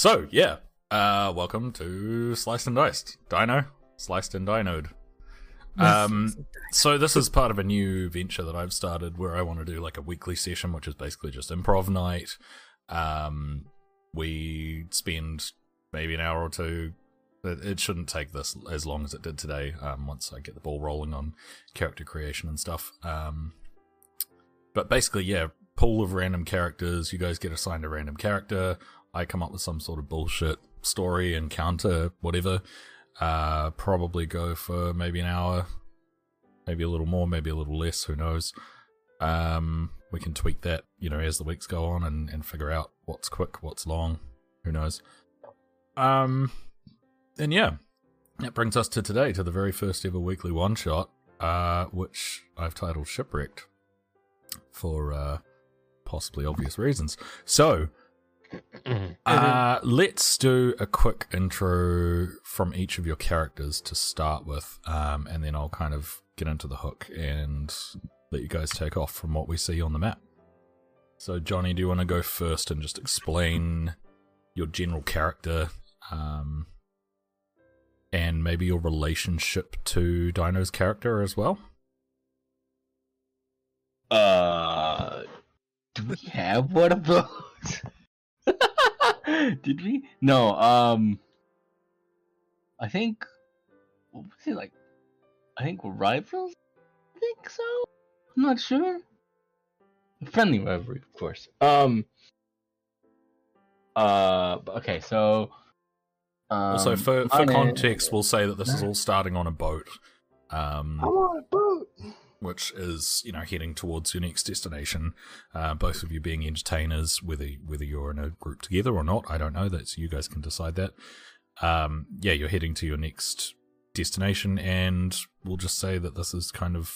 So yeah, uh, welcome to Sliced and Diced Dino Sliced and Dinoed. Um, so this is part of a new venture that I've started where I want to do like a weekly session, which is basically just improv night. Um, we spend maybe an hour or two. It, shouldn't take this as long as it did today. Um, once I get the ball rolling on character creation and stuff. Um, but basically, yeah, pool of random characters. You guys get assigned a random character. I come up with some sort of bullshit story, encounter, whatever. Uh, probably go for maybe an hour, maybe a little more, maybe a little less. Who knows? Um, we can tweak that, you know, as the weeks go on, and and figure out what's quick, what's long. Who knows? Um, and yeah, that brings us to today, to the very first ever weekly one shot, uh, which I've titled Shipwrecked for uh, possibly obvious reasons. So, uh, let's do a quick intro from each of your characters to start with, um, and then I'll kind of get into the hook and let you guys take off from what we see on the map. So, Johnny, do you want to go first and just explain your general character, um, and maybe your relationship to Dino's character as well? Uh, do we have one of those? Did we? No. Um, I think. What was it like? I think we're rivals. I think so. I'm not sure. Friendly rivalry, of course. Um. Uh. Okay. So. Um, Also, for, for context, we'll say that this is all starting on a boat, um, on a boat. Which is you know heading towards your next destination. Uh, both of you being entertainers, whether whether you're in a group together or not, I don't know. That's you guys can decide that. Um, yeah, you're heading to your next destination, and we'll just say that this is kind of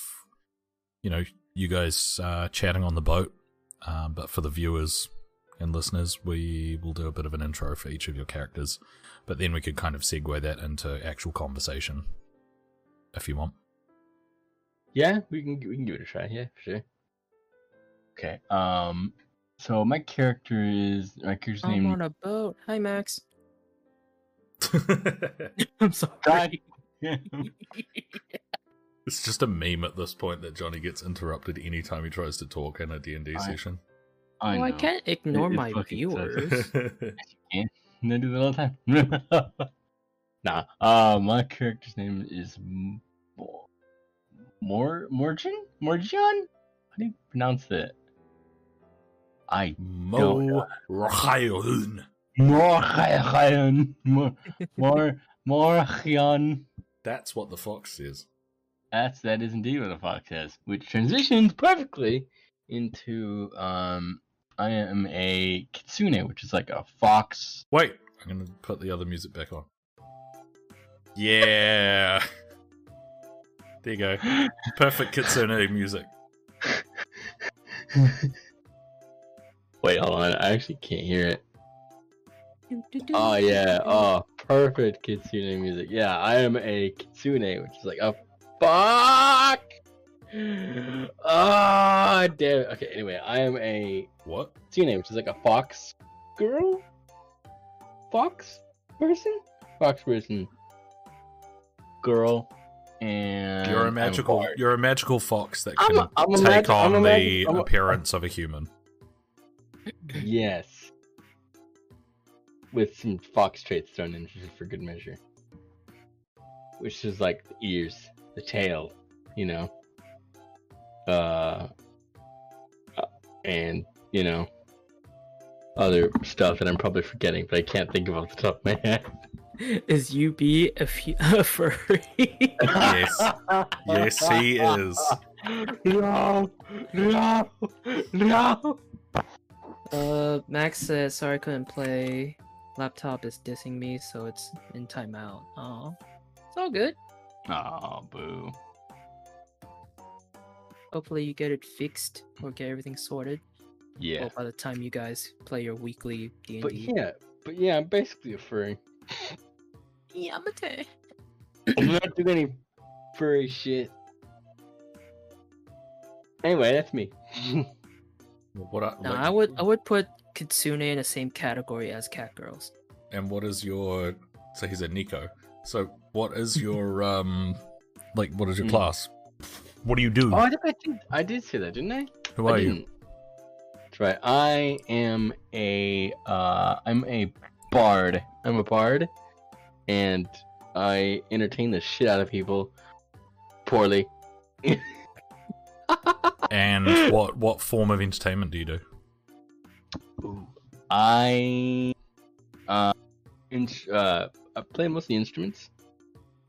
you know you guys uh, chatting on the boat. Um, but for the viewers and listeners, we will do a bit of an intro for each of your characters, but then we could kind of segue that into actual conversation if you want. Yeah, we can we can give it a try. Yeah, for sure. Okay. Um. So my character is my character's I'm name. on a boat. Hi, Max. I'm sorry. it's just a meme at this point that Johnny gets interrupted anytime he tries to talk in a D&D I- session. I, Oh, I can't ignore it my fucking sucks. viewers. I do that all the time. nah. Uh, my character's name is M- Mor Morgan Morgan. How do you pronounce it? I Mo Ryan. Morgan Mor Mor Morgan. That's what the fox says. That's that is indeed what the fox says, which transitions perfectly into um I am a kitsune, which is like a fox. Wait, I'm going to put the other music back on. Yeah. There you go. Perfect kitsune music. Wait, hold on. I actually can't hear it. Oh yeah. Oh, perfect kitsune music. Yeah, I am a kitsune, which is like a fuck. Ah, damn it. Okay. Anyway, I am a What? kitsune, which is like a fox girl, fox person, fox person, girl, and You're a I'm magical bard. you're a magical fox that I'm can a- I'm take magi- I'm on the magi- I'm appearance of a human. Yes. With some fox traits thrown in for good measure. Which is like the ears, the tail, you know. Uh, uh, and, you know, other stuff that I'm probably forgetting, but I can't think of off the top of my head. Is UB a, f- a furry? Yes. Yes, he is. No! No! No! uh, Max says sorry I couldn't play. Laptop is dissing me, so it's in timeout. Oh, it's all good. Oh, boo. Hopefully you get it fixed or get everything sorted. Yeah. Well, by the time you guys play your weekly D&D. But yeah, but yeah, I'm basically a furry. Yeah, I'm a t- I'm not doing any furry shit. Anyway, that's me. What I, No, like- I would I would put Kitsune in the same category as cat girls. and what is your? So he's a neko. So what is your um, like what is your Hmm. class? What do you do? Oh, I did, I did, I did say that, didn't I? Who I are you? That's right. I am a uh I'm a bard. I'm a bard and I entertain the shit out of people poorly. And what what form of entertainment do you do? Ooh. I uh, in, uh I play mostly instruments.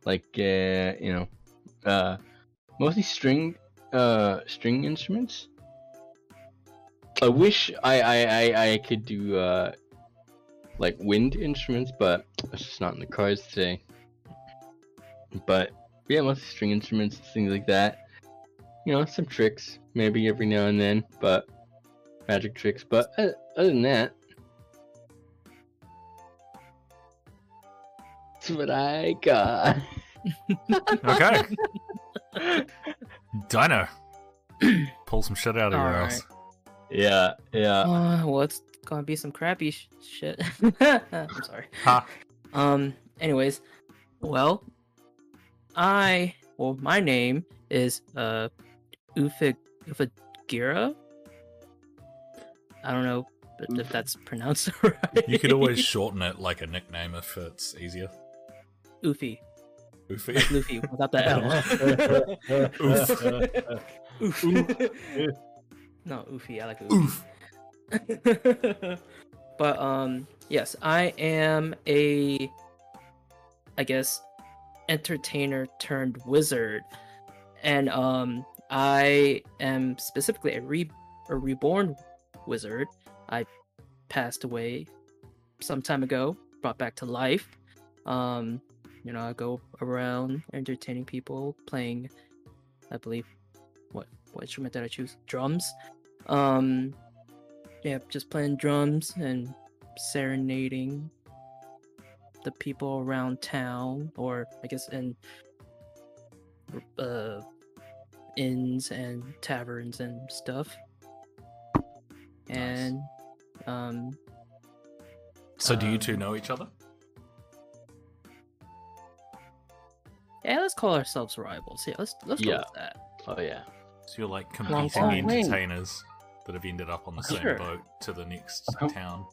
Like uh, you know, uh mostly string uh string instruments. I wish I I, I, I could do uh like wind instruments, but it's just not in the cards today. But yeah, mostly string instruments, things like that. You know, some tricks maybe every now and then, but magic tricks. But uh, other than that, that's what I got. Okay, Dino, pull some shit out of your Alright. ass. yeah, yeah. Uh, well, it's gonna be some crappy sh- shit. I'm sorry. Ha. Um. Anyways, well, I well, my name is uh, Ufig Ufagira. I don't know if- if that's pronounced right. You could always shorten it like a nickname if it's easier. Ufi, Oofy. like Luffy without the L. Oof. no, Ufi. I like Ufi. Oof. but um yes i am a i guess entertainer turned wizard. And um i am specifically a re a reborn wizard. I passed away some time ago brought back to life. Um you know i go around entertaining people playing i believe what what instrument did i choose? Drums. Um yeah, just playing drums and serenading the people around town, or I guess in uh, inns and taverns and stuff. Nice. And um, So do you two Um, know each other? yeah, let's call ourselves rivals. Yeah, let's let's go Yeah. with that. Oh yeah. So you're like competing time. entertainers that have ended up on the same Sure. boat to the next Okay. town.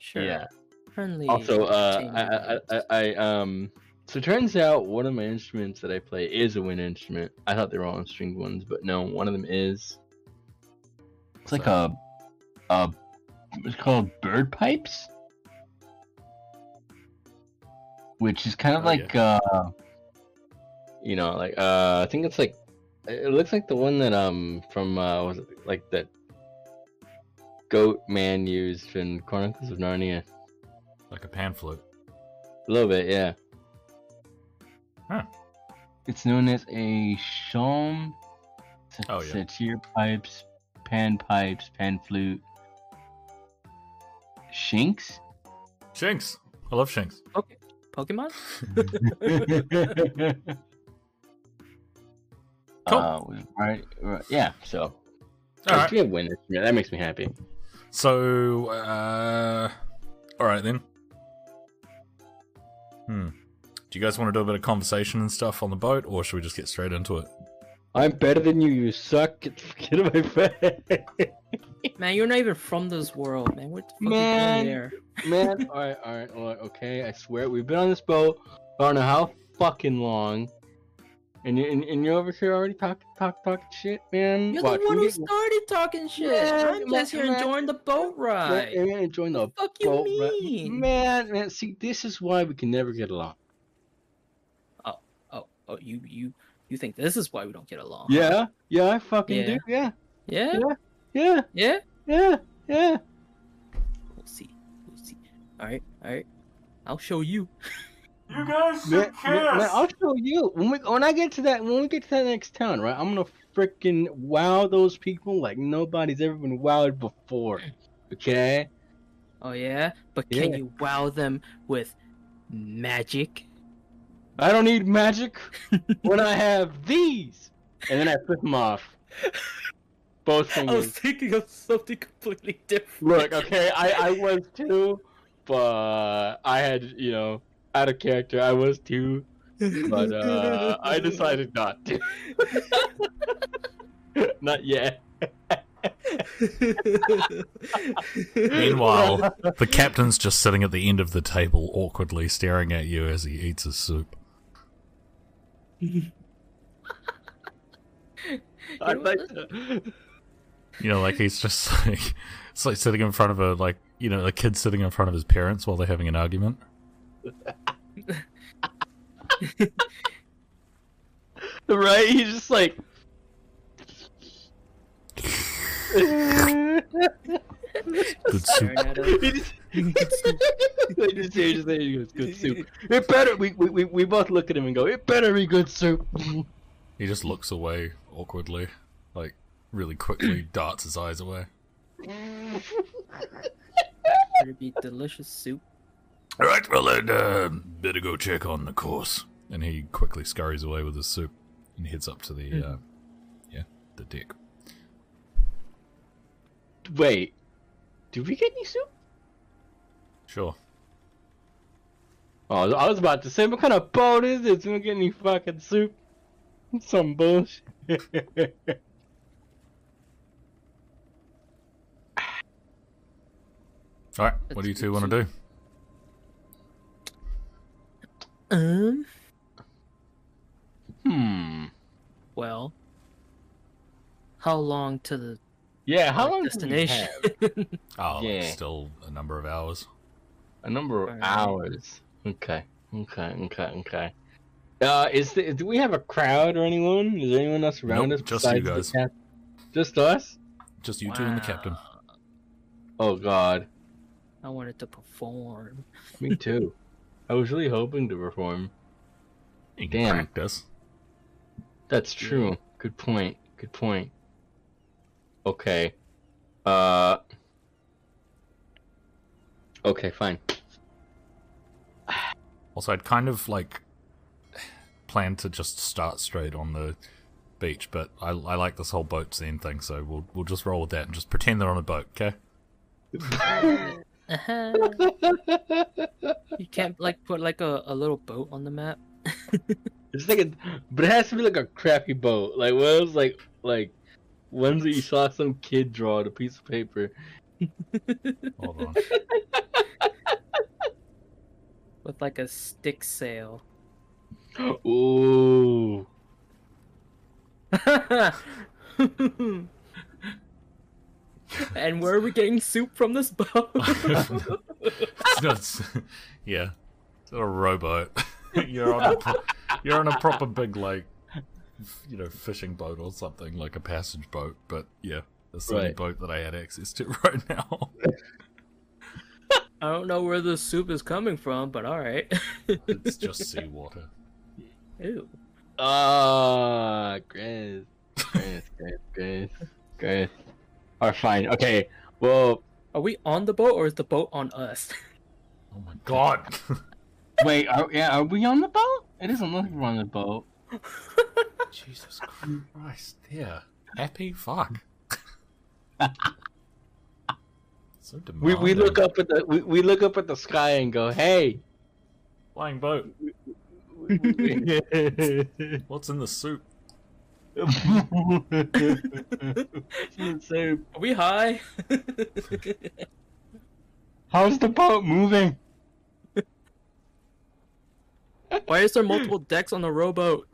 Sure. Yeah. Friendly. Also, uh, I, I, I, I, um, so it turns out one of my instruments that I play is a wind instrument. I thought they were all stringed ones, but no, one of them is. It's like a, a, it's called bird pipes, which is kind of Oh, like, uh, you know, like, uh, I think it's like, it looks like the one that, um, from, uh, was it like that goat man used in Chronicles of Narnia. Like a pan flute. A little bit, yeah. Huh. It's known as a shawm, Oh, yeah. satyr pipes, pan pipes, pan flute, shinks. Shinx. I love Shinx. Okay. Pokemon. Cool. Uh, right, right, yeah. So, All I right. do have wind instrument. That makes me happy. So, uh, all right then. Hmm. Do you guys want to do a bit of conversation and stuff on the boat, or should we just get straight into it? I'm better than you. You suck. Get the fuck out of my face. Man, you're not even from this world, man. What the fuck Man. you doing here? Man, all right, all right, look, okay. I swear, we've been on this boat. I don't know how fucking long. And you and, and you're over here already talking, talk, talking shit, man. You're Watch, the one who started talking shit. Man, I'm just here enjoying the boat ride. Man, man, join the fuck you boat ride. mean? Man, man, see, this is why we can never get along. Oh, oh, oh! you, you, you think this is why we don't get along? Yeah, yeah, I fucking Yeah. do. Yeah, Yeah. yeah, Yeah. yeah, yeah. We'll see. We'll see. All right. All right. I'll show you. You guys Man, man, man, I'll show you when we when I get to that when we get to that next town, right? I'm gonna freaking wow those people like nobody's ever been wowed before. Okay. Oh yeah. But can Yeah. you wow them with magic? I don't need magic when I have these. And then I flip them off. Both I was fingers. thinking of something completely different. Look, okay, I, I was too. but I had, you know, out of character. I was too, but uh, I decided not to. not yet. Meanwhile, the captain's just sitting at the end of the table, awkwardly staring at you as he eats his soup. I'd like to. You know, like he's just like it's like sitting in front of a like you know a kid sitting in front of his parents while they're having an argument. Right? He's just like. Good soup. Staring at. He just, I just hear you say he goes, good soup. It better. We, we we we both look at him and go, it better be good soup. He just looks away awkwardly, like really quickly darts his eyes away. It better be delicious soup. All right, well then, uh, better go check on the course. And he quickly scurries away with his soup and heads up to the, uh, yeah, the deck. Wait, did we get any soup? Sure. Oh, I was about to say, what kind of boat is this? We don't get any fucking soup. Some bullshit. All right, what do you two want to do? Um. hmm. Well. How long to the Yeah, how our long do we destination? have? Oh, like, Yeah. still a number of hours. A number of Alright. hours. Okay. Okay. Okay. Okay. Uh, is the, do we have a crowd or anyone? Is there anyone else around Nope, us? just you besides the guys. Just us? Just you two and the captain. Oh God. I wanted to perform. Me too. I was really hoping to perform. You can Damn. practice. That's true. Good point. Good point. Okay. Uh. Okay, fine. Also, I'd kind of like planned to just start straight on the beach, but I, I like this whole boat scene thing, so we'll we'll just roll with that and just pretend they're on a boat, okay? Uh-huh. you can't like put like a, a little boat on the map. It's like a, but it has to be like a crappy boat. Like what was like like ones that you saw some kid draw on a piece of paper. Hold on. with like a stick sail. Ooh. and where are we getting soup from this boat? It's not- it's- yeah, it's not a rowboat. you're on a pro- you're on a proper big like you know fishing boat or something like a passage boat. But yeah, that's the only boat that I had access to right now. I don't know where the soup is coming from, but all right. it's just seawater. Ew. Ah, Grace. Grace, Grace, Grace, Grace. Alright, fine. Okay. Well, Are we on the boat or is the boat on us? Oh my god! wait. Are, yeah, are we on the boat? It doesn't look like we're on the boat. Jesus Christ! Yeah, happy fuck. so We we look up at the we, we look up at the sky and go, hey. flying boat. What's in the soup? So, Are we high? how's the boat moving? Why is there multiple decks on the rowboat?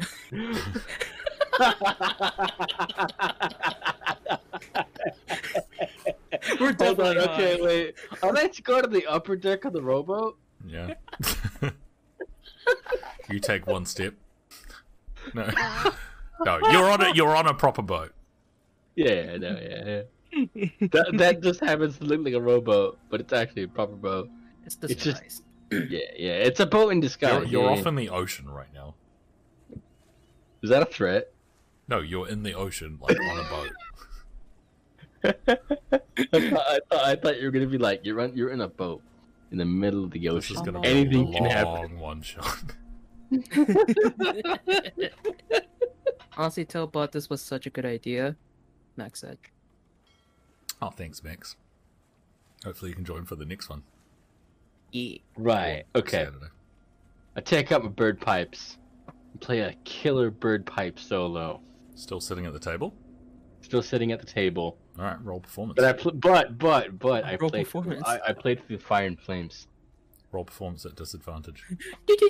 We're Hold definitely on, okay, high. wait. I'll let you go to the upper deck of the rowboat. Yeah. you take one step. No. No, you're on a you're on a proper boat. Yeah, no, yeah, yeah. that that just happens to look like a rowboat, but it's actually a proper boat. It's It's just- disguised. Yeah, yeah, it's a boat in disguise. You're, you're yeah, off in the ocean right now. Is that a threat? No, you're in the ocean, like on a boat. I, thought, I thought I thought you were gonna be like you're on, you're in a boat in the middle of the This ocean. is gonna Oh, be Anything a can happen. long one shot. Honestly, Telebot, this was such a good idea. Max said. Oh, thanks, Max. Hopefully, you can join for the next one. Yeah. Right. Okay. Saturday. I take out my bird pipes and play a killer bird pipe solo. Still sitting at the table. Still sitting at the table. All right, roll performance. But I pl- but but but I Roll played performance. I, I played through Fire and Flames. Roll performance at disadvantage. Good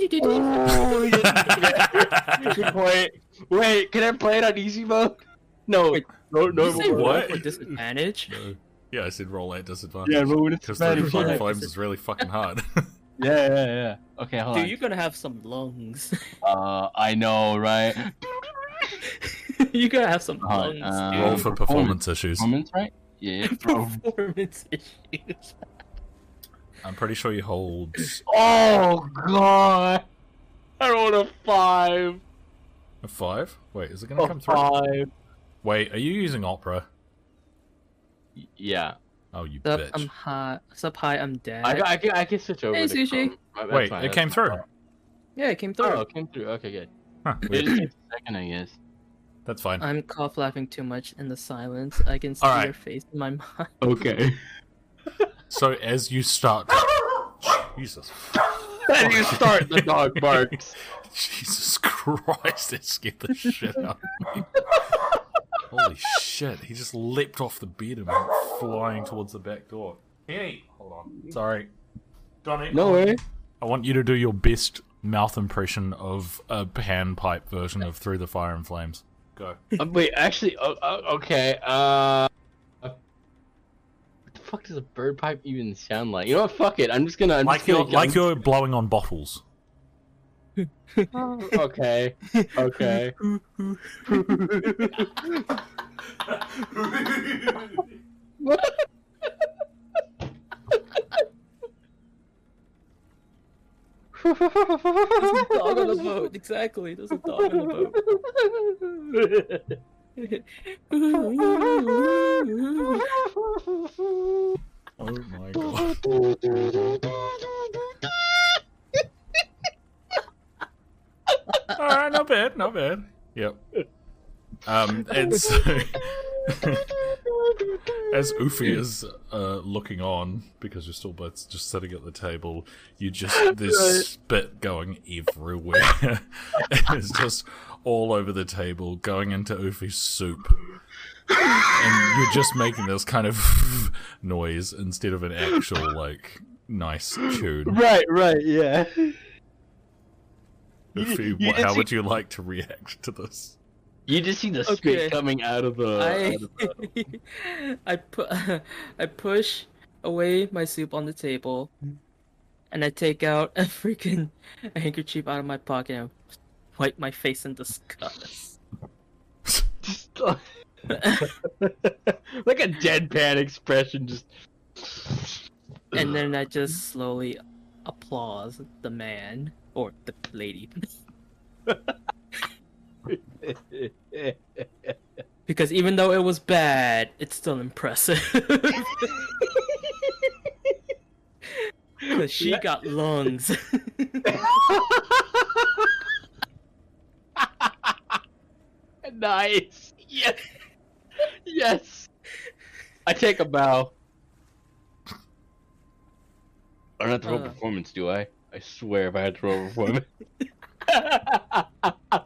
point. Wait, can I play it on easy mode? No. Wait, no, Did no. you say roll what? for disadvantage? No. Yeah, I said roll at disadvantage. Yeah, roll with Because the disadvantage, fire yeah. flames is really fucking hard. Yeah, yeah, yeah. Okay, hold Dude, on. Dude, you're gonna have some lungs. Uh, I know, right? you're gonna have some lungs, uh, dude. roll for performance issues. Performance, right? Yeah. bro. performance issues. I'm pretty sure you hold. oh god! I rolled a five. A five? Wait, is it gonna A come through? five. Wait, are you using Opera? Yeah. Oh, you Sup, bitch. I'm high. Sup, high, I'm dead. I, I can I can switch over. Hey, Sushi. Chrome. That's Wait, fine, it came fine. through. Yeah, it came through. Oh, it came through. Okay, good. Huh, It just takes a second, I guess. That's fine. I'm cough laughing too much in the silence. I can see Alright. your face in my mind. Okay. So as you start, to... Jesus, and you start, the dog barks. Jesus Christ, that scared the shit out of me. Holy shit! He just leapt off the bed and went flying towards the back door. Hey, hold on. Sorry, Donnie. No way. I want you to do your best mouth impression of a panpipe version of Through the Fire and Flames. Go. Um, wait, actually, oh, oh, okay. Uh, what the fuck does a bird pipe even sound like? You know what? Fuck it. I'm just gonna. I'm Like just you're gonna, like you're blowing on bottles. Oh, okay. Okay. There's a dog on the boat. Exactly. There's a dog on the boat. Oh my god. Alright, not bad, not bad. Yep. Um, and so, as Ufi is uh, looking on, because you're still both just sitting at the table, you just, there's Right. spit going everywhere. it's just all over the table, going into Ufi's soup. And you're just making this kind of noise instead of an actual, like, nice tune. right, right, yeah. Ufi, you wh- how just- would you like to react to this? You just see the Okay. spit coming out of the. I out of the- I put I push away my soup on the table, and I take out a freaking handkerchief out of my pocket and wipe my face in disgust. like a deadpan expression, just. and then I just slowly applause the man or the lady because even though it was bad, it's still impressive. Because she got lungs. nice. Yes. Yes. I take a bow. I don't have to roll Uh. performance, do I? I swear if I had to roll performance.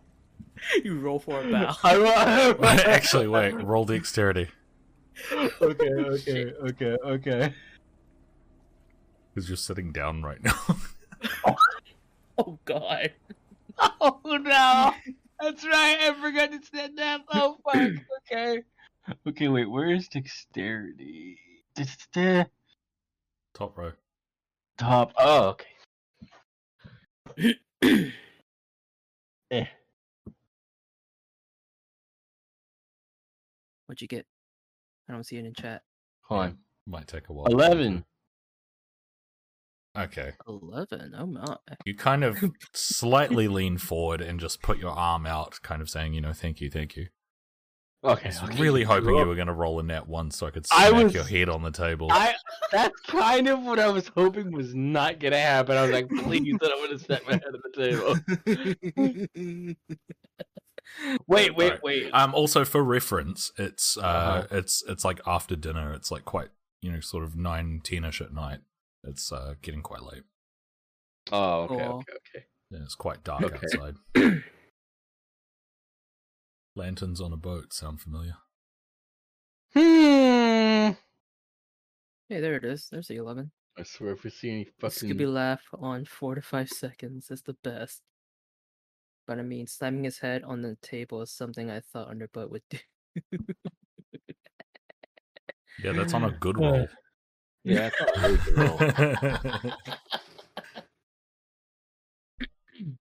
you roll for a bow. I roll- Actually, wait, roll dexterity. okay, okay, okay, okay. Because you're sitting down right now. Oh god. Oh no! That's right, I forgot to set that. Oh fuck, okay. Okay, wait, where is dexterity? Top row. Top. Oh, okay. Eh. What'd you get? I don't see it in chat. Hi. Might take a while. Eleven. Okay. Eleven. Oh my. You kind of slightly lean forward and just put your arm out, kind of saying, you know, thank you, thank you. Okay. I was okay. really hoping you were going to roll a net one so I could I smack was- your head on the table. I. That's kind of what I was hoping was not gonna happen. I was like, please, I don't want to set my head on the table. Wait, wait, Alright. wait. Um, also for reference, it's uh, Uh-huh. it's it's like after dinner. It's like quite you know sort of nine ten ish at night. It's uh, getting quite late. Oh, okay, Cool. okay, okay. Yeah, it's quite dark Okay. outside. Lanterns on a boat sound familiar. Hmm. Hey, there it is. There's the 11. I swear, if we see any fucking Scooby laugh on four to five seconds is the best. But I mean, slamming his head on the table is something I thought Underbutt would do. Yeah, that's on a good roll. Yeah, it's not really good.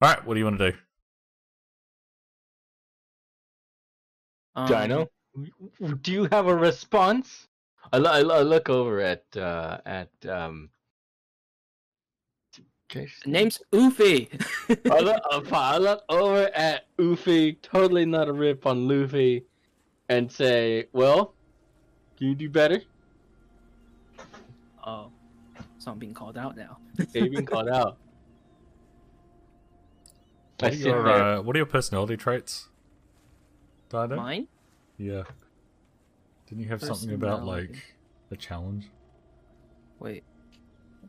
All right, what do you want to do? Um, Dino, do you have a response? I, lo- I, lo- I look over at uh at um. Name's Oofy. I look, I look over at Luffy, totally not a rip on Luffy, and say, "Well, can you do better?" Oh, so I'm being called out now. They've been called out. What are your, there. uh, what are your personality traits? Dino? Mine? Yeah. Didn't you have something about like a challenge? Wait,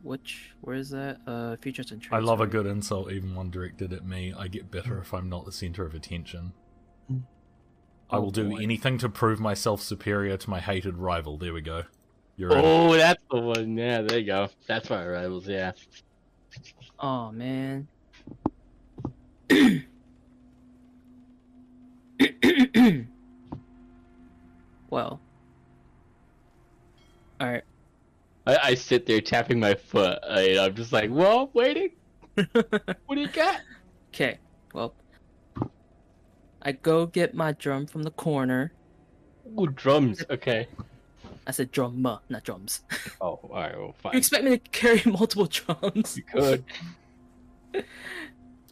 which? Where is that? Uh, features and traits. I love a right? good insult, even one directed at me. I get better if I'm not the center of attention. I Oh, will do boy. anything to prove myself superior to my hated rival. There we go. You're in. Oh, that's the one. Yeah, there you go. That's my rivals. Yeah. Oh man. well. Alright. I, I sit there tapping my foot. Uh, I, I'm just like, well, waiting. What do you got? Okay. Well. I go get my drum from the corner. Ooh, drums. Okay. I said drum, not drums. Oh, all right. Well, You expect me to carry multiple drums? You could.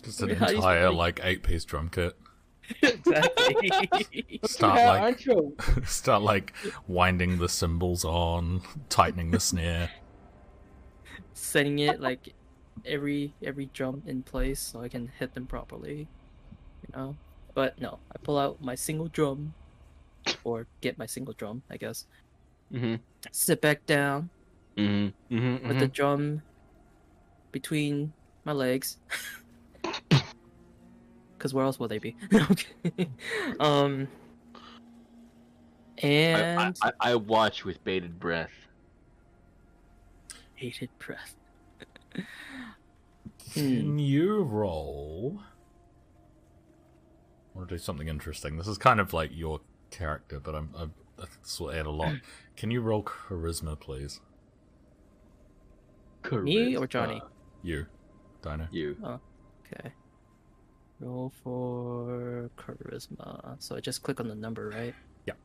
Just an How entire spell- like eight piece drum kit. exactly. Start Yeah, like start like winding the cymbals on, tightening the snare. Setting it like every every drum in place so I can hit them properly. You know? But no, I pull out my single drum or get my single drum, I guess. Mm-hmm. Sit back down Mm-hmm. Mm-hmm. with the drum between my legs. Cause where else will they be? okay. Um and I, I watch with bated breath. Bated breath. Hmm. Can you roll? I want to do something interesting. This is kind of like your character, but I'm, I'm I think this will add a lot. Can you roll charisma, please? Me or Charisma. Johnny? You, Dino. You. Okay. Roll for charisma. So I just click on the number, right? Yeah.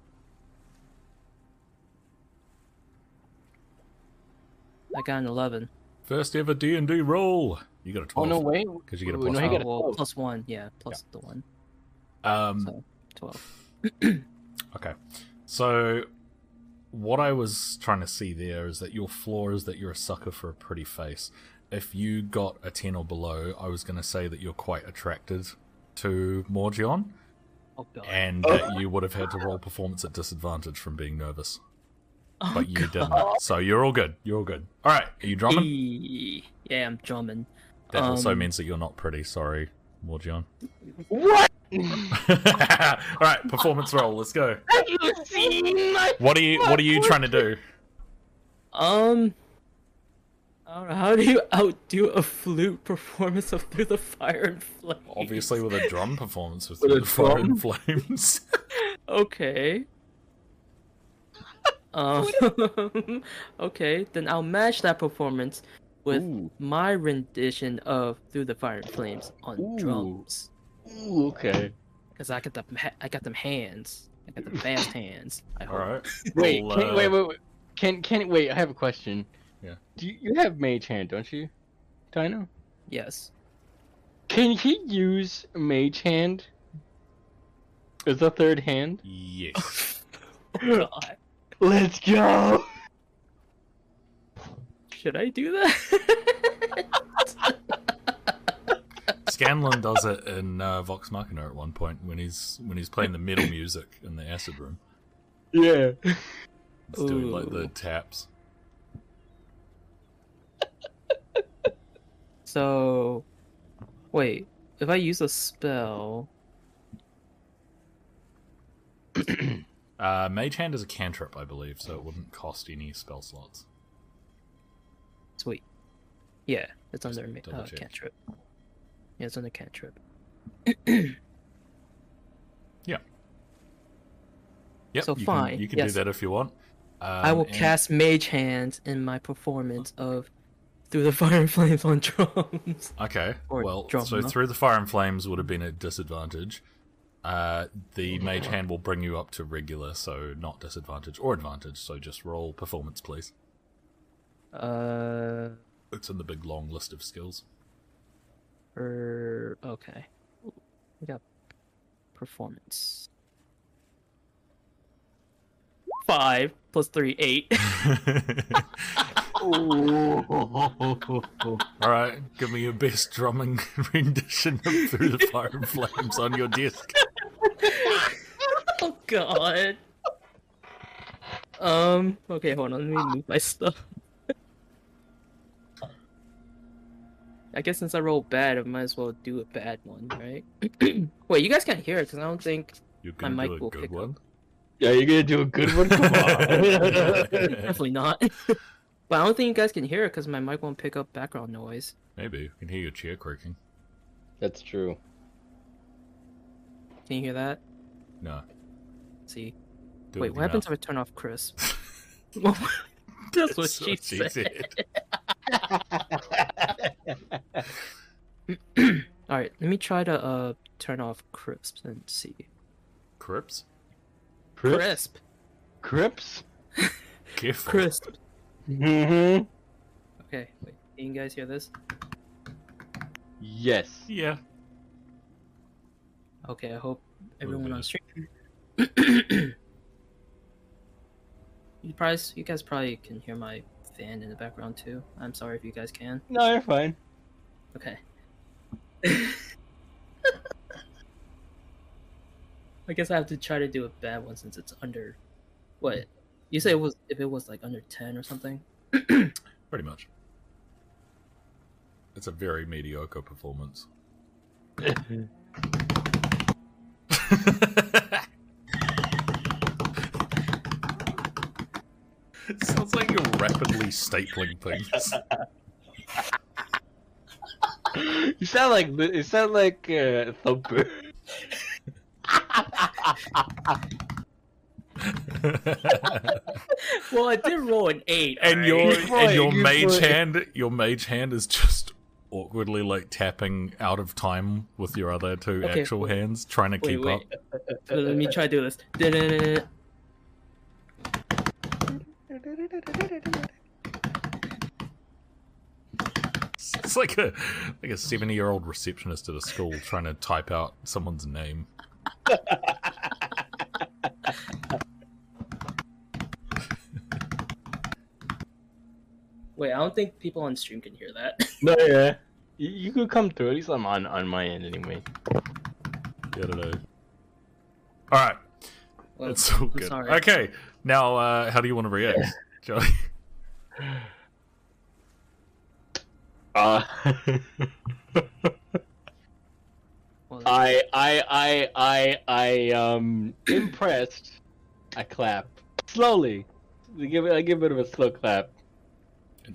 I got an eleven. First ever D and D roll. You got a Oh twelve. no! way! Because you get a plus no, one. got a Oh, well, plus one, yeah, plus the one. Um, So twelve. Okay. So what I was trying to see there is that your flaw is that you're a sucker for a pretty face. If you got a 10 or below, I was going to say that you're quite attracted to Morgion Oh and that you would have had to roll performance at disadvantage from being nervous. oh, But you god. didn't. So you're all good. You're all good. All right. Are you drumming? Yeah, I'm drumming. That also Um, means that you're not pretty. Sorry, Morgion. What? all right. Performance roll. Let's go. Have you seen my? What are you What are you trying to do? Um. I don't know. How do you outdo a flute performance of Through the Fire and Flames? Obviously, with a drum performance with, With a the fire and flames. Okay. Um, okay, then I'll match that performance with Ooh. my rendition of "Through the Fire and Flames" on Ooh. drums, Ooh, okay. because I got the I got them hands, I got the fast hands. I hope. All right. Wait, Roll, can, uh, wait, wait, wait. Can can wait? I have a question. Yeah. Do you, you have mage hand, don't you? Dino. Yes. Can he use mage hand Is the third hand? Yes. Oh, God. Let's go. Should I do that? Scanlan does it in uh, Vox Machina at one point when he's when he's playing the metal music in the acid room. Yeah. He's doing like the taps. So, wait. If I use a spell, Uh, Mage Hand is a cantrip, I believe, so it wouldn't cost any spell slots. sweet. Yeah, it's under ma- double uh, cantrip. Yeah, it's under cantrip. Yeah. Yep, So you fine, Can, you can yes. do that if you want. Um, I will and- cast Mage Hand in my performance of Through the Fire and Flames on drums. Okay, well, so through the fire and flames would have been a disadvantage. Uh, the mage hand will bring you up to regular, so not disadvantage or advantage. So just roll performance, please. Uh, It's in the big long list of skills. Er, okay. We got performance. Five plus three, eight. All right, give me your best drumming rendition of "Through the Fire and Flames" on your desk. oh god. Um. Okay, hold on. Let me move my stuff. I guess since I rolled bad, I might as well do a bad one, right? Wait, you guys can't hear it because I don't think You My can mic do a will good pick up. one. Yeah, you're gonna do a good one. Come on. definitely not. but I don't think you guys can hear it because my mic won't pick up background noise. Maybe you can hear your chair creaking. That's true. Can you hear that? No. see. do Wait, what your happens mouth. if I turn off Krisp? That's what she said. All right, let me try to uh turn off Krisp and see. Crips? Krisp. Crips? Careful. Krisp. Mm-hmm. Okay, wait. Can you guys hear this? Yes. Yeah. Okay, I hope everyone bit on stream. you probably, you guys probably can hear my fan in the background too. I'm sorry if you guys can. No, you're fine. Okay. I guess I have to try to do a bad one since it's under. What? You say it was if it was like under ten or something? Pretty much. It's a very mediocre performance. Mm-hmm. it sounds like you're rapidly stapling things. you sound like you sound like uh, Thumper. Well, I did roll an eight. and alright? your Good point, and your mage point. hand, your mage hand is just awkwardly like tapping out of time with your other two Okay, actual hands, trying to Wait, keep wait. up. Let me try to do this. It's like a like a seventy year old receptionist at a school trying to type out someone's name. Wait, I don't think people on stream can hear that. No, yeah. You, you could come through. At least I'm on on my end anyway. Yeah, I don't know. All right, Well, it's all I'm good. sorry. Okay, now uh, how do you want to react, Joey? Uh, I I I I I um impressed. I clap slowly. I give it I give it a slow clap.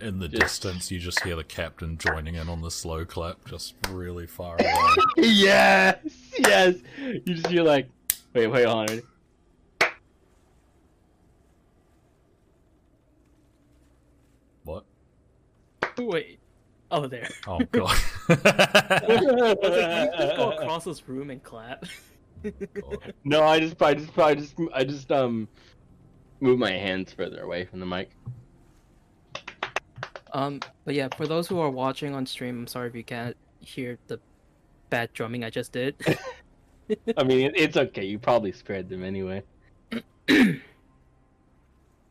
In the Just- distance, you just hear the captain joining in on the slow clap, just really far away. yes, yes. You just hear like, wait, wait, hold on. what? Wait. Oh, there. Oh god. I was like, you just go across this room and clap. No, I just, I just, I just, I just um, move my hands further away from the mic. Um, but yeah, for those who are watching on stream, I'm sorry if you can't hear the bad drumming I just did. I mean, it's okay. You probably spared them anyway. but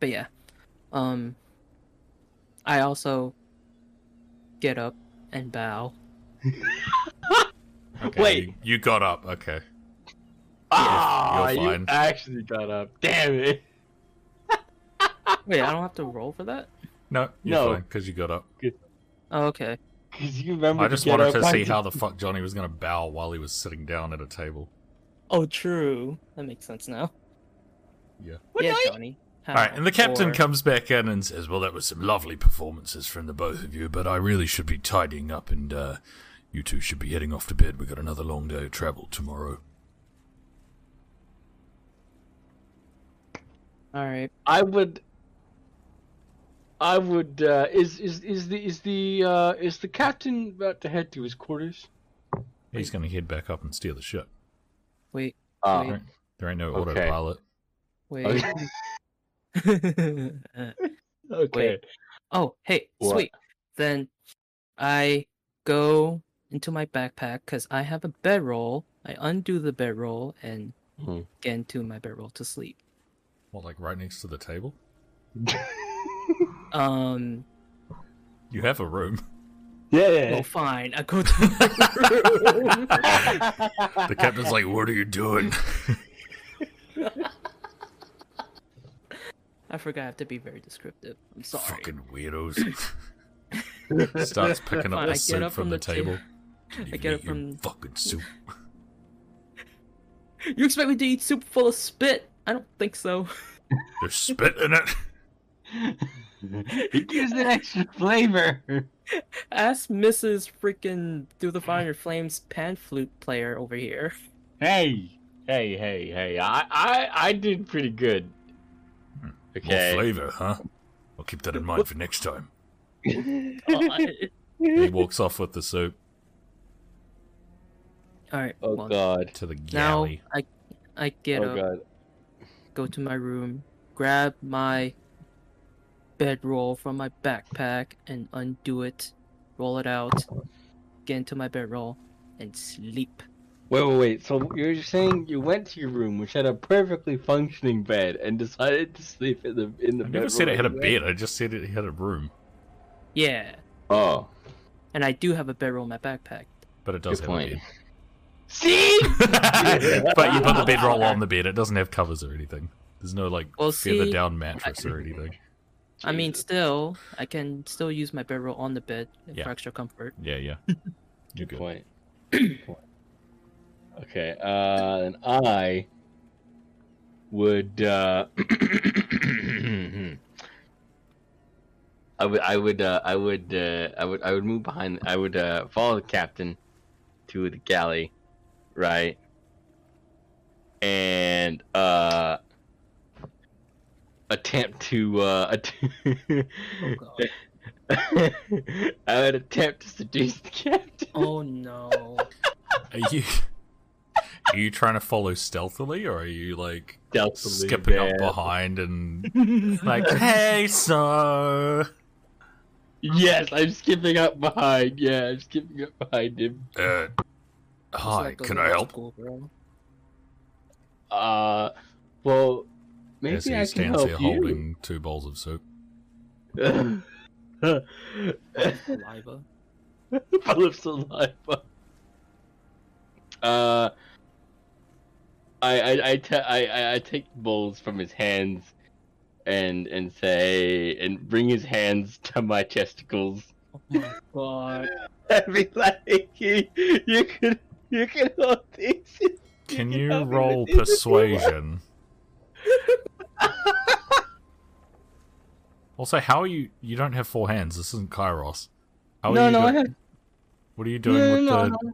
yeah, um, I also get up and bow. Okay, Wait. you, you got up. Okay. Ah, you're you fine. actually got up. Damn it. Wait, I don't have to roll for that. No, you're No. fine because you got up. Oh, okay. Because you remember. I to just get wanted up to see how the fuck Johnny was gonna bow while he was sitting down at a table. Oh, true. That makes sense now. Yeah. What yeah, night? Johnny. All right, and the captain Or- comes back in and says, "Well, that was some lovely performances from the both of you, but I really should be tidying up, and uh, you two should be heading off to bed. We got another long day of travel tomorrow." All right. I would. I would. Uh, is is is the is the uh, is the captain about to head to his quarters? He's gonna head back up and steer the ship. Wait. Uh, Wait. There ain't no Okay. autopilot. Wait. Okay. okay. oh, hey, What? sweet. Then I go into my backpack because I have a bedroll. I undo the bedroll and Mhm. get into my bedroll to sleep. What, like right next to the table? Um, You have a room. yeah, yeah. well, fine. I go to my room. The captain's like, "What are you doing?" I forgot I have to be very descriptive. I'm sorry. Fucking weirdos. Starts picking up Fine, I the get soup up from from the the table. I get up from- fucking soup. You expect me to eat soup full of spit? I don't think so. There's spit in it. it gives it extra flavor. Ask Mrs. freaking Do the Fire Flames pan flute player over here. Hey, hey, hey, hey! I, I, I did pretty good. More flavor, huh? I'll keep that in mind for next time. He walks off with the soup Alright, oh well, God. to the galley. now. I I get oh up, God. go to my room, grab my bedroll from my backpack and undo it, roll it out, get into my bedroll, and sleep. Wait, wait, wait. So you're saying you went to your room, which had a perfectly functioning bed, and decided to sleep in the in the I bedroom? never said it had a bed. I just said it had a room. Yeah. Oh, And I do have a bedroll in my backpack. But it does Good have point. a see. but you put the bedroll on the bed. It doesn't have covers or anything. There's no like Well, feather see, down mattress or anything. I mean, still, I can still use my bedroll on the bed Yeah. for extra comfort. Yeah, yeah. You're Good good. point. Good point. Okay, uh, and I would, uh, I would, I would, uh, I would, uh, I would, I would move behind. I would uh, follow the captain to the galley, right? And uh, attempt to, uh, att- Oh god. I would attempt to seduce the captain. Oh no. Are you are you trying to follow stealthily or are you like Stealthily, skipping up behind and like, hey so Yes, I'm skipping up behind. Yeah, I'm skipping up behind him. uh, hi, Like can I help? school. Uh, well, maybe As he I can help there you. holding two bowls of soup. Saliva. Full of saliva. Uh, I I I, ta- I I I take bowls from his hands, and and say and bring his hands to my testicles. Oh my god. I'd be like, you, you can you can hold these. Can can you help roll with these if you want." persuasion? Also, how are you? You don't have four hands. This isn't Kairos. How are no, you no, go- I have. What are you doing no, with no, the?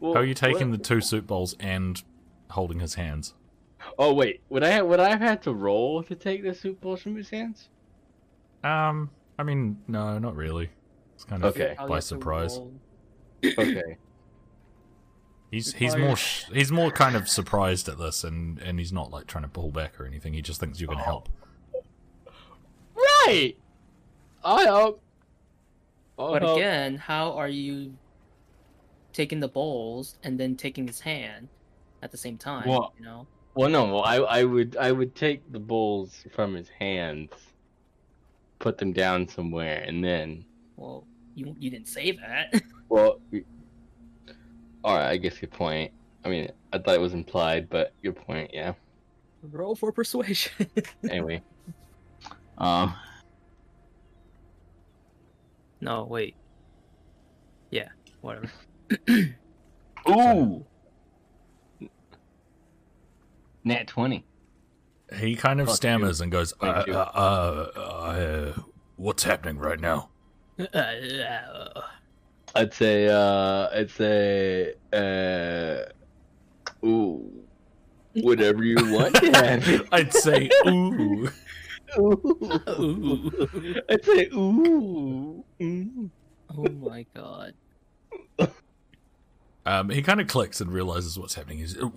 No. Well, How are you taking what- the two soup bowls and holding his hands? Oh wait, would I would I have had to roll to take the soup bowls from his hands? Um, I mean, no, not really. It's kind of Okay. By surprise. Okay. He's he's more sh- he's more kind of surprised at this, and and he's not like trying to pull back or anything. He just thinks you're gonna help. Right. I help. I'll But help. again, how are you taking the bowls and then taking his hand at the same time? Well- you know? Well, no. Well, I I would I would take the bowls from his hands, put them down somewhere, and then. Well, you you didn't say that. Well. All right. I guess your point. I mean, I thought it was implied, but your point, yeah. Roll for persuasion. Anyway. um. no, wait. Yeah, whatever. Ooh. Nat twenty. He kind of Fuck stammers and goes, uh, Thank uh, uh, uh, "What's happening right now?" I'd say. Uh, I'd say. Uh, ooh. Whatever you want, Dad. I'd say, "Ooh." ooh. I'd say ooh. Mm. oh my god. Um, he kind of clicks and realizes what's happening. He's, "Uh,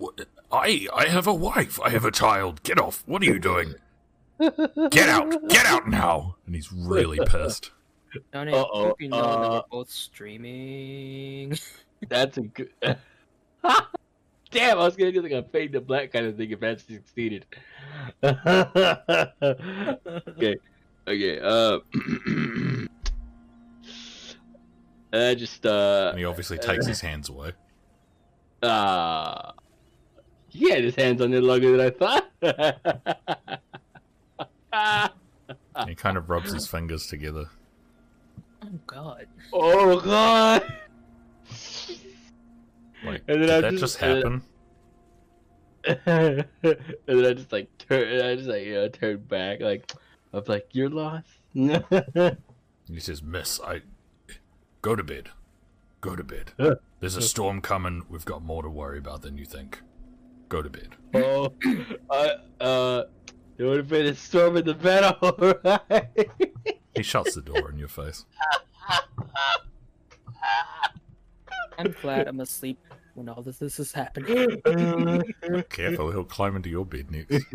I, I have a wife. I have a child. Get off. What are you doing? Get out. Get out now. And he's really pissed. Johnny, Uh-oh, you know that uh, we're both streaming. That's a good. Damn, I was gonna do like a fade to black kind of thing if that succeeded. okay, okay. Uh, I just uh And he obviously takes his hands away. uh he had his hands on it longer than I thought. He kind of rubs his fingers together. oh god. oh god! Like, And then did I that just- just uh, happen? and then I just like turn, I just like you know turn back, like I was like, "You're lost." He says, Miss, I. Go to bed. Go to bed. Uh, There's a storm coming. We've got more to worry about than you think. Go to bed. oh, I uh, it would have been a storm in the bed, alright. He shuts the door in your face. I'm glad I'm asleep when all this, this is happening. Careful, he'll climb into your bed next.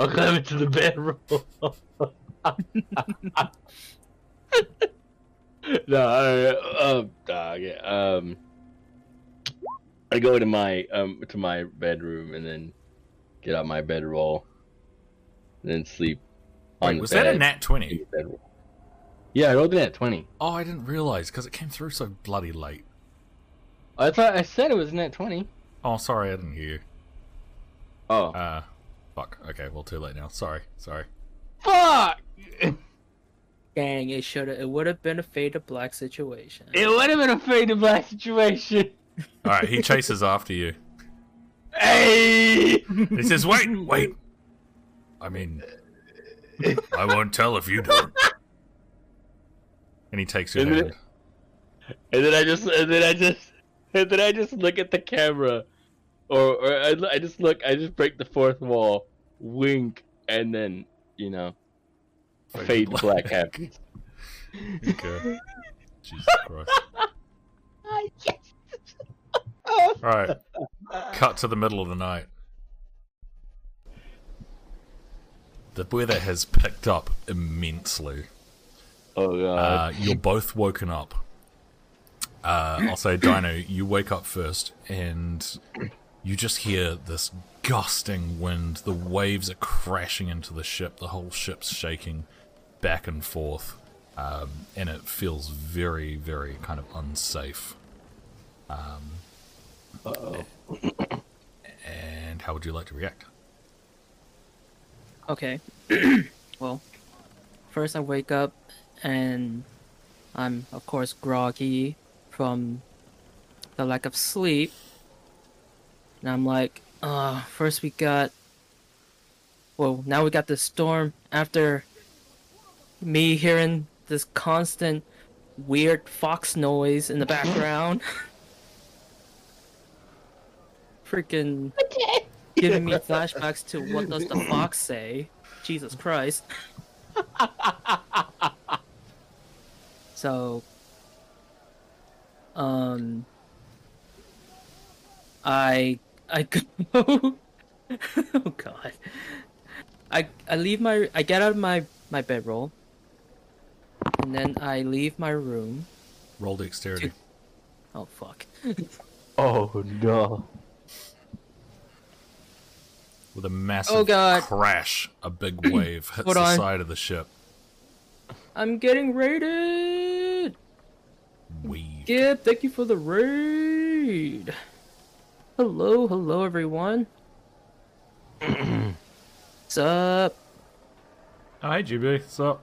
I'll climb into the bedroom. No, I, um, uh, yeah, um, I go to my um to my bedroom and then get out my bedroll, and then sleep on Wait, was bed. that a nat 20? bedroll. Yeah, I rolled it at twenty. Oh, I didn't realize because it came through so bloody late. I thought I said it was net twenty. Oh, sorry, I didn't hear you. Oh, Uh, fuck. Okay, well, too late now. Sorry, sorry. fuck! Dang, it should have. It would have been a fade to black situation. It would have been a fade to black situation. All right, he chases after you. Hey! He says, "Wait, wait. I mean, I won't tell if you don't." And he takes your And then- And then I just, and then I just, and then I just look at the camera, or, or I, I just look, I just break the fourth wall, wink, and then you know, fade to black happens. Okay. Jesus Christ. All right. Cut to the middle of the night. The weather has picked up immensely. Oh god. Uh, you're both woken up. Uh, I'll say, Dino, you wake up first, and you just hear this gusting wind. The waves are crashing into the ship. The whole ship's shaking back and forth, um, and it feels very, very kind of unsafe. Um, Uh-oh. and how would you like to react? Okay. well, first I wake up and I'm of course groggy from the lack of sleep. And I'm like, uh, first we got well, now we got the storm after me hearing this constant weird fox noise in the background. Freaking giving me flashbacks to what does the fox say? Jesus Christ. so um I I go Oh god. I I leave my I get out of my my bedroll and then I leave my room. Roll dexterity. Oh fuck. Oh no. With a massive Oh, God. crash, a big wave hits Hold the on. side of the ship. I'm getting raided. Weave. Gib, thank you for the raid. Hello, hello everyone. What's up? Hi, GB. What's up?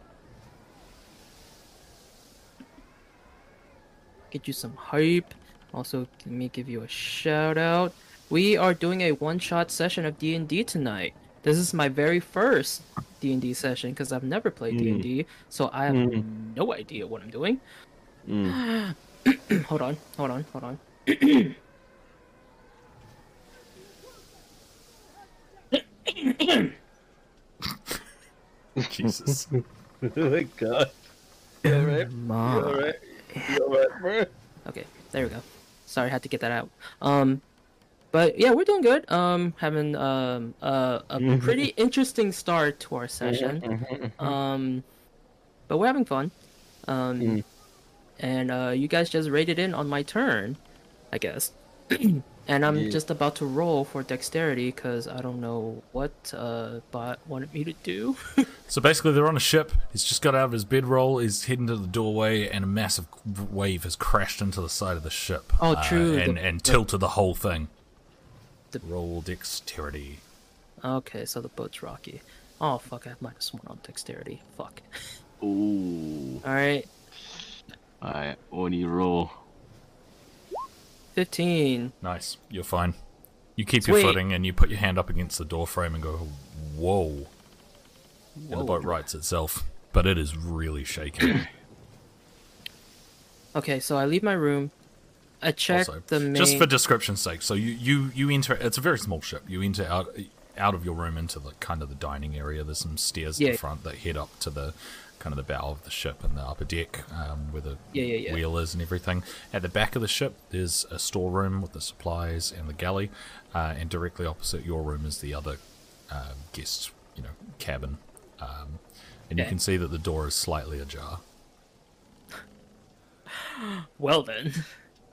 Get you some hype. Also, let me give you a shout out. We are doing a one-shot session of D&D tonight. This is my very first D&D session because I've never played Mm. D&D, so I have Mm. no idea what I'm doing. Mm. hold on, hold on, hold on. Jesus. oh my god. You alright? Ma- You alright? Okay, there we go. Sorry, I had to get that out. Um, but yeah, we're doing good. Um, having um uh, a Mhm. pretty interesting start to our session. Mm-hmm. Um, but we're having fun. Um, Mm. and uh, you guys just raided in on my turn, I guess. and I'm Yeah. just about to roll for dexterity because I don't know what uh bot wanted me to do. So basically, they're on a ship. He's just got out of his bedroll. He's heading to the doorway, and a massive wave has crashed into the side of the ship. Oh, uh, true, and the- and tilted the whole thing. The- Roll dexterity. okay, so the boat's rocky. Oh fuck! I have minus one on dexterity. Fuck. Ooh. All right, Alright, Oni roll. Fifteen. Nice. You're fine. You keep Sweet. your footing, and you put your hand up against the door frame and go, "Whoa!" And the boat rights itself, but it is really shaking. Okay, so I leave my room. I check also, the main. just for description's sake. So you you you enter. It's a very small ship. You enter out out of your room into the kind of the dining area. There's some stairs at Yeah. the front that head up to the kind of the bow of the ship and the upper deck um, where the Yeah, yeah, yeah. wheel is and everything. At the back of the ship, there's a storeroom with the supplies and the galley, uh, and directly opposite your room is the other uh, guest, you know, cabin. Um, and you can see that the door is slightly ajar. Well then.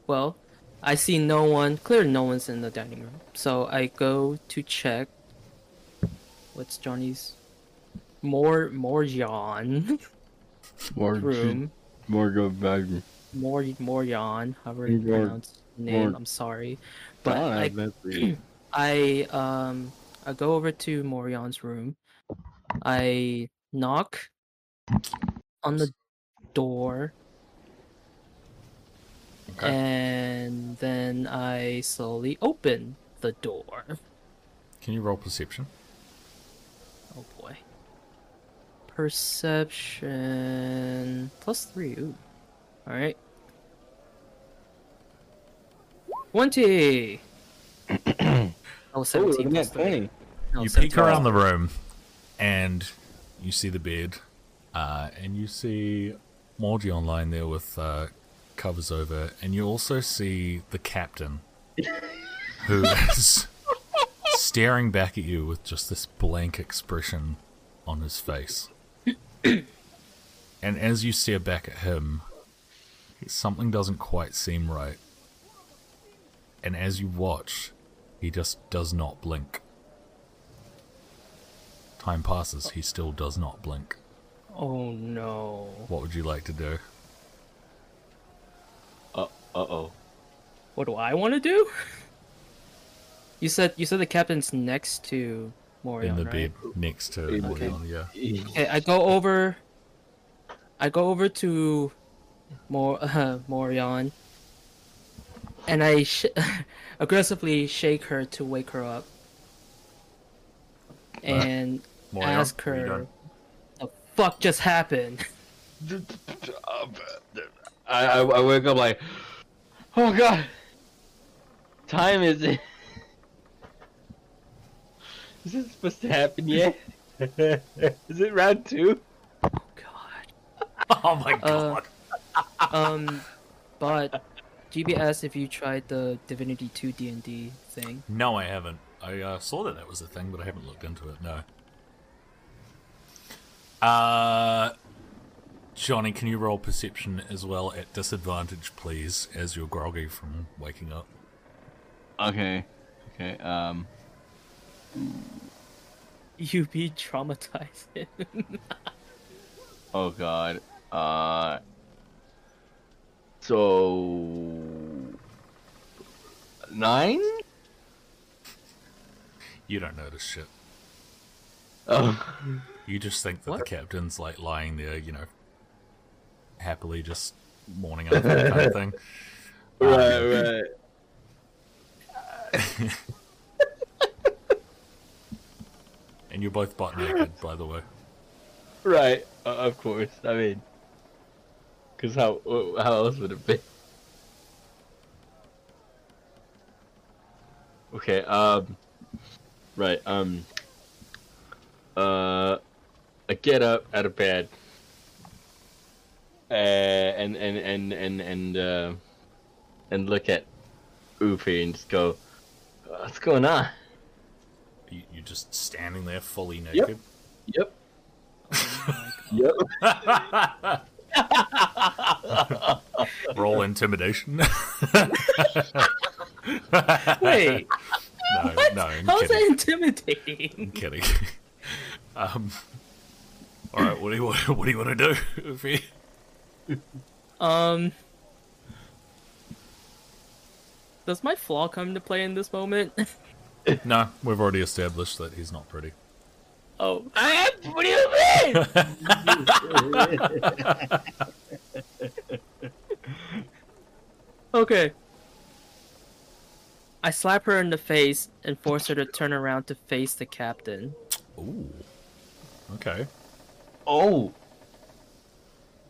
Well, I see no one. Clearly, no one's in the dining room. So I go to check. What's Johnny's? More, more yawn More room. More go back. More, more yawn. However you More- pronounce name. more- I'm sorry, but don't I, have that for you. I um, I go over to Morion's room. I knock on the door. Okay. And then I slowly open the door. Can you roll perception? Oh boy. Perception plus three. Ooh. Alright. 20! oh, 17 plus three. No, you peek around the room and you see the bed uh, and you see Morgion lying there with uh, covers over and you also see the captain who is staring back at you with just this blank expression on his face and as you stare back at him something doesn't quite seem right and as you watch he just does not blink Time passes, he still does not blink. Oh no. What would you like to do? Uh uh oh. What do I want to do? You said you said the captain's next to Morion, In the right? bed next to Okay. Morion, yeah. Okay, I go over. I go over to Mor uh, Morion, and I sh- aggressively shake her to wake her up, and Morion, ask what are you her, doing? "The fuck just happened?" I, I I wake up like, oh god, time is it? Is this supposed to happen yet? is it round two? Oh God. Oh my Uh, god! Um, but GBS, if you tried the Divinity Two D and D thing, no, I haven't. I uh, saw that that was a thing, but I haven't looked into it. No. Uh, Johnny, can you roll perception as well at disadvantage, please, as you're groggy from waking up? Okay, okay. Um, you be traumatized. oh god. Uh, so nine. You don't notice shit. Oh, You just think that the captain's like lying there, you know, happily just morning after kind of thing. Right, right. And you're both butt naked, by the way. Right, uh, of course. I mean, because how how else would it be? Okay. Um. Right. Um. Uh. I get up out of bed. Uh, and and and and and uh, and look at Oofy and just go, "What's going on?" You, you're just standing there fully naked. Yep. Oh Yep. Roll intimidation. Wait, no, what? no, I'm How is that intimidating? I'm kidding. um, all right, what do you want? What do you want to do? Um, does my flaw come into play in this moment? No, we've already established that he's not pretty. oh, I am. What do you mean? okay. I slap her in the face and force her to turn around to face the captain. Ooh. Okay. oh.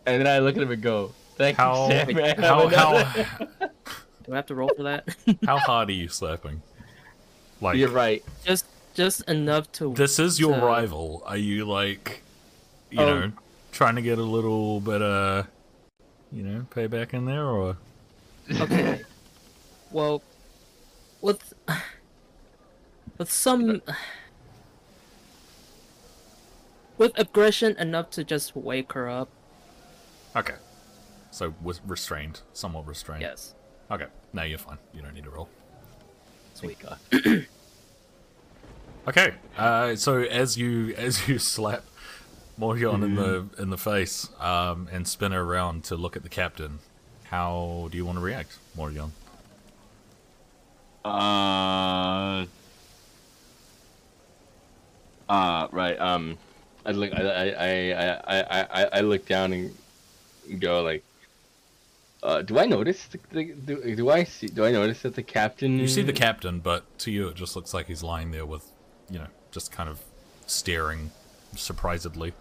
And then I look at him and go, "Thank How you, Sam. I how how Do I have to roll for that? how hard are you slapping? Like You're right. just, just enough to. this is your to- rival. Are you like, you Oh. know, trying to get a little bit of, you know, payback in there, or Okay. Well, with with some with aggression enough to just wake her up. okay? So was restrained, somewhat restrained. Yes. Okay. Now you're fine. You don't need to roll. Sweet God. Okay. Uh, so as you as you slap Morion in the in the face um, and spin her around to look at the captain, how do you want to react, Morion? Uh. Uh, right. Um, I look. I I I I I I, I look down and go like. Uh, do I notice? The, the, do, do I see? Do I notice that the captain? You see the captain, but to you it just looks like he's lying there with, you know, just kind of staring surprisedly.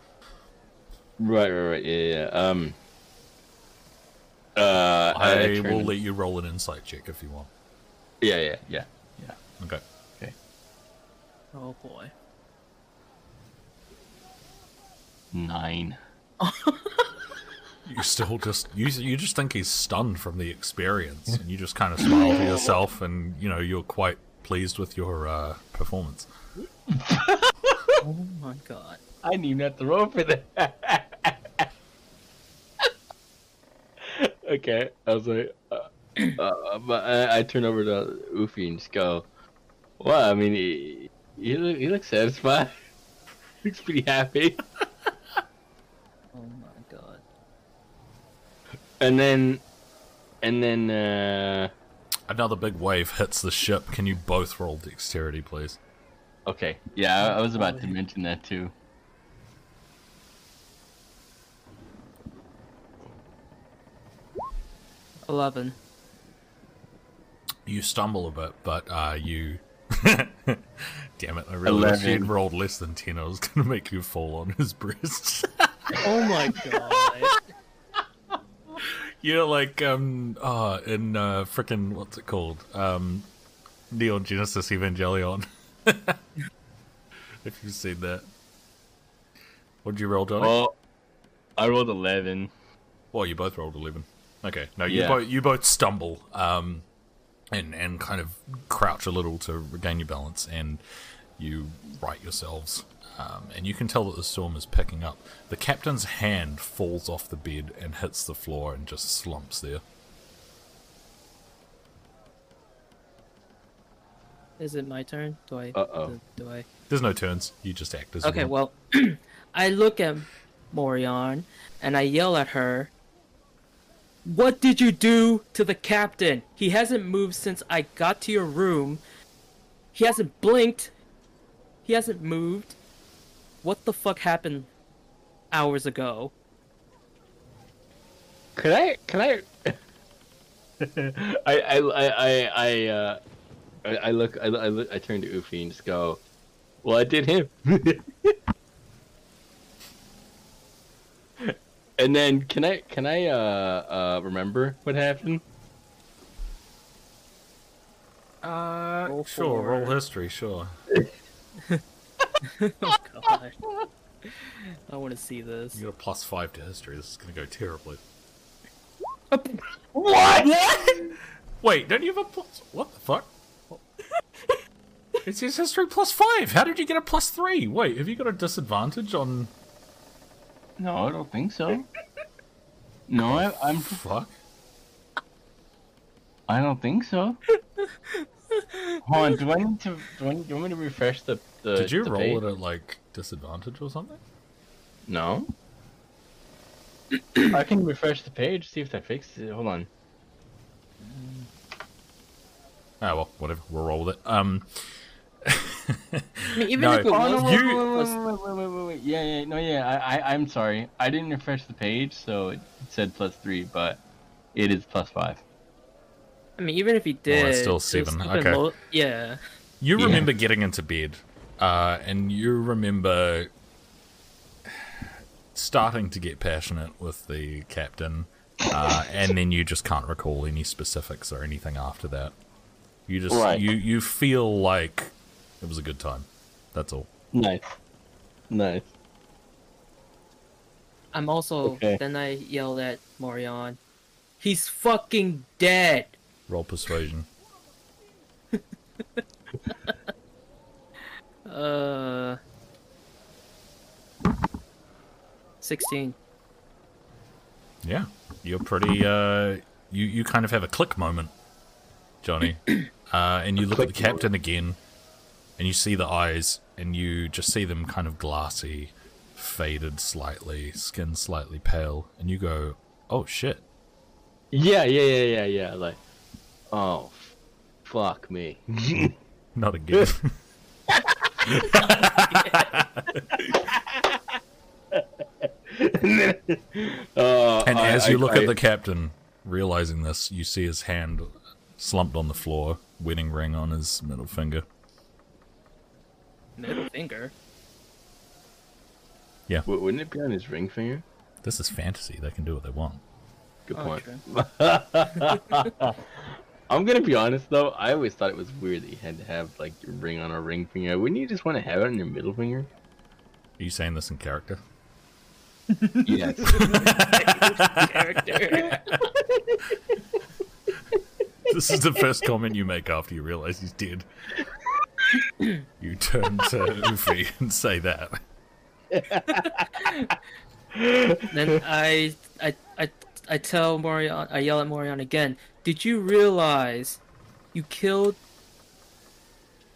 Right, right, right. Yeah, yeah. yeah. Um. Uh, I, I, turn- will let you roll an insight check if you want. Yeah, yeah, yeah, yeah. Okay. Okay. Oh boy. Nine. You still just you you just think he's stunned from the experience, and you just kind of smile to yourself, and you know you're quite pleased with your uh, performance. Oh my god. I didn't even have to roll for that. okay, I was like, uh, uh, but I, I turn over to Oofy and just go, "Well, I mean, he he, look, he looks satisfied. looks pretty happy." Oh my god. And then, and then, uh, Another big wave hits the ship. Can you both roll dexterity, please? Okay, yeah, I, I was about to mention that too. Eleven. You stumble a bit, but uh, you. Damn it! I really wish you'd Eleven. rolled less than ten. I was gonna make you fall on his breast. Oh my god. you know, like um, oh, in uh, frickin' what's it called? Um, Neon Genesis Evangelion. if you've seen that, what'd you roll, Johnny? Well, I rolled eleven. Well, you both rolled eleven. Okay, no, you Yeah. both you both stumble, um, and and kind of crouch a little to regain your balance, and you right yourselves, um, and you can tell that the storm is picking up. The captain's hand falls off the bed and hits the floor and just slumps there. Is it my turn? Do I? Uh-oh. Do, do I? There's no turns. You just act as Okay. one. Well, I look at Morion and I yell at her. What did you do to the captain? He hasn't moved since I got to your room. He hasn't blinked. He hasn't moved. What the fuck happened hours ago? Could I? Can I? I I I I I, uh, I, I look I, I look I turn to Ufi and just go, well I did him. and then can I can I uh uh remember what happened? Uh, Roll sure. for- Roll history. Sure. oh god. I want to see this. You got a plus five to history. This is gonna go terribly. what? What? Wait, don't you have a plus? What the fuck? It says history plus five. How did you get a plus three? Wait, have you got a disadvantage on? No, I don't think so. No, I, I'm. Fuck. I don't think so. Hold on, do I need to? Do, I, do you want me to refresh the? the Did you the roll page? it at like disadvantage or something? No. I can refresh the page, see if that fixes it. Hold on. Oh well, whatever. We'll roll with it. Um. I mean, even No. if it Oh, was, no, You- wait, wait, wait, wait, wait, wait, wait. Yeah, yeah, no, yeah. I, I, I'm sorry. I didn't refresh the page, so it said plus three, but it is plus five. I mean, even if he did, it's still it seven, even okay. low- yeah. You Yeah. remember getting into bed, uh, and you remember starting to get passionate with the captain, uh, and then you just can't recall any specifics or anything after that. You just Right. you you feel like it was a good time. That's all. Nice. Nice. I'm also. Okay. Then I yelled at Morion. He's fucking dead. Roll persuasion. Uh. Sixteen. Yeah, you're pretty. Uh, you you kind of have a click moment, Johnny, uh, and you look at the captain again, and you see the eyes, and you just see them kind of glassy, faded slightly, skin slightly pale, and you go, "Oh shit!" Yeah, yeah, yeah, yeah, yeah. Like, oh, fuck me. Not again. uh, and as you look at the captain, realizing this, you see his hand slumped on the floor, wedding ring on his middle finger. Middle finger. W- wouldn't it be on his ring finger? This is fantasy; they can do what they want. Good Oh, point. true. I'm gonna be honest though, I always thought it was weird that you had to have like your ring on a ring finger. Wouldn't you just want to have it on your middle finger? Are you saying this in character? Yes. Character. This is the first comment you make after you realize he's dead. You turn to Ufi and say that. then I, I, I, I tell Morion. I yell at Morion again. Did you realize you killed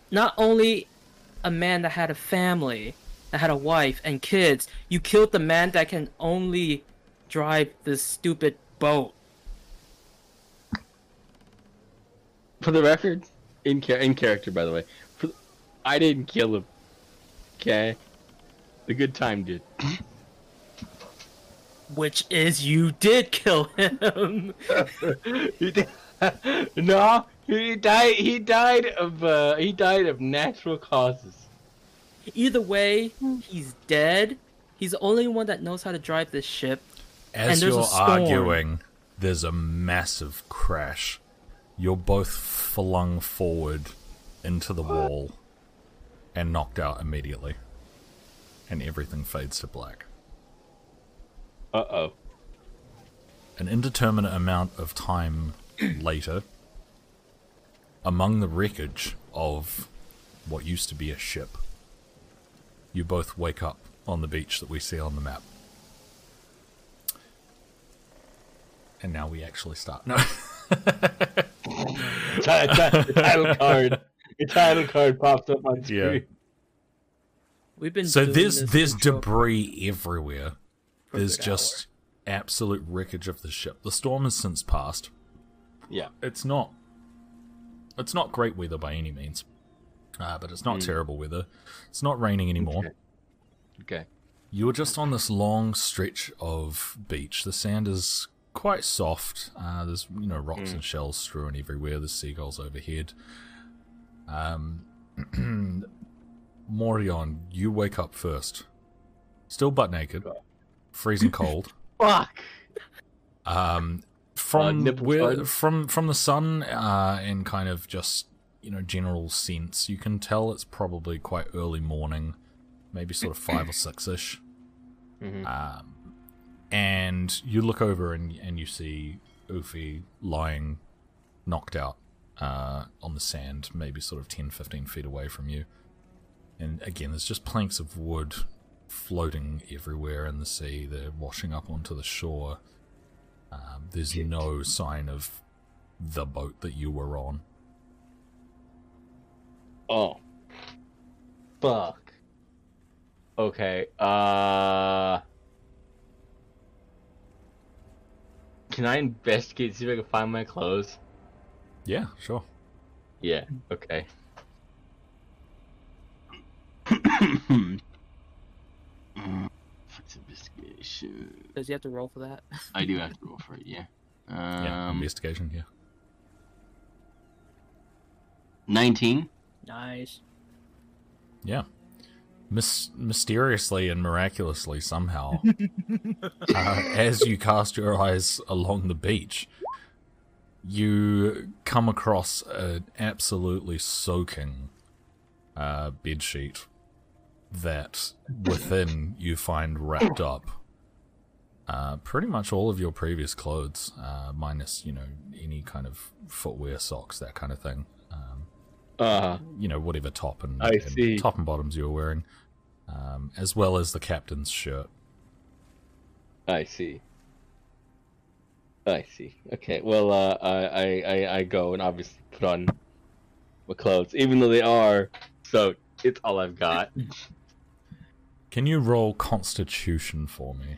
not only a man that had a family, that had a wife and kids, you killed the man that can only drive this stupid boat. For the record, in cha- in character, by the way, for, I didn't kill him. Okay, the good time did. Which is you did kill him. he did. no, he died. He died of uh, he died of natural causes. Either way, he's dead. He's the only one that knows how to drive this ship. As And there's you're storm. arguing, there's a massive crash. You're both flung forward into the wall and knocked out immediately. And everything fades to black. Uh oh. An indeterminate amount of time later, among the wreckage of what used to be a ship, you both wake up on the beach that we see on the map. And now we actually start. No. the title card. The title card popped up on screen. Yeah. We've been so doing there's this there's intro debris everywhere. There's good just absolute wreckage of the ship. The storm has since passed. Yeah. It's not it's not great weather by any means. Uh, but it's not Mm. terrible weather. It's not raining anymore. Okay. Okay. You're just on this long stretch of beach. The sand is quite soft. Uh, there's you know rocks Mm. and shells strewn everywhere. There's seagulls overhead. Um, Morion, you wake up first, still butt naked, freezing cold. Fuck. Um, from nipple where, fun. from from the sun uh, and kind of just you know general sense, you can tell it's probably quite early morning, maybe sort of five or six ish. Mhm. Um, and you look over and and you see Ufi lying, knocked out, uh, on the sand, maybe sort of 10, 15 feet away from you. And again, there's just planks of wood floating everywhere in the sea. They're washing up onto the shore. Um, there's no sign of the boat that you were on. Oh. Fuck. Okay. Uh. Can I investigate see if I can find my clothes? Yeah, sure. Yeah. Okay. Investigation? Does he have to roll for that? I do have to roll for it. Yeah. Yeah, Um. investigation. Yeah. Nineteen. Nice. Yeah. Mys- mysteriously and miraculously, somehow, uh, as you cast your eyes along the beach, you come across an absolutely soaking uh, bed sheet that within you find wrapped up uh, pretty much all of your previous clothes, uh, minus, you know, any kind of footwear, socks, that kind of thing. Uh. you know whatever top and, I and see. top and bottoms you were wearing, um, as well as the captain's shirt. I see. I see. Okay. Well, uh, I, I, I, I go and obviously put on my clothes, even though they are so. It's all I've got. Can you roll Constitution for me?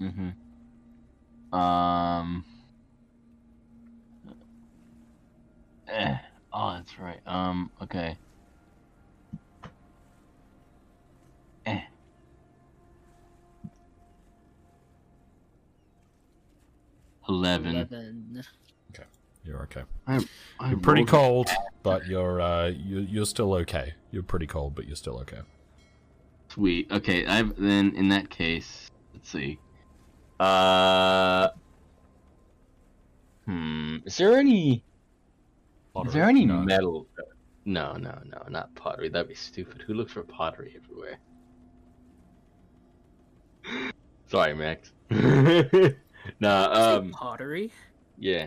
Mm-hmm. Um. Eh. Oh, that's right. Um. Okay. Eh. Eleven. Eleven. You're okay. I You're pretty cold, but you're uh, you, you're still okay. You're pretty cold, but you're still okay. Sweet. Okay, I've then in that case, let's see. Uh Hmm, is there any is there any No. metal? No, no, no, not pottery. That'd be stupid. Who looks for pottery everywhere? Sorry, Max. nah, um pottery. yeah.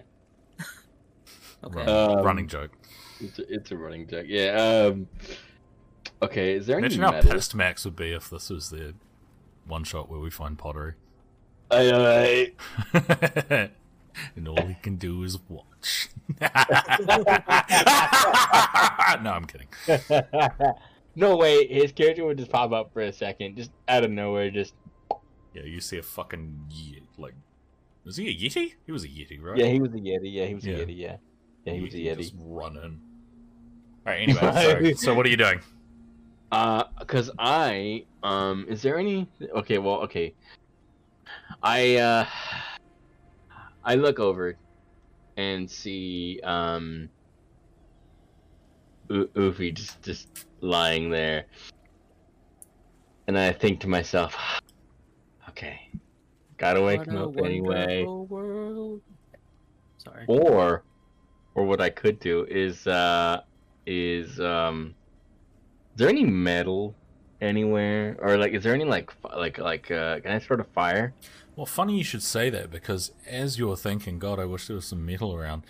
Okay. Running, Um, running joke. It's a, it's a running joke. Yeah, um Okay, is there any Imagine how metal? pissed Max would be if this was the one shot where we find pottery. I, I, and all he can do is watch. no, I'm kidding. no way, his character would just pop up for a second, just out of nowhere, just Yeah, you see a fucking ye- like, was he a yeti? He was a yeti, right? yeah, he was a yeti, yeah, he was Yeah. a yeti, yeah, yeah, he was a yeti. Just run in. All right. Anyway, so, so what are you doing? Uh, cause I um, is there any? Okay, well, okay, I uh, I look over and see um, U- just just lying there, and I think to myself, okay, gotta wake him up anyway. world. Sorry. Or, or what I could do is, uh, is, um, is there any metal anywhere, or like, is there any like, like, like, uh, can I start a fire? Well, funny you should say that because as you're thinking, God, I wish there was some metal around.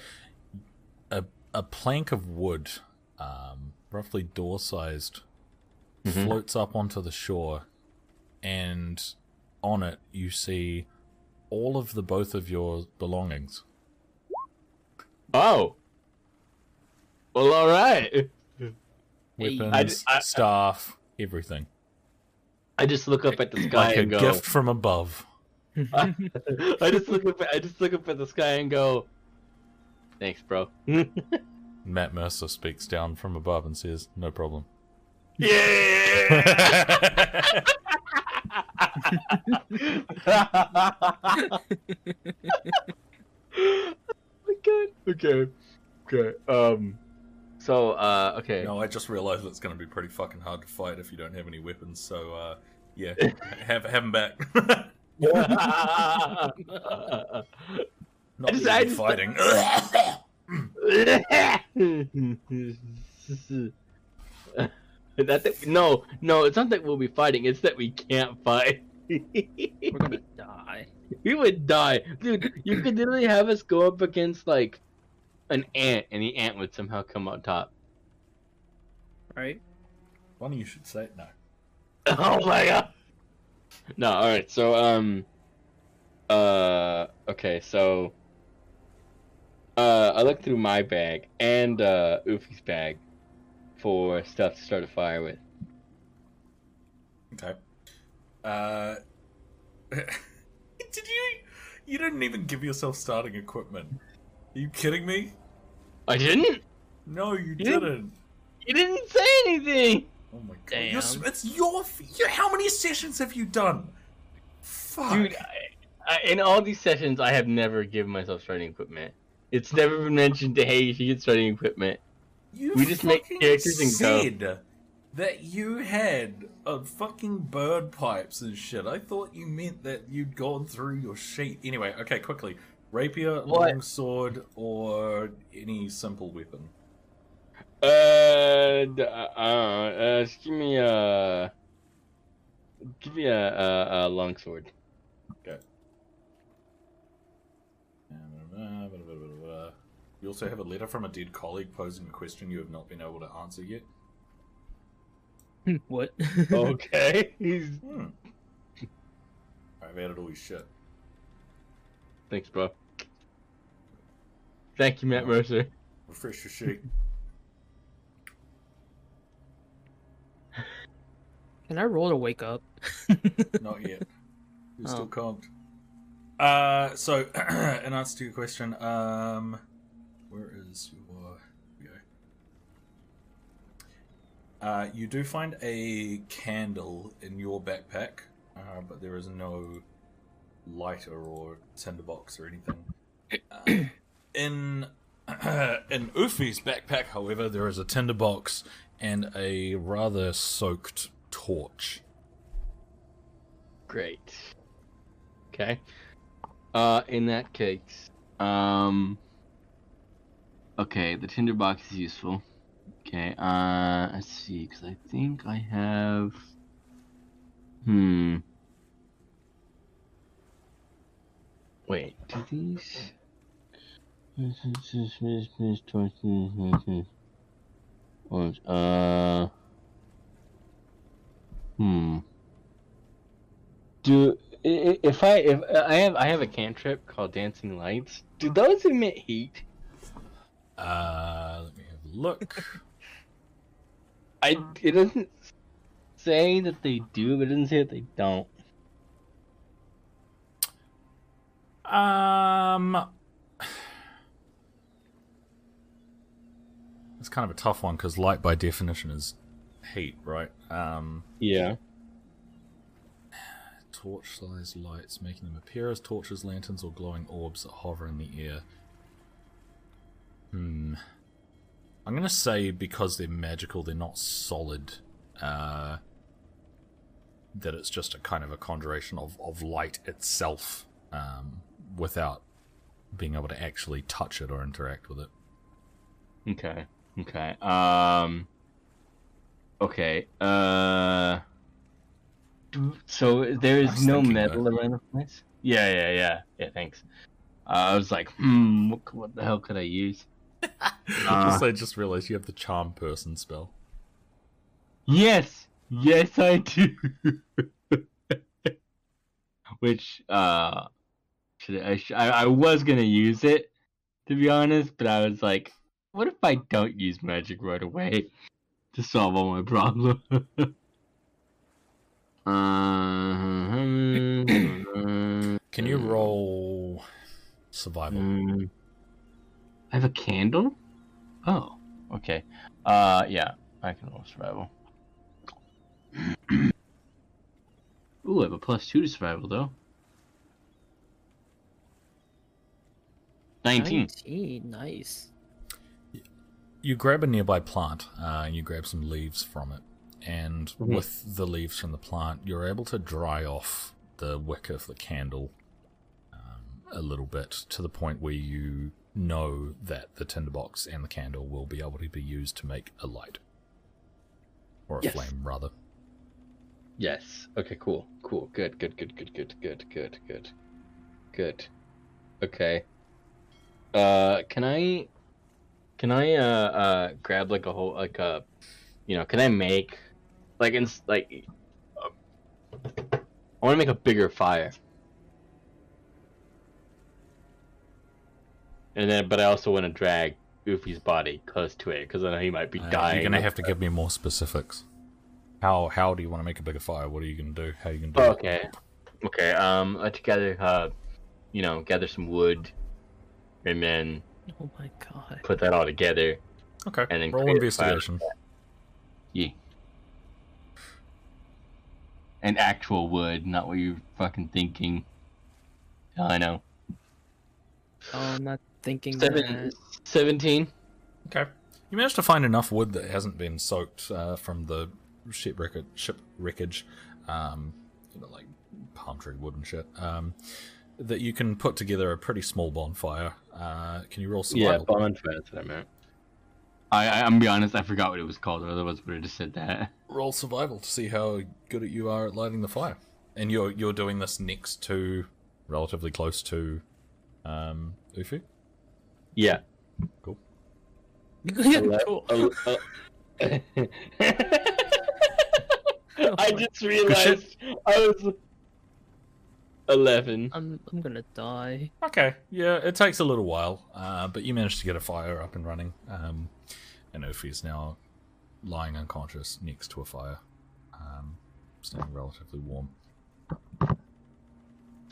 A a plank of wood, um, roughly door-sized, Mhm. floats up onto the shore, and on it you see all of the both of your belongings. Oh. Well, all right. Weapons, I I- staff, everything. I just look up at the sky Like and go. gift from above. I just look up. I just look up at the sky and go. Thanks, bro. Matt Mercer speaks down from above and says, "No problem." yeah. oh my god. Okay. Okay. Um. So, uh, okay. No, I just realized it's going to be pretty fucking hard to fight if you don't have any weapons. So, uh, yeah, have have them back. Not just- that I just- fighting. that, that no, no, it's not that we'll be fighting. It's that we can't fight. We're gonna die. we would die, dude. You could literally have us go up against like an ant, and the ant would somehow come out top. Right? Funny you should say it. now. Oh my god. No, all right. So, um, uh, okay. So, uh, I looked through my bag and uh, Oofy's bag for stuff to start a fire with. Okay. Uh, did you? You didn't even give yourself starting equipment. Are you kidding me? I didn't. No, you didn't? didn't. You didn't say anything. Oh my god! Damn. You're it's your, your. How many sessions have you done? Fuck. Dude, I, I, in all these sessions, I have never given myself starting equipment. It's never been mentioned. To, hey, you should get starting equipment. You We just make characters and go. said that you had a fucking bird pipes and shit. I thought you meant that you'd gone through your sheet. Anyway, okay, quickly. Rapier, What? longsword, or any simple weapon. Uh, d- uh, uh, just give me a, give me a, a, a longsword. You also have a letter from a dead colleague posing a question you have not been able to answer yet. what? Okay. He's Hmm. I've added all your shit. thanks, bro. Thank you, Matt Mercer. Refresh your sheet. Can I roll to wake up? Not yet. You're still Oh. Uh, so, in answer to your question, um, where is your. go. Uh, you do find a candle in your backpack, uh, but there is no lighter or tinderbox or anything. In in Ufi's backpack, however, there is a tinderbox and a rather soaked torch. Great. Okay. Uh, in that case, um, okay, the tinderbox is useful. Okay. Uh, let's see, because I think I have. Hmm. Wait, do these? Uh. Hmm. Do if I if I have I have a cantrip called Dancing Lights. Do those emit heat? Uh, let me have a look. I it doesn't say that they do, but it doesn't say that they don't. Um, kind of a tough one because light by definition is heat, right? Um, Yeah. torch size lights, making them appear as torches, lanterns, or glowing orbs that hover in the air. Hmm. I'm gonna say because they're magical, they're not solid. Uh, that it's just a kind of a conjuration of, of light itself, um, without being able to actually touch it or interact with it. Okay. Okay. Um. Okay. Uh. So there I is was no metal that. around the place. Yeah. Yeah. Yeah. Yeah. Thanks. Uh, I was like, hmm, what, what the hell could I use? Uh, also, I just realized you have the charm person spell. Yes, yes, I do. Which uh, should I, I? I was gonna use it, to be honest, but I was like, what if I don't use magic right away to solve all my problems? uh, Can you roll survival? Mm, I have a candle. Oh, okay. Uh, yeah, I can roll survival. Ooh, I have a plus two to survival though. Nineteen. 19, nice. You grab a nearby plant uh, and you grab some leaves from it. And Mhm. with the leaves from the plant, you're able to dry off the wick of the candle um, a little bit to the point where you know that the tinderbox and the candle will be able to be used to make a light. Or a Yes. flame, rather. Yes. Okay. Cool. Cool. Good. Good. Good. Good. Good. Good. Good. Good. Good. Okay. Uh, can I? Can I uh uh grab like a whole like a, you know? Can I make, like in like, uh, I want to make a bigger fire. And then, but I also want to drag Goofy's body close to it because I know he might be Uh, dying. you're going to have to give me more specifics. How how do you want to make a bigger fire? What are you going to do? How are you going to do Oh, it? okay. Okay. Um, let's gather, uh, you know, gather some wood, and then Oh my god. put that all together. Okay, and then roll create a fire. investigation. Yeah. And actual wood, not what you're fucking thinking. Yeah, I know. Oh, I'm not thinking Seven, that. 17. Okay. You managed to find enough wood that hasn't been soaked uh, from the ship wreckage, ship wreckage, um, you know, like palm tree wood and shit, um, that you can put together a pretty small bonfire. Uh, can you roll survival? Yeah, bonfire, that's what I meant. I, I, I'm gonna be honest, I forgot what it was called, otherwise I would have just said that. roll survival to see how good you are at lighting the fire. And you're you're doing this next to, relatively close to, um, Ufu. Yeah. Cool. cool. I just realized I was 11. I'm I'm gonna die. Okay, yeah, it takes a little while, uh, but you managed to get a fire up and running. Um, and Ufi is now lying unconscious next to a fire, um, staying relatively warm.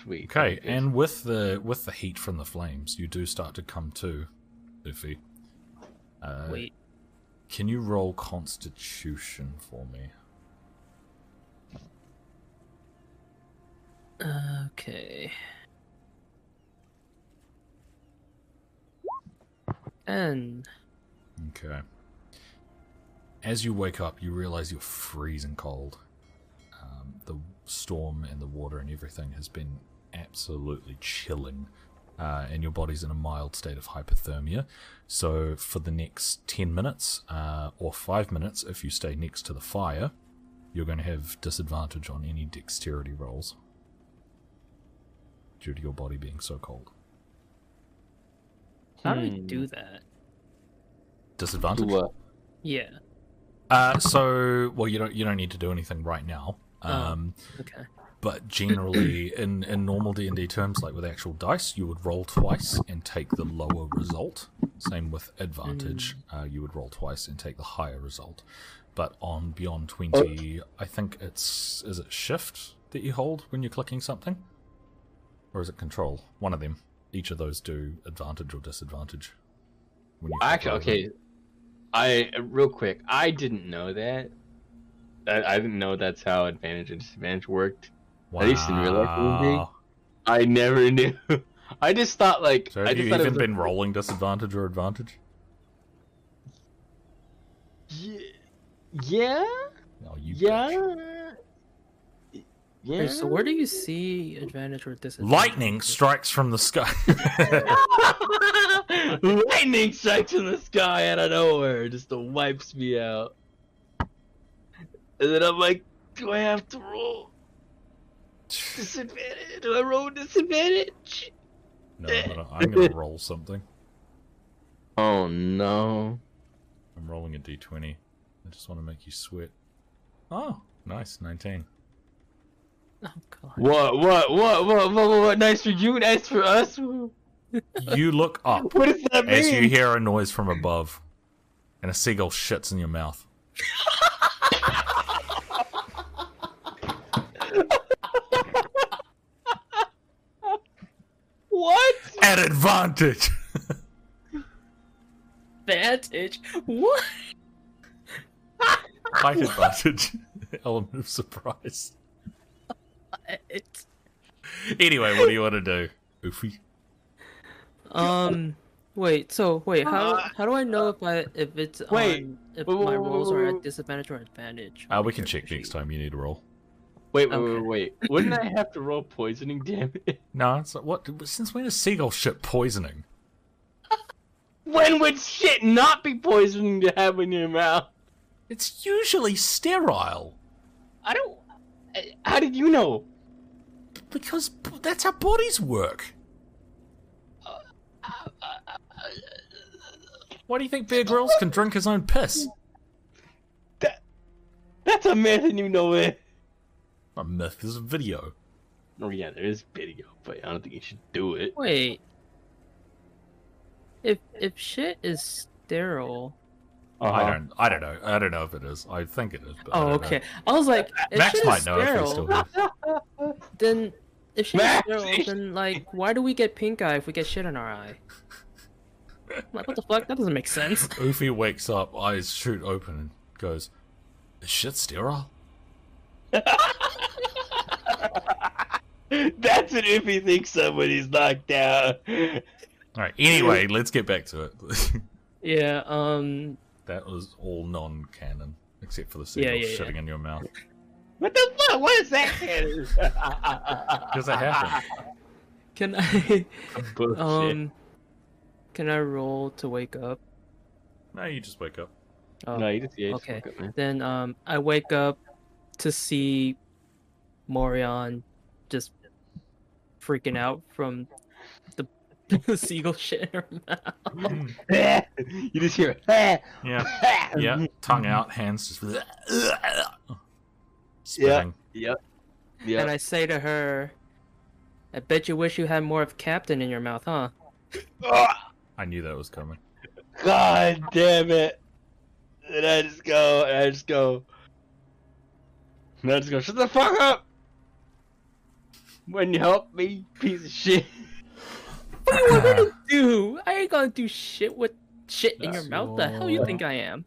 Sweet. Okay, and with the with the heat from the flames, you do start to come to, Ufi. Uh, Wait. can you roll Constitution for me? Okay. And Okay. As you wake up, you realize you're freezing cold. Um, the storm and the water and everything has been absolutely chilling, uh, and your body's in a mild state of hypothermia. So, for the next 10 minutes, uh, or 5 minutes if you stay next to the fire, you're going to have disadvantage on any dexterity rolls due to your body being so cold. how do we Hmm. do that? Disadvantage? To, uh, Yeah. Uh, so, well, you don't you don't need to do anything right now. Oh. Um, Okay. but generally, in in normal D and D terms, like with actual dice, you would roll twice and take the lower result. Same with advantage, uh, you would roll twice and take the higher result. But on Beyond Twenty, I think it's is it Shift that you hold when you're clicking something, or is it Control? One of them. Each of those do advantage or disadvantage. Actually, okay. I real quick. I didn't know that. I, I didn't know that's how advantage and disadvantage worked. I used to realize it would be. Wow. I never knew. I just thought like So I have just you even been rolling disadvantage or advantage? Ye- Yeah. Oh, you bitch. Yeah. Yeah. Okay, so where do you see advantage or disadvantage? Lightning strikes from the sky. Lightning strikes in the sky out of nowhere, just wipes me out. And then I'm like, do I have to roll disadvantage? Do I roll disadvantage? no, I don't- I'm gonna roll something. Oh no. I'm rolling a d20. I just want to make you sweat. Oh, nice, 19. Oh god. What, what, what, what, what, what, what? Nice for you, nice for us? You look up what does that mean? as you hear a noise from above, and a seagull shits in your mouth. What? At advantage! Advantage? What? Height advantage. Element of surprise. It. Anyway, what do you want to do? Oofy. Um, wait. So wait, how Uh, how do I know if I if it's wait, on, if wait, my wait, rolls are at disadvantage or advantage? Uh, we can check next time you need a roll. Wait, wait, Okay. wait, wait. Wouldn't I have to roll poisoning damage? No, it's what? Since when is seagull shit poisoning? When would shit not be poisoning to have in your mouth? It's usually sterile I don't. How did you know? Because b- that's how bodies work. Why do you think Bear Grylls can drink his own piss? That, that's a myth, and you know it. A myth. is a video. Oh yeah, there is video, but I don't think you should do it. Wait. If if shit is sterile. I uh-huh. don't. I don't know. I don't know if it is. I think it is. But I Oh, don't know. okay. I was like, if Max shit might is know if he's still here. then if she's Max, is sterile, then like, why do we get pink eye if we get shit in our eye? Like, what the fuck? That doesn't make sense. Oofy wakes up, eyes shoot open, and goes, "Is shit sterile?" That's it if you think somebody's knocked out. All right. Anyway, let's get back to it. Yeah. Um. that was all non-canon, except for the Yeah, seagull yeah, yeah. shitting in your mouth. What the fuck? What is that? Because it happened. Can I? Um. Can I roll to wake up? No, you just wake up. Oh, no, you just yeah. you just okay. woke up, man. Then um, I wake up to see Morion just freaking out from the, the seagull shit in her mouth. you just hear. "Ah, Yeah. ah." Yeah. Tongue out, hands just. Spitting. Yep. Yep. And I say to her, "I bet you wish you had more of Captain in your mouth, huh?" Ah, I knew that was coming. God damn it! And I just go, and I just go, and I just go, shut the fuck up! When you help me, piece of shit. What do you want me to do? I ain't gonna do shit with shit in your That's mouth. The hell you think I am?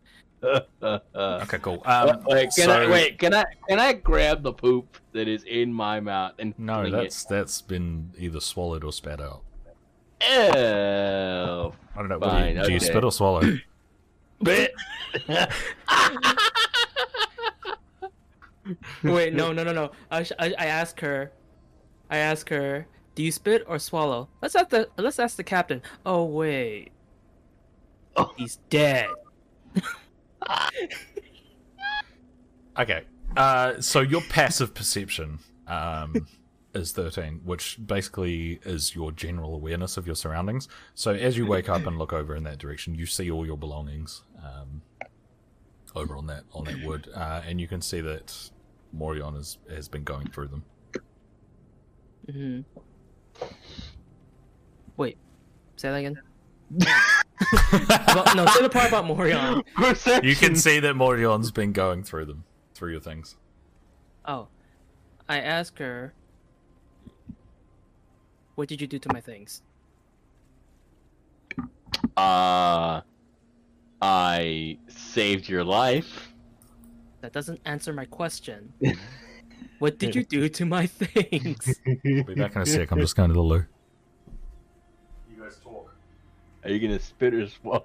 Okay, cool. Um, wait, can I wait? Can I can I grab the poop that is in my mouth and No, fling that's that's been either swallowed or spat out. it? Ew. I don't know. What do, you, Fine, do you spit or swallow? Bit. Wait, no, no, no, no. I, sh- I, I ask her. I ask her, "Do you spit or swallow?" Let's ask the let's ask the captain. Oh wait, Oh. he's dead. Okay. Uh, so your passive perception um, is 13, which basically is your general awareness of your surroundings. So as you wake up and look over in that direction, you see all your belongings um, over on that on that wood, uh, and you can see that Morion has has been going through them. hmm Wait, say that again. well, no, say the part about Morion. You can see that Morion's been going through them, through your things. Oh, I ask her, "What did you do to my things?" Uh, I saved your life. That doesn't answer my question. what did you do to my things? I'll Be back in a sec. I'm just going to the loo. You guys talk. Are you gonna spit or swallow?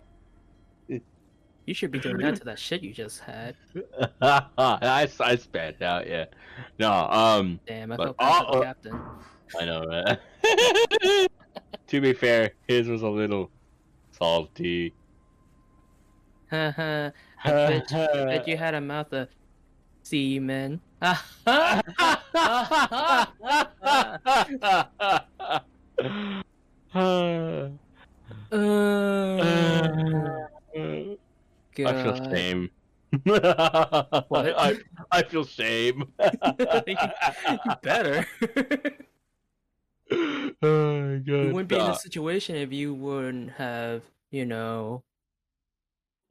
You should be doing that to that shit you just had. I, I spat out, yeah. No, um, Damn, I But- felt bad for uh-oh. the captain. I know that. to be fair, his was a little salty. Haha, I bet, I bet you had a mouth of semen. Uh, I feel God. shame. I, I feel shame. you better. oh, God. you wouldn't be in this situation if you wouldn't have, you know,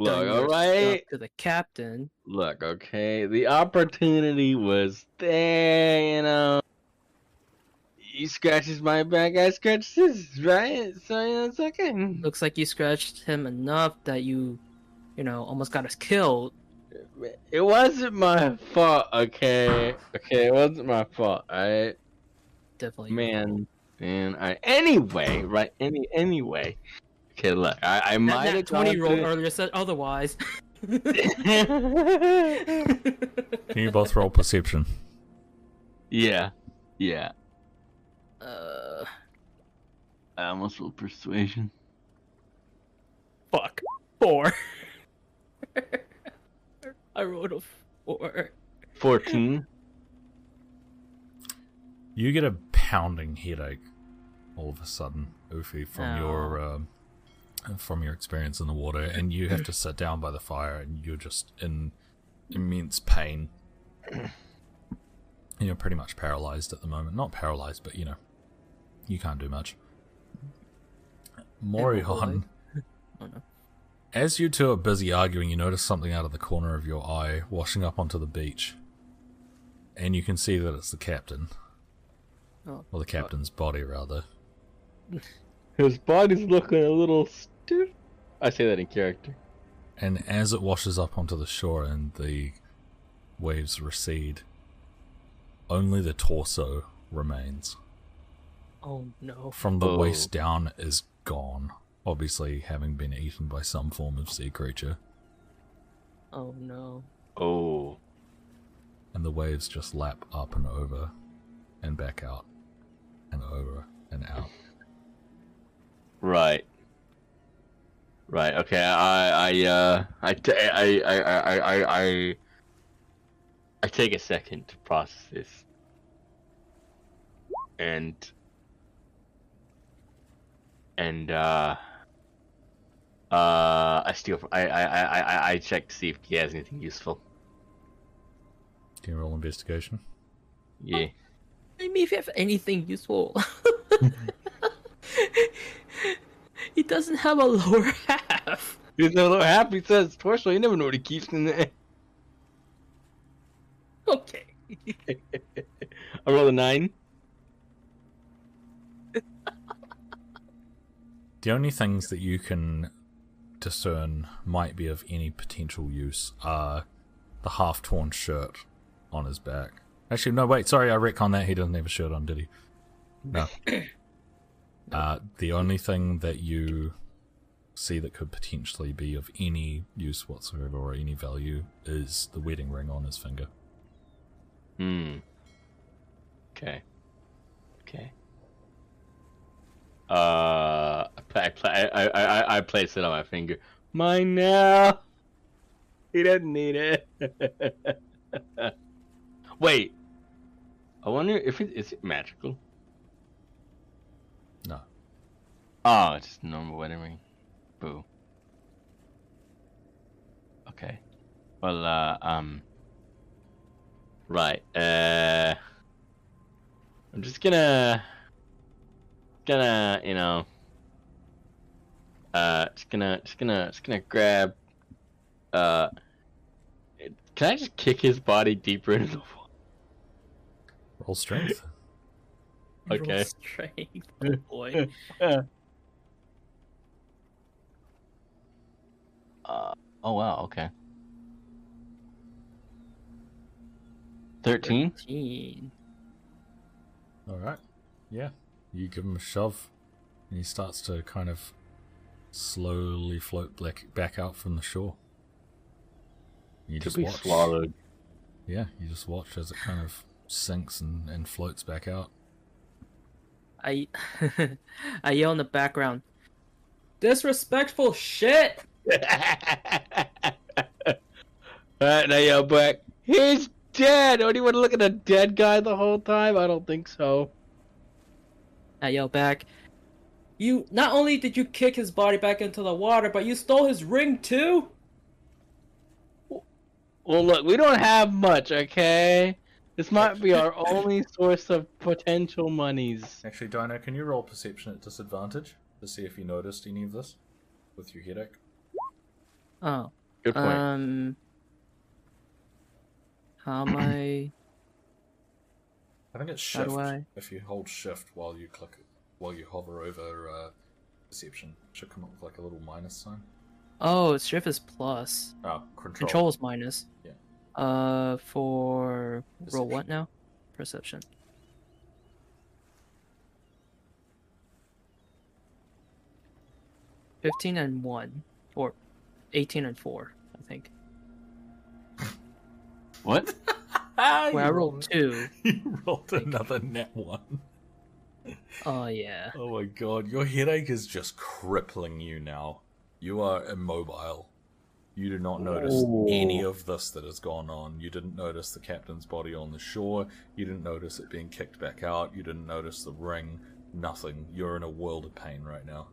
Look, alright. to the captain. Look, okay. The opportunity was there, you know. He scratches my back, I scratch his, right? So, you know, it's okay. Looks like you scratched him enough that you, you know, almost got us killed. It wasn't my fault, okay? Okay, it wasn't my fault, alright? definitely. Man, man. I, anyway, right? Any anyway. Okay, look. I, I That, might that have 20 gone rolled earlier said otherwise. Can you both roll perception? yeah, yeah. Uh, I almost rolled persuasion. fuck. Four. I rolled a four. Fourteen. You get a pounding headache all of a sudden, Ufi, from your um, from your experience in the water, and you have to sit down by the fire, and you're just in immense pain. You're pretty much paralyzed at the moment. Not paralyzed, but you know, you can't do much. Morion, Oh no. as you two are busy arguing, you notice something out of the corner of your eye washing up onto the beach, and you can see that it's the captain, Oh. or the captain's body, rather. His body's looking a little stiff. I say that in character. And as it washes up onto the shore and the waves recede, only the torso remains. Oh no. From the Oh. waist down is gone, obviously having been eaten by some form of sea creature, Oh no. Oh. and the waves just lap up and over and back out and over and out. Right. Right. Okay. I. I. Uh. I. ta- I. I. I. I. I. I, I take a second to process this. And. And. Uh. Uh. I steal. I. I. I. I. I check to see if he has anything useful. Can you roll investigation? Yeah. I mean, if you have anything useful. he doesn't have a lower half. He's a lower half. He Says torso. You never know what he keeps in there. Okay. I roll a nine. The only things that you can discern might be of any potential use are the half torn shirt on his back. Actually, no, wait, sorry, I retcon that. He doesn't have a shirt on, did he? No. uh, the only thing that you see that could potentially be of any use whatsoever or any value is the wedding ring on his finger. Hmm. Okay. Okay. Uh, I, I, I, I, I, I place it on my finger. Mine now. He doesn't need it. Wait. I wonder if it is it magical. No. Oh, it's just a normal wedding ring. Boo. Okay. Well, uh, um. Right. Uh. I'm just gonna. Gonna, you know. Uh, just gonna, just gonna, just gonna grab. Uh. Can I just kick his body deeper into the wall? Roll strength. okay. Roll Okay. Strength. Oh boy. Uh, oh wow, okay. 13? 13. Alright. Yeah. You give him a shove, and he starts to kind of slowly float back, back out from the shore. You To just be watch. swallowed. Yeah, you just watch as it kind of sinks and, and floats back out. I I yell in the background. Disrespectful shit. Alright, now yell back. He's dead! Oh, do you want to look at a dead guy the whole time? I don't think so. I yell back. You not only did you kick his body back into the water, but you stole his ring too. Well, look, we don't have much, okay? This might be our only source of potential monies. Actually, Dino, can you roll perception at disadvantage to see if you noticed any of this with your headache? Oh. Good point. Um. How am I? I think it's shift. If you hold shift while you click, while you hover over uh, perception, it should come up with like a little minus sign. Oh, shift is plus. Oh, control. Control is minus. Yeah. Uh, for Perception. roll what now? Perception. Fifteen and one, or eighteen and four, I think. what? Where I rolled 2. You rolled another net one. Oh, yeah. Oh my god, your headache is just crippling you now. You are immobile. You do not notice Oh. any of this that has gone on. You didn't notice the captain's body on the shore. You didn't notice it being kicked back out. You didn't notice the ring. Nothing. You're in a world of pain right now.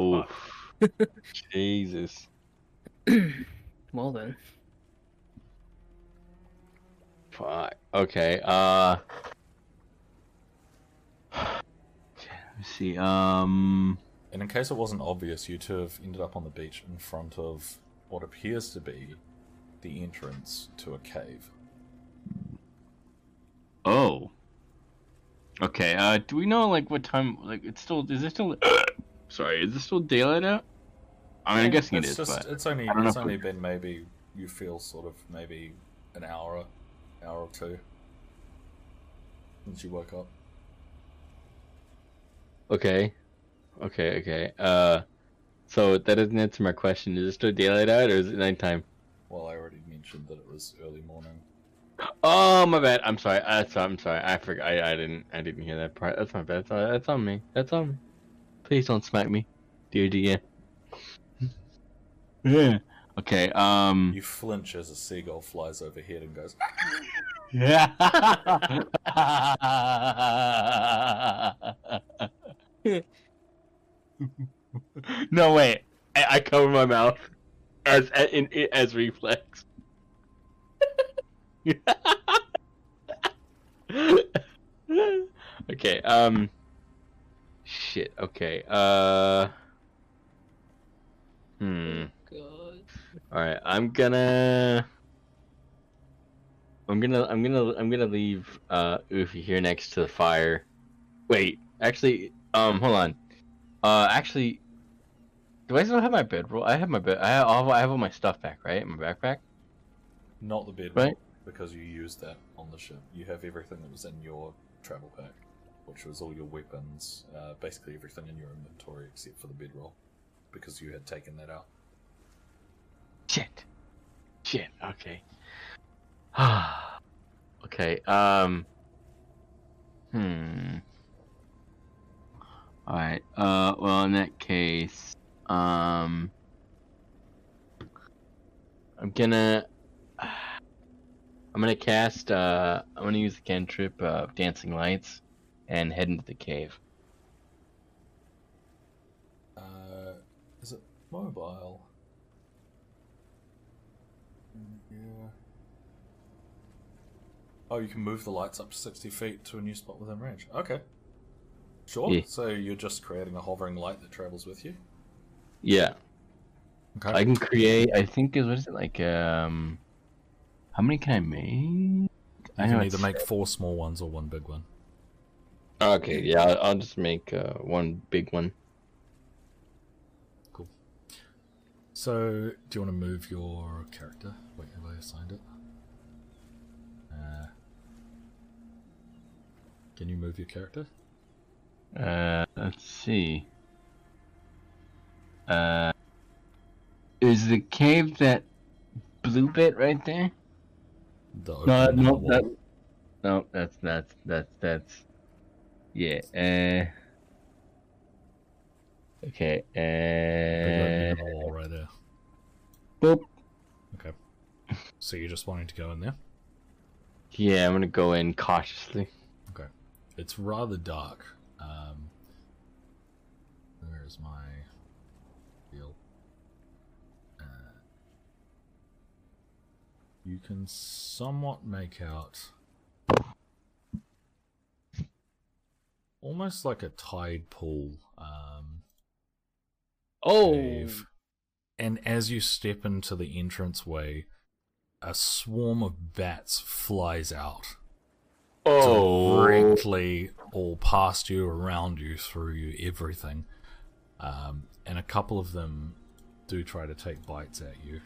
Oof. Jesus. Well, then. Fuck. Okay. Uh. Let's see. Um. And in case it wasn't obvious, you two have ended up on the beach in front of what appears to be the entrance to a cave. Oh. Okay. Uh. Do we know like what time? Like it's still. Is it still? Sorry. Is it still daylight out? I mean, I'm guessing it it's just but it's only I don't know it's only we- been maybe you feel sort of maybe an hour, hour or two since you woke up. okay. Okay. Okay. Uh. So that doesn't answer my question. Is it still daylight out or is it nighttime? Well, I already mentioned that it was early morning. Oh my bad. I'm sorry. That's I'm sorry. I forgot. I, I didn't I didn't hear that part. That's my bad. That's, on- that's on me. That's on me. Please don't smack me, dear DM. Yeah. Okay. Um. You flinch as a seagull flies overhead and goes. Yeah. no wait. I, I cover my mouth as in, in as reflex. okay. Um. Shit. Okay. Uh. Hmm. God. All right, I'm gonna, I'm gonna, I'm gonna, I'm gonna leave uh Oofy here next to the fire. Wait, actually, um, hold on. Uh, actually, do I still have my bedroll? I have my bed. I have, all- I have all my stuff back, right? My backpack. Not the bed, Right. because you used that on the ship. You have everything that was in your travel pack, which was all your weapons, uh, basically everything in your inventory except for the bedroll, because you had taken that out. Shit. Shit. Okay. okay. Um. Hmm. All right. Uh. Well, in that case, um, I'm gonna. I'm gonna cast. Uh. I'm gonna use the cantrip of dancing lights, and head into the cave. Uh, is it mobile? Mm, Yeah. Oh, you can move the lights up to 60 feet to a new spot within range. Okay. Sure. Yeah. So you're just creating a hovering light that travels with you? Yeah. Okay. I can create. I think is what is it like? Um. How many can I make? you I can either make four small ones or one big one. Okay, yeah, I'll, I'll just make uh, one big one. Cool. So, do you want to move your character? Wait, have I assigned it? Can you move your character? Uh, let's see. Uh, is the cave that blue bit right there? The No, no, that, no, that's that's that's that's. Yeah. Uh. Okay. Uh. wall right there. Boop. Okay. So you're just wanting to go in there? Yeah, I'm gonna go in cautiously. It's rather dark. Um, where is my field? Uh, you can somewhat make out almost like a tide pool um, Oh, cave. And as you step into the entranceway, a swarm of bats flies out Oh. directly all past you, around you, through you, everything. Um, and a couple of them do try to take bites at you.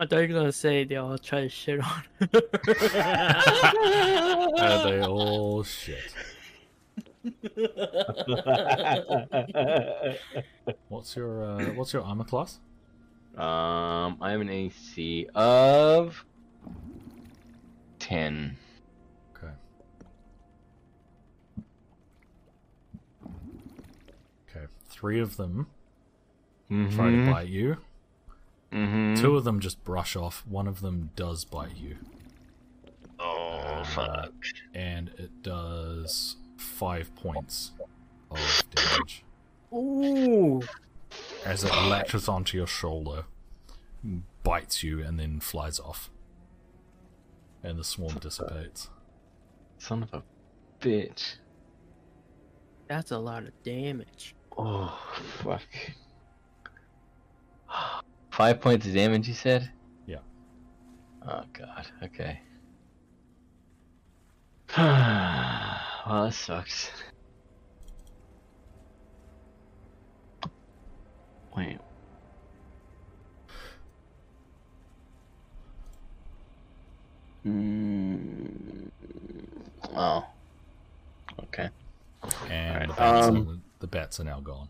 I don't were gonna say they all try to shit on. Uh, they all shit. What's your uh, what's your armor class? um, I have an AC of ten. Okay. Okay. Three of them try to bite you. Mm-hmm. Two of them just brush off. One of them does bite you, Oh fuck! and it does five points of damage Ooh. as it latches onto your shoulder, bites you, and then flies off. And the swarm dissipates. Son of a bitch! That's a lot of damage. Oh fuck! Five points of damage, you said? Yeah. Oh god. Okay. well, that sucks. Wait. Mm. Oh. Okay. And Alright, the, bats um, are, the bats are now gone.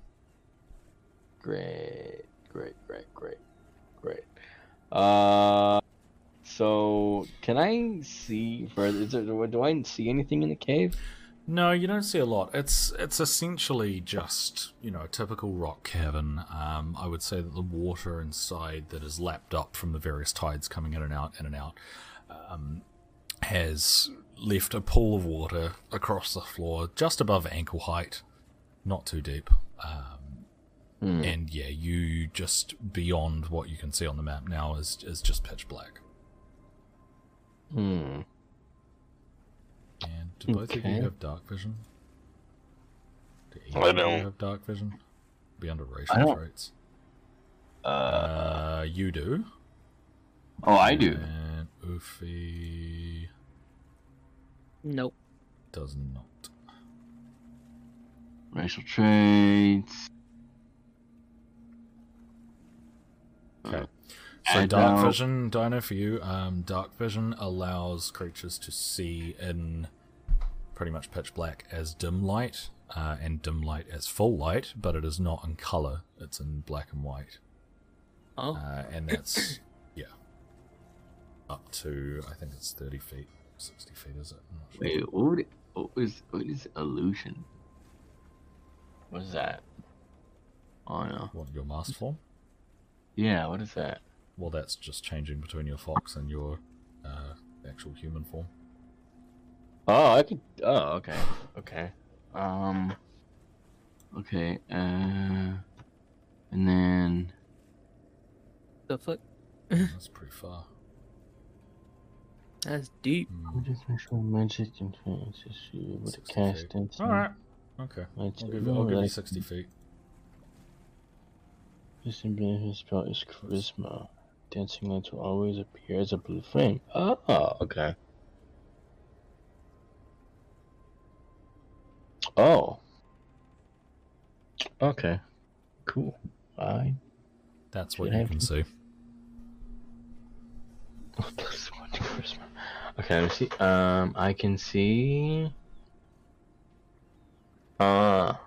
Great, great, great, great, great. Uh, so can I see further? Is there, do I see anything in the cave? No, you don't see a lot. It's it's essentially just you know a typical rock cavern. Um, I would say that the water inside that is lapped up from the various tides coming in and out, in and out, um, has left a pool of water across the floor, just above ankle height, not too deep. Um, Hmm. and yeah, you just beyond what you can see on the map now is is just pitch black. Hmm. And do both of you have dark vision? Do I either of don't. you have dark vision? Be under racial traits. Uh. Uh, you do. Oh, I do. And Ufi Nope. does not. Racial traits. Okay. So I dark don't- vision, Dino, for you. Um, dark vision allows creatures to see in pretty much pitch black as dim light, uh, and dim light as full light, but it is not in color. It's in black and white. Oh. Uh, and that's yeah, up to I think it's thirty feet, sixty feet, is it? I'm sure. Wait, what, would it, what is what is illusion? What is that? Oh no. What your mask form? Yeah, what is that? Well, that's just changing between your fox and your uh, actual human form. Oh, I could. Oh, okay, okay. Um. Okay. Uh. And then. The fuck? That's pretty far. That's deep. Hmm, Just make sure magic influences you with a cast feet. dance. All right. Okay. Magic. I'll give, I'll give you like, sixty feet. This ability spell is charisma. Dancing lights will always appear as a blue flame. Oh, okay. Oh. Okay. Cool. I That's what Should you have can see. plus one to charisma. Okay, let me see. Um, I can see. Ah.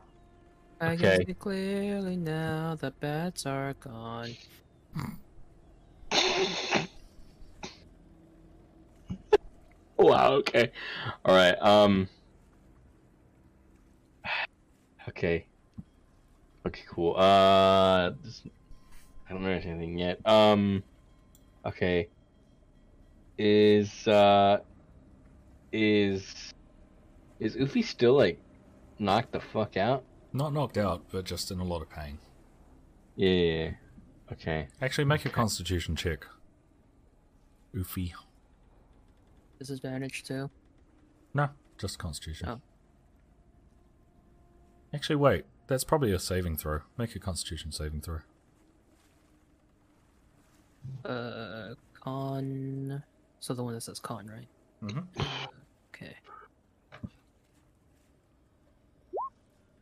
I Okay. can see clearly now the bats are gone. Wow. Okay. All right. Um. Okay. Okay. Cool. Uh. This, I don't notice anything yet. Um. Okay. Is uh. Is. Is Ufi still like, knocked the fuck out? Not knocked out, but just in a lot of pain. Yeah. yeah, yeah. Okay. Actually, make a Constitution check. Oofy. Disadvantage too. No, just Constitution. Oh. Actually, wait. That's probably a saving throw. Make a Constitution saving throw. Uh, con. So the one that says con, right? Mm-hmm. Okay.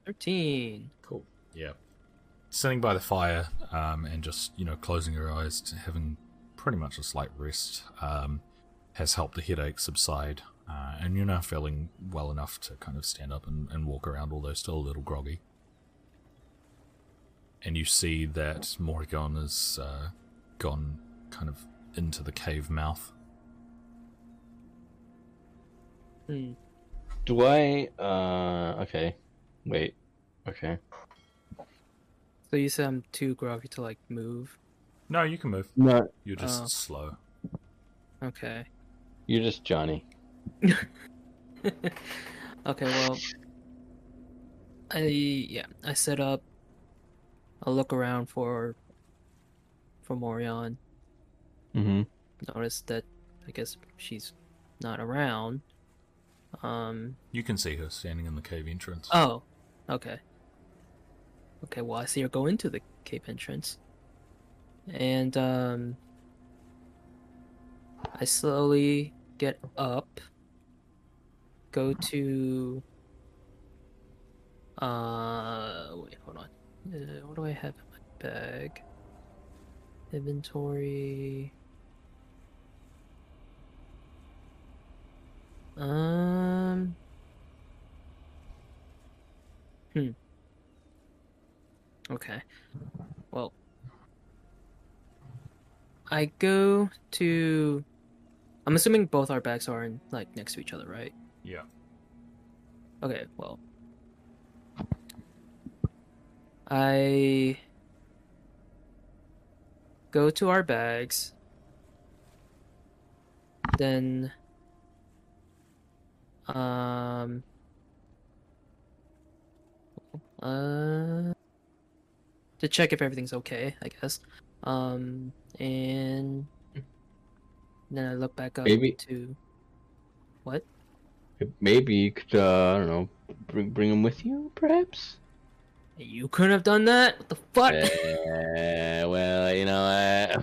Thirteen. Cool. Yeah. Sitting by the fire, um, and just you know closing your eyes, to having pretty much a slight rest, um, has helped the headache subside. Uh, and you're now feeling well enough to kind of stand up and, and walk around, although still a little groggy. And you see that Morrigan has uh, gone kind of into the cave mouth. Hmm. Do I? Uh, okay. Wait. Okay. So you said I'm too groggy to like move. No, you can move. No, You're just Oh. slow. Okay. you're just Johnny. okay, well I yeah, I set up I'll look around for for Morion. Mm-hmm. Notice that I guess she's not around. Um You can see her standing in the cave entrance. oh, okay. Okay, well I see her go into the cave entrance. And um I slowly get up, go to uh wait, hold on. Uh, what do I have in my bag? Inventory. Um Hmm. Okay. Well, I go to. I'm assuming both our bags are in like next to each other, right? Yeah. Okay. Well, I go to our bags. Then, um, uh, to check if everything's okay, I guess. Um, and then I look back up Maybe- to what? Maybe you could. Uh, I don't know. Bring bring him with you, perhaps. You couldn't have done that. What the fuck? Uh, well, you know. Uh...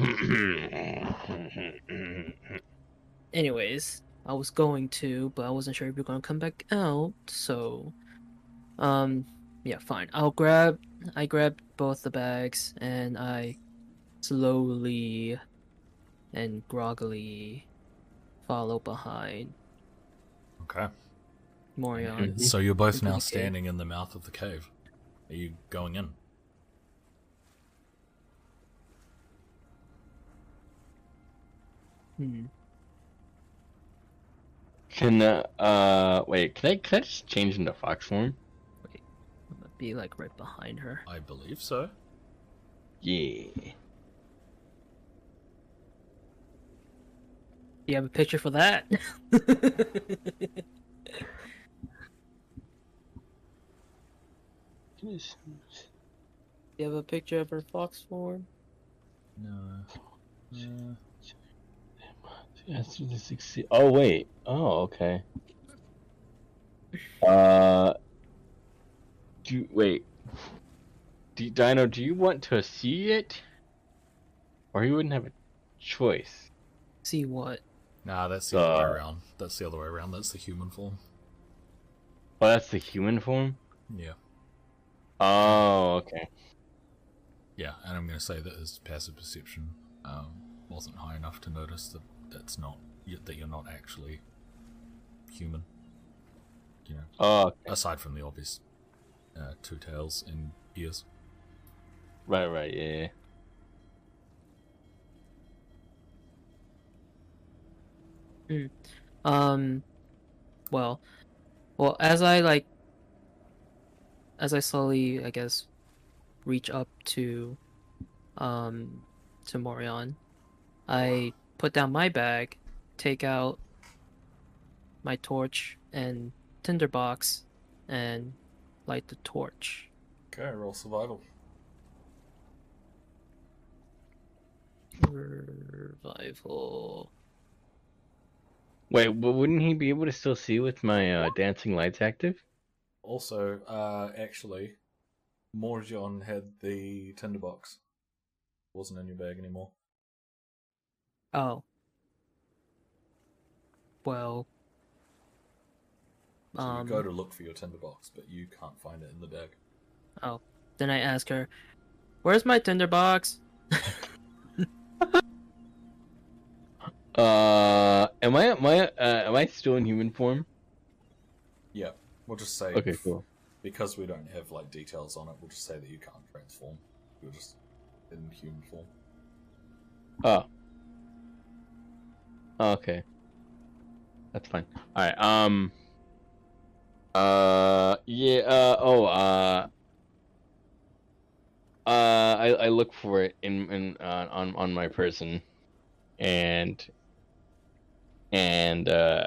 Anyways, I was going to, but I wasn't sure if you're gonna come back out. So, um, yeah, fine. I'll grab. I grab both the bags and I slowly and groggily follow behind Okay. Morion. Mhm. So you're both now standing in the mouth of the cave. Are you going in? Hmm. Can uh, uh wait? Can I can I just change into fox form? Wait, I'm gonna be like right behind her. I believe so. Yeah. You have a picture for that? you have a picture of her fox form? No. Yes, the succeed. Oh wait. Oh okay. Uh. Do wait. Do, Dino, do you want to see it, or you wouldn't have a choice? See what? Nah, that's the other way around. That's the other way around. That's the human form. Oh, that's the human form. Yeah. Oh, okay. Yeah, and I'm going to say that his passive perception um, wasn't high enough to notice that that's not y- that you're not actually human. You know, Oh, okay. aside from the obvious uh, two tails and ears. right, right, yeah. Um, well, well, as I like, as I slowly, I guess, reach up to, um, to Morion, I put down my bag, take out my torch and tinderbox, and light the torch. Okay, roll survival. Survival. Wait, but wouldn't he be able to still see with my uh, dancing lights active? Also, uh, actually, Morjon had the tinderbox. Wasn't in your bag anymore. Oh. Well. So Um. you go to look for your tinderbox, but you can't find it in the bag. Oh. Then I ask her, "Where's my tinderbox?" Uh, am I am I uh, am I still in human form? Yeah, we'll just say Okay, cool. because we don't have like details on it. We'll just say that you can't transform. You're just in human form. Oh. Okay. That's fine. All right. Um. Uh. Yeah. Uh. Oh. Uh. Uh. I I look for it in in uh, on on my person, and and uh,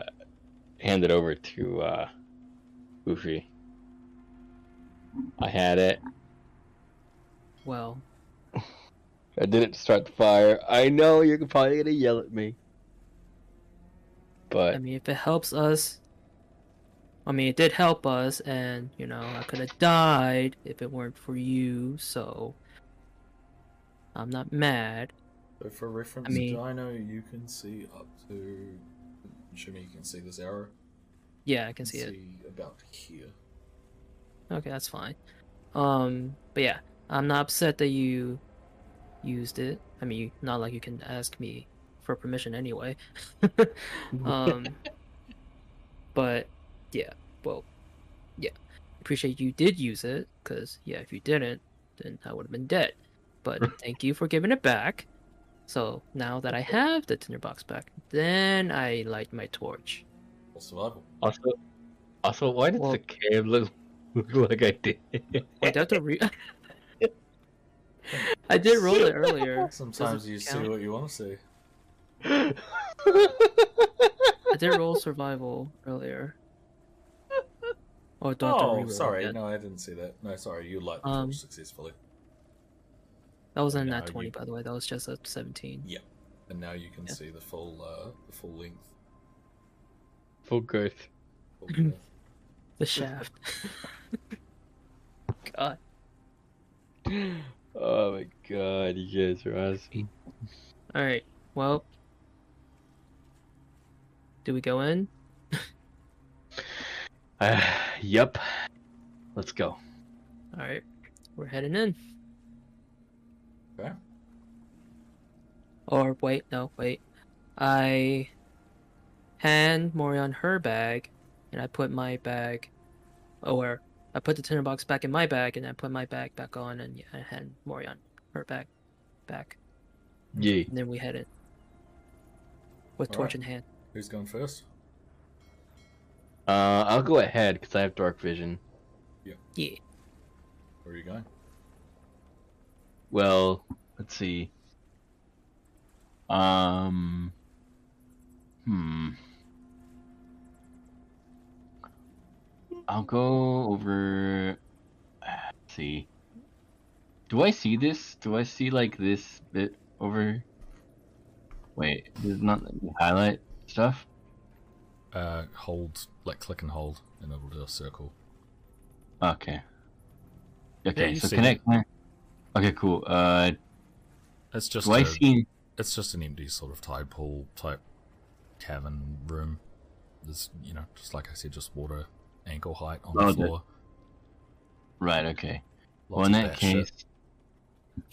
hand it over to uh, Goofy. I had it. Well, I didn't start the fire. I know you're probably gonna yell at me. But I mean, if it helps us, I mean, it did help us, and you know, I could have died if it weren't for you. So I'm not mad. So for reference, I mean- Dino, you can see up to. Jimmy, you can see this arrow. Yeah, I can see it. about here. Okay, that's fine. Um, but yeah, I'm not upset that you used it. I mean, not like you can ask me for permission anyway. um, but yeah, well, yeah, appreciate you did use it because yeah, if you didn't, then I would have been dead. But thank you for giving it back. So now that I have the tinderbox back, then I light my torch. Or survival. also, also, why does Well- the cave look, look like I did? Wait, do I have to re- I did roll it earlier. Sometimes Does it you see what you want to see. I did roll survival earlier. Oh, do I have to Oh, sorry. again? No, I didn't see that. No, sorry. You light the Um, torch successfully. That wasn't No, that 20, you- by the way. That was just a 17. Yeah. And now you can yeah. see the full, uh, the full length. Full girth. Full width. The shaft. God. Oh my god, you guys are awesome. Alright, well. Do we go in? Uh, yep. Let's go. Alright, we're heading in. Okay. Or wait, no, wait. I hand Morion her bag, and I put my bag, or I put the tinderbox back in my bag, and I put my bag back on, and yeah, I hand Morion her bag back, Yeah. and then we head in with torch in hand. Who's going first? Uh, I'll go ahead because I have dark vision. Yeah. Yeah. Where are you going? Well, let's see. Um. Hmm. I'll go over. Let's see. Do I see this? Do I see like this bit over? Wait, does not let me highlight stuff? Uh, hold, like click and hold, and it'll do a circle. Okay. Okay, you so see connect. Okay, cool. Uh, It's just do I a, see? it's just an empty sort of tide pool type cavern room. There's, you know, just like I said, just water ankle height on Oh, the the- floor. Right. Okay. Lots well, in that case.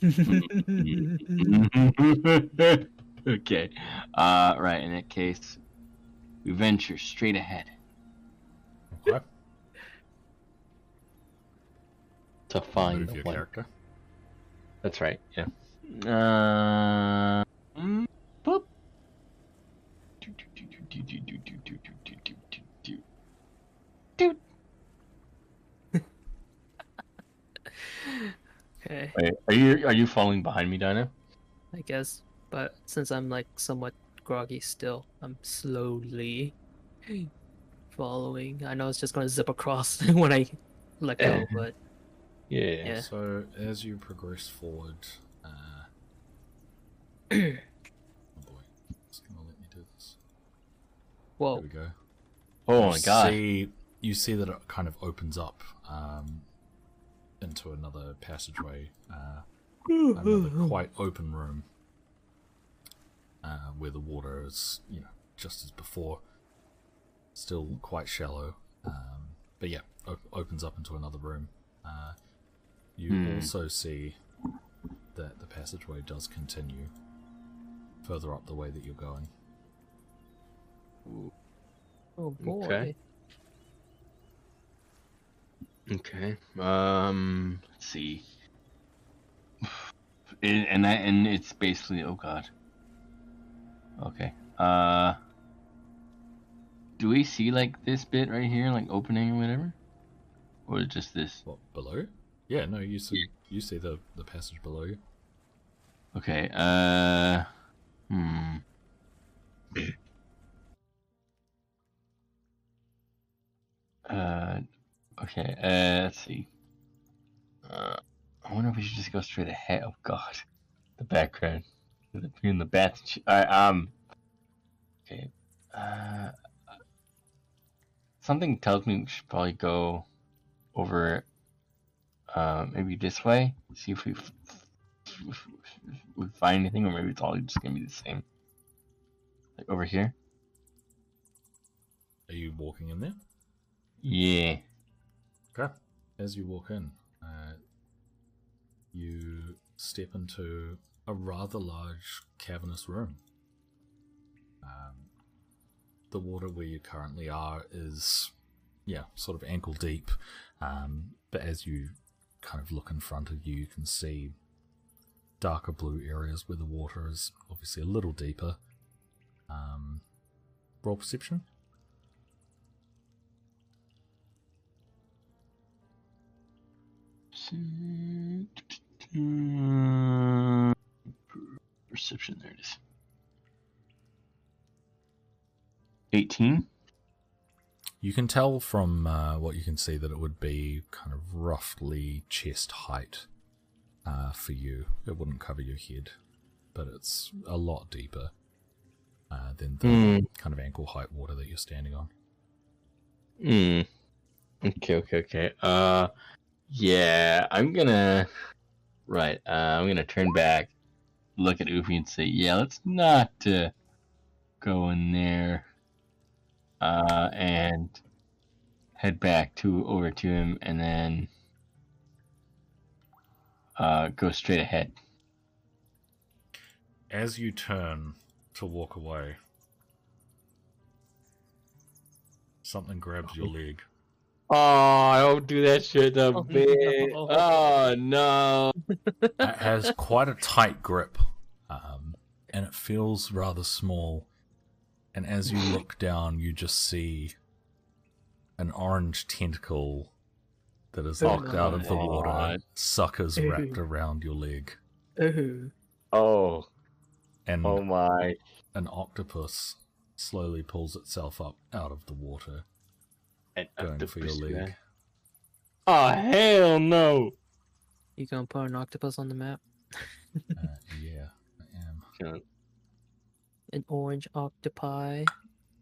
okay. Uh, right, in that case, we venture straight ahead. What? to find Move your character. That's right, yeah. Uh, mm, boop. okay. Wait, are you are you following behind me, Dino? I guess. But since I'm like somewhat groggy still, I'm slowly following. I know it's just gonna zip across when I let go, but Yeah. Yeah. So as you progress forward, uh, oh boy, it's gonna let me do this. There whoa, we go. Oh my god. See, you see that it kind of opens up um, into another passageway, uh, another quite open room, uh, where the water is, you know, just as before, still quite shallow. Um, but yeah, op- opens up into another room. Uh, you Hmm. also see that the passageway does continue further up the way that you're going. Oh boy. Okay. Okay. Um. Let's see. And and, I, and it's basically oh god. Okay. Uh. Do we see like this bit right here, like opening or whatever, or is it just this? What below? Yeah, no, you see, you see the the passage below you. Okay. Uh. Hmm. Uh. Okay. Uh. Let's see. Uh. I wonder if we should just go straight ahead. Oh God, the background, between the and. Alright. Um. Okay. Uh. Something tells me we should probably go over. Uh, maybe this way. See if we f- f- we find anything, or maybe it's all just gonna be the same. Like over here. Are you walking in there? Yeah. Okay. As you walk in, uh, you step into a rather large cavernous room. Um, the water where you currently are is, yeah, sort of ankle deep. Um, but as you kind of look in front of you, you can see darker blue areas where the water is obviously a little deeper. Um, roll perception. Perception. There it is. Eighteen. You can tell from uh, what you can see that it would be kind of roughly chest height uh, for you. It wouldn't cover your head, but it's a lot deeper uh, than the Hmm. kind of ankle height water that you're standing on. Hmm. Okay. Okay. Okay. Uh. Yeah. I'm gonna. Right. Uh. I'm gonna turn back, look at Oofy, and say, "Yeah, let's not uh, go in there." Uh. And head back to over to him, and then uh go straight ahead. As you turn to walk away, something grabs your leg. Oh, I don't do that shit the Oh, bit. no. Oh no. It has quite a tight grip, um, and it feels rather small. And as you look down, you just see an orange tentacle that is Oh, locked out of the water. God. Suckers Ew. wrapped around your leg, Ooh. Oh. and Oh my. an octopus slowly pulls itself up out of the water, An going for your octopus, leg. Oh hell no. You gonna put an octopus on the map? Uh, yeah, I am. An orange octopi.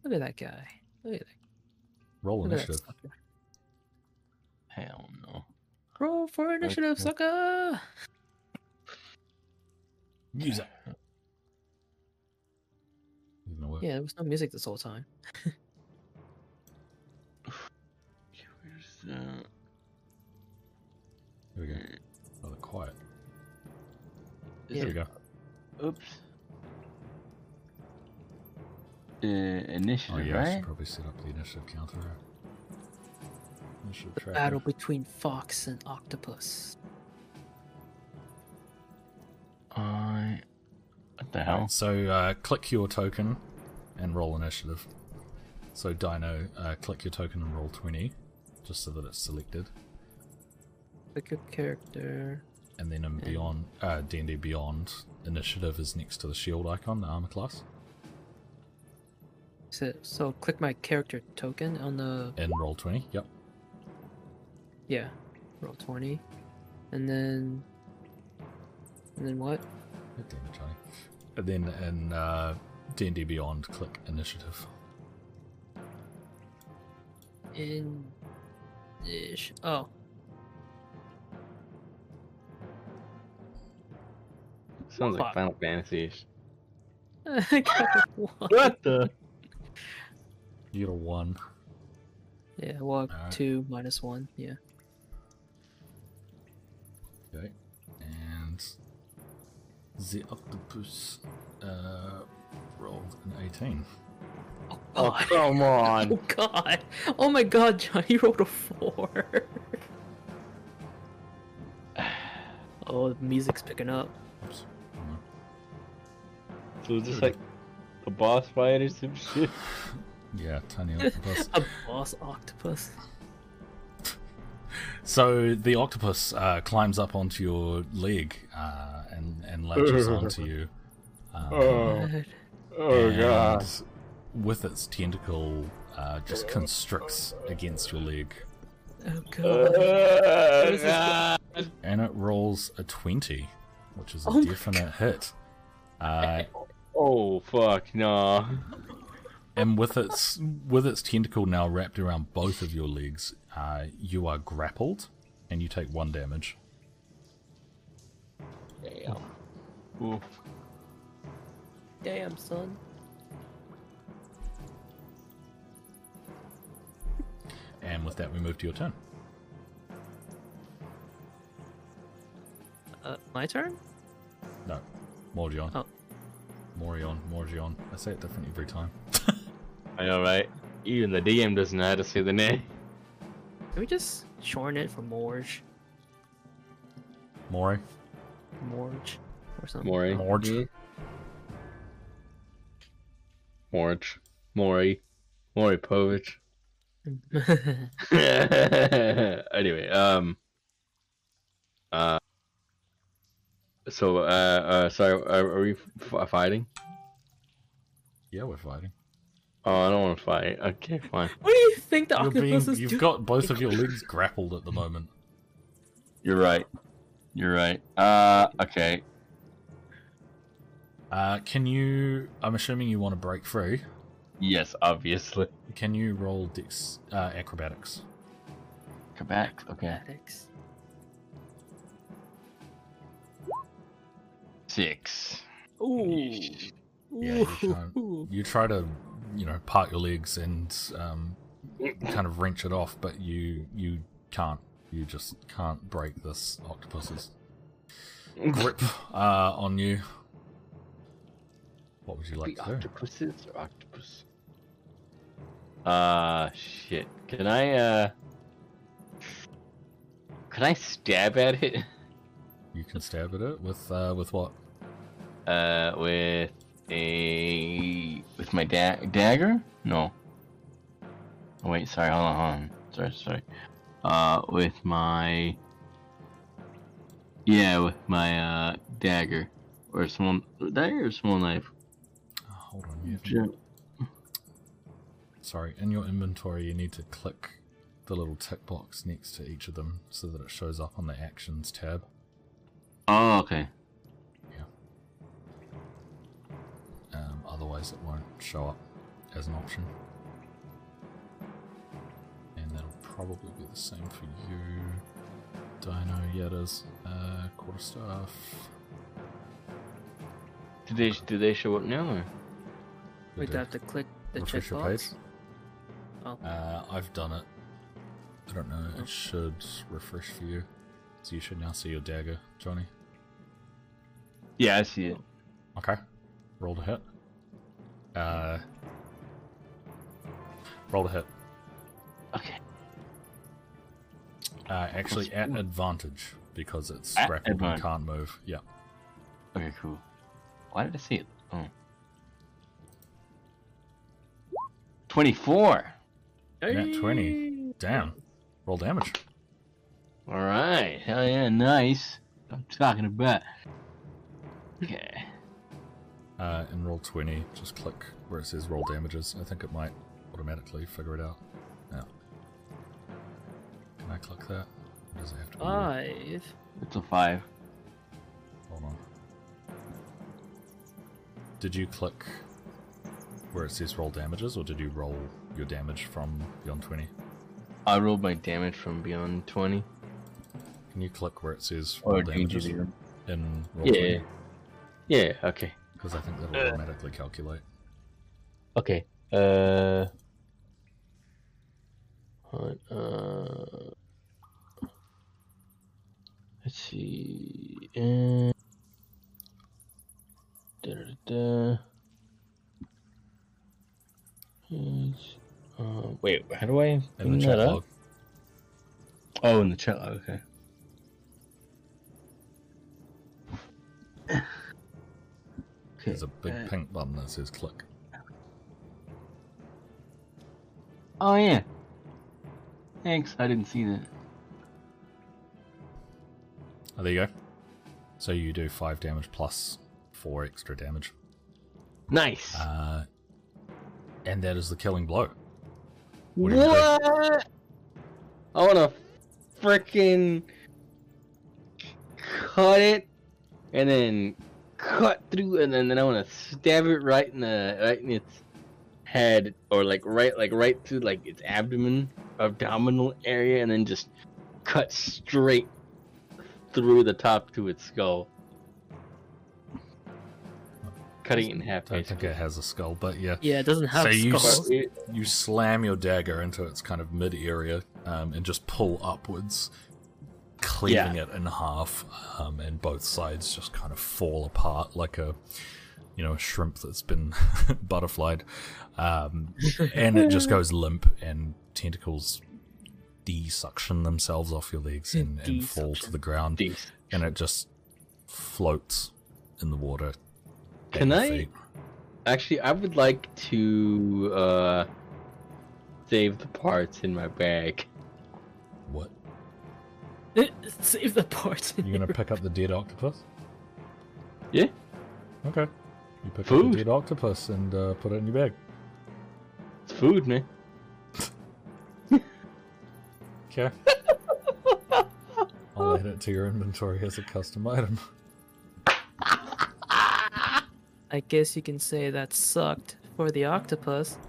Look at that guy. Look at that. Roll Look at initiative. Hell no. Roll for initiative, Okay. sucker! Music. Isn't it work? Yeah, there was no music this whole time. Where's the Here we go. Oh, they're quiet. Yeah. Here we go. oops. Uh, Oh initiative, yeah, I should probably set up the initiative counter. Initiative The tracker. battle between fox and octopus. I what the hell? So uh, click your token and roll initiative. So Dino, uh, click your token and roll twenty, just so that it's selected. A character. And then in Yeah. Beyond, uh, D&D Beyond, initiative is next to the shield icon, the armor class, So, so click my character token on the and roll twenty. Yep. yeah, roll twenty, and then and then what? God damn it, Johnny. And then in uh, D&D Beyond, click initiative. In ish. Oh, Sounds Fuck. like Final Fantasy. I got a one. What the? You get a one. Yeah, well, Alright. two minus one. Yeah. Okay. And the octopus uh, rolled an 18. Oh, God. come on. Oh god! Oh my god, John, you rolled a four. oh, the music's picking up. So it's just like a boss fight or some shit. Yeah, tiny octopus. A boss octopus. So the octopus uh, climbs up onto your leg uh, and and latches onto you. Um, God. Oh and With its tentacle, uh, just constricts against your leg, Oh god. Is this God. and it rolls a twenty, which is a Oh definite hit. Uh, Oh fuck no. and with its with its tentacle now wrapped around both of your legs, uh, you are grappled, and you take one damage. Damn. Oof. Damn, son. And with that, we move to your turn. Uh, my turn? No, Morgion. Oh. Morion, Morgion. I say it different every time. I know, right? Even the DM doesn't know how to say the name. Can we just shorten it for Morge? Mori. Morge or something. Mori. Morge. Morge. Mori. Mori Povich. anyway, um, uh, so, uh, uh, sorry, are, are we f- fighting? Yeah, we're fighting. Oh, I don't want to fight. Okay, fine. what do you think the You're octopus being, is you've doing? got both of your legs grappled at the moment. You're right. You're right. Uh, okay. Uh, can you? I'm assuming you want to break free. Yes, obviously. Can you roll dex uh, acrobatics? Quebec. Okay. Athletics. Six. Ooh. Yeah, you can't. You try to, you know, part your legs and um, kind of wrench it off, but you you can't. You just can't break this octopus's grip uh, on you. What would you like the to do? octopuses or octopus? Uh, shit. Can I, uh... Can I stab at it? You can stab at it with uh, with what? Uh, with a... With my da- dagger? No. Oh, wait, sorry, hold on, hold on. Sorry, sorry. Uh, with my... Yeah, with my, uh, dagger. Or small... Dagger or small knife? Oh, hold on. You have Sorry, in your inventory, you need to click the little tick box next to each of them so that it shows up on the actions tab. Oh, okay. Um, otherwise, it won't show up as an option. And that'll probably be the same for you. Dino, yeah, it is. Uh, quarterstaff. Do they, do they show up now, or? Good Wait, do I have to click the Refresh your checkbox? Page. Uh, I've done it. I don't know. It should refresh for you. So you should now see your dagger, Johnny. Yeah, I see it. Okay. Roll to hit. Uh, roll to hit. Okay. Uh, actually, at advantage because it's At grappled and can't move. Yeah. Okay, cool. Why did I see it? Oh. 24! Nat 20. Damn. Roll damage. Alright, hell yeah, nice. I'm talking about. Okay. Uh, and roll 20. Just click where it says roll damages. I think it might automatically figure it out. Yeah. Can I click that? Or does it have to be? Five. It's a 5. Hold on. Did you click where it says roll damages, or did you roll your damage from beyond 20? I rolled my damage from beyond 20. Can you click where it says Or roll do damages do in roll Yeah. Yeah, okay. Because I think that'll Uh. automatically calculate. Okay. Uh. Uh. Let's see. Uh, da, da, da. Wait, how do I in bring the that chat up? log. Oh, in the chat. log, Okay. Okay. There's a big uh, pink button that says click. Oh yeah. Thanks. I didn't see that. Oh, there you go. So you do five damage plus four extra damage. Nice. Uh, and that is the killing blow. What what? I want to freaking cut it and then cut through and then, then I want to stab it right in the right in its head or like right like right through like its abdomen abdominal area and then just cut straight through the top to its skull. Cutting it in half. I don't think it has a skull, but yeah. Yeah, it doesn't have So you skulls. s- You slam your dagger into its kind of mid area um, and just pull upwards, cleaving it in half, um, and both sides just kind of fall apart like a, you know, a shrimp that's been butterflied, um, and it just goes limp, and tentacles de-suction themselves off your legs and, and fall to the ground, Decent. and it just floats in the water. At Can your I- Actually, I would like to uh, save the parts in my bag. What? Save the parts. in You gonna your- pick up the dead octopus? Yeah. Okay. You pick up Food. the dead octopus and uh, put it in your bag. It's food, man. Okay. I'll add it to your inventory as a custom item. I guess you can say that sucked for the octopus.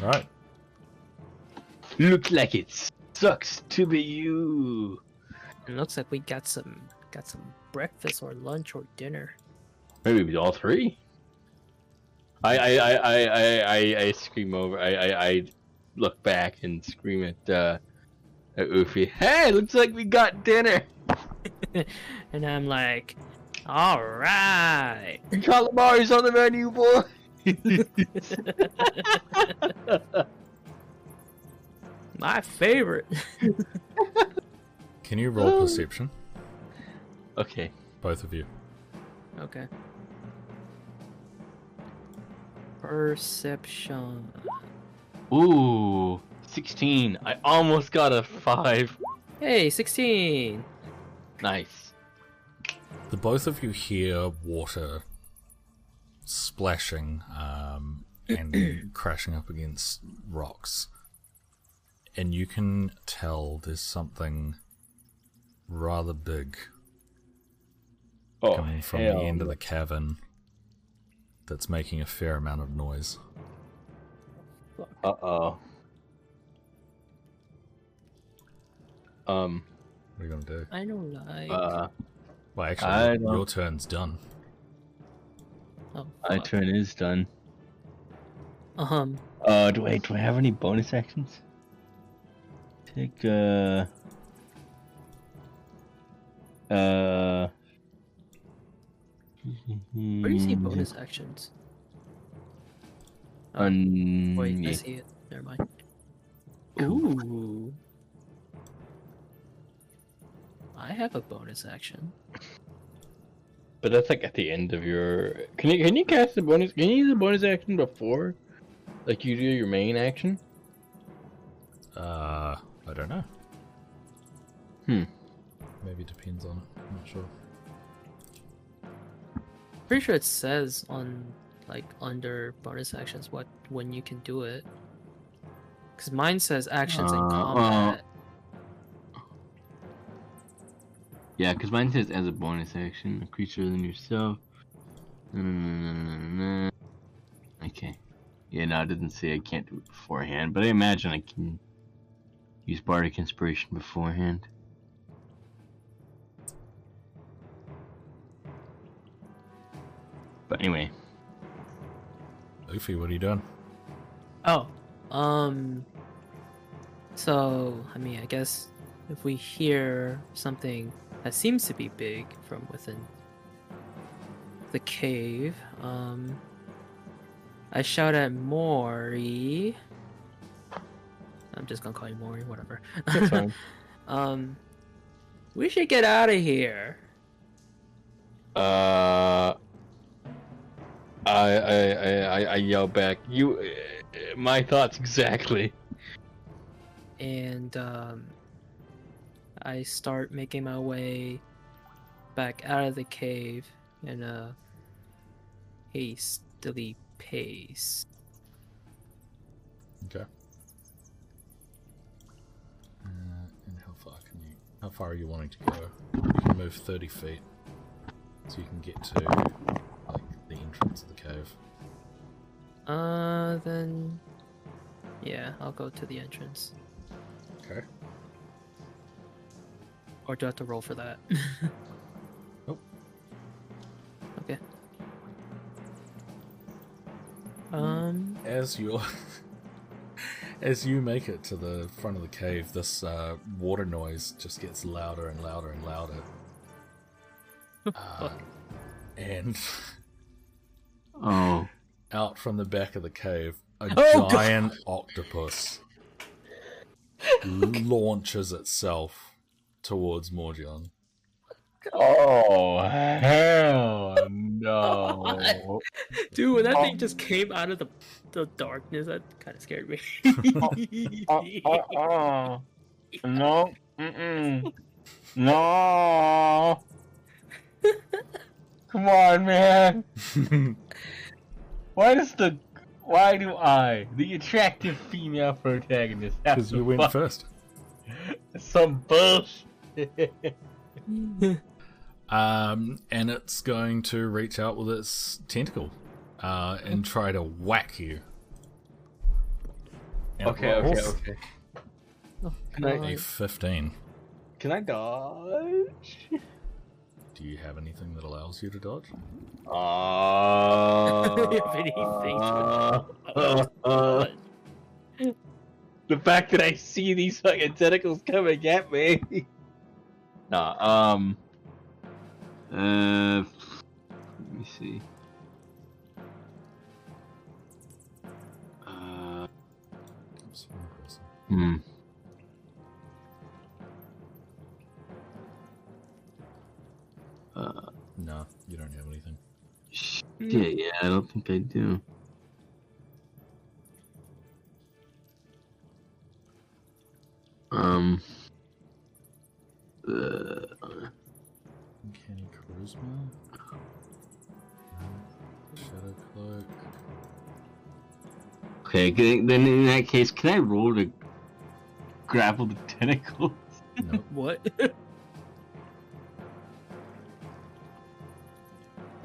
Right. Looks like it sucks to be you. It looks like we got some got some breakfast or lunch or dinner. Maybe all three. I I I I I, I, I scream over. I, I I look back and scream at uh at Oofy. Hey, looks like we got dinner. And I'm like, all right. Calamari's on the menu, boy. My favorite. Can you roll um, perception? okay. Both of you. Okay. Perception. Ooh, 16. I almost got a 5. Hey, 16. Nice. The both of you hear water splashing um, and crashing up against rocks. And you can tell there's something rather big Oh, coming from the end of the cavern that's making a fair amount of noise. Uh-oh. Um, What are you gonna do? I don't like. uh, Well, I actually, don't- your turn's done. oh, my fuck. turn is done. Um, Uh, do I, do I have any bonus actions? Take, uh... Uh... where do you see bonus actions? On... Wait, I see it. Never mind. Ooh. I have a bonus action. But that's like at the end of your. Can you can you cast the bonus? Can you use the bonus action before, like you do your main action? Uh, I don't know. Hmm. Maybe it depends on it. I'm not sure. Pretty sure it says on like under bonus actions what when you can do it. Cause mine says actions in Uh, well- combat. Yeah, because mine says as a bonus action, a creature than yourself. Mm, Okay. Yeah, no, it doesn't say I can't do it beforehand, but I imagine I can use bardic inspiration beforehand. But anyway, Luffy, what are you doing? Oh, um. So I mean, I guess if we hear something that seems to be big from within the cave, um, I shout at Mori. I'm just gonna call you Mori, whatever. That's fine. um, we should get out of here. Uh, I, I, I, I- yell back. You, my thoughts exactly. and um, I start making my way back out of the cave in a hastily pace. Okay. Uh, and how far can you? How far are you wanting to go? You can move thirty feet, so you can get to like the entrance of the cave. Uh, then yeah, I'll go to the entrance. Okay. Or do I have to roll for that? Nope. Okay. Um. As you as you make it to the front of the cave, this uh, water noise just gets louder and louder and louder. Uh, and Oh. out from the back of the cave, a Oh, God. giant octopus launches itself towards Morgion. Oh hell no! Dude, when that thing just came out of the the darkness, that kind of scared me. Oh, oh, oh. No, mm-mm. no. Come on, man. Why does the why do I, the attractive female protagonist, have Because to you went first. some bullshit? Um, and it's going to reach out with its tentacle uh, and try to whack you. And it okay, okay, rolls okay. Can A I, 15. can I dodge? Do you have anything that allows you to dodge? Uh, If anything, uh, the fact that I see these fucking tentacles coming at me. Nah, um. Uh. Let me see. Uh. Oops, wrong person. Hmm. Uh. No, you don't have anything. Yeah, yeah, I don't think I do. Um. Uh, Uncanny charisma. Shadow cloak. okay, then in that case, can I roll to grapple the tentacles? Nope. what?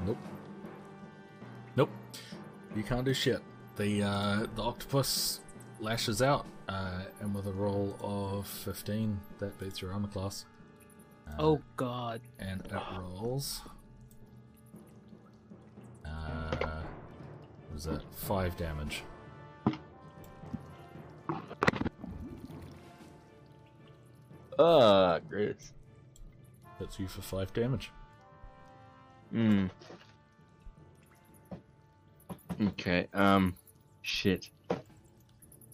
Nope. Nope. You can't do shit. The uh, the octopus lashes out, uh, and with a roll of fifteen, that beats your armor class. Uh, oh God. and it rolls. Uh, what was that? Five damage. Ah, great. That's you for five damage. Hmm. Okay, um, shit.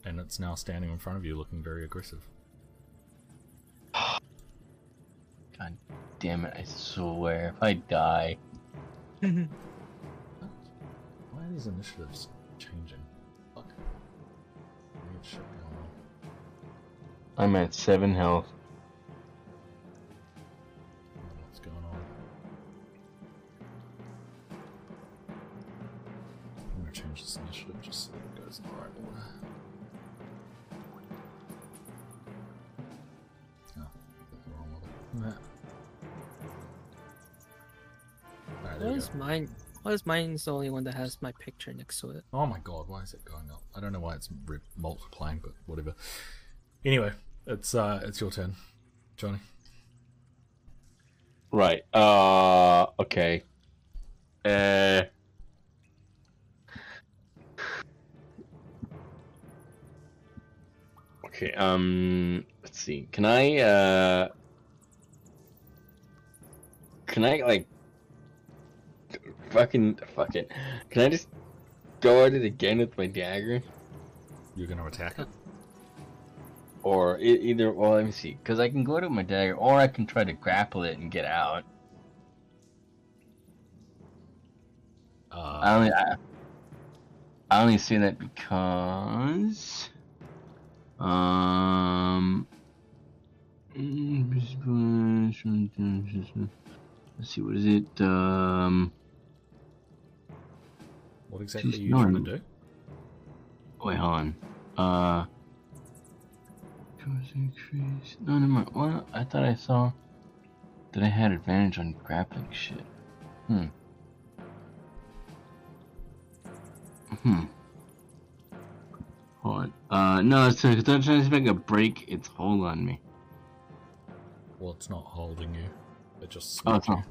And it's now standing in front of you, looking very aggressive. God damn it, I swear, if I die. Why are these initiatives changing? Fuck. Weird shit going on. I'm at 7 health. What's going on? I'm gonna change this initiative just so that it goes in the right order. Why is go. mine? Why is mine the only one that has my picture next to it? Oh my god, why is it going up? I don't know why it's re- multiplying, but whatever. Anyway, it's uh, it's your turn, Johnny. Right, uh, okay. Uh. Okay, um, let's see. Can I, uh. Can I, like. Fucking. Fuck it. Can I just go at it again with my dagger, You're gonna attack it. or either. Well, let me see, because I can go at it with my dagger, or I can try to grapple it and get out. I Uh, only I, I only say that because um let's see what is it um what exactly are she's you trying to do? wait hold on uh increase no never mind what I thought I saw that I had advantage on grappling shit hmm hmm Hold on. Uh, no, it's because I'm trying to make a break its hold on me. Well, it's not holding you. It just Oh, smacked it's not.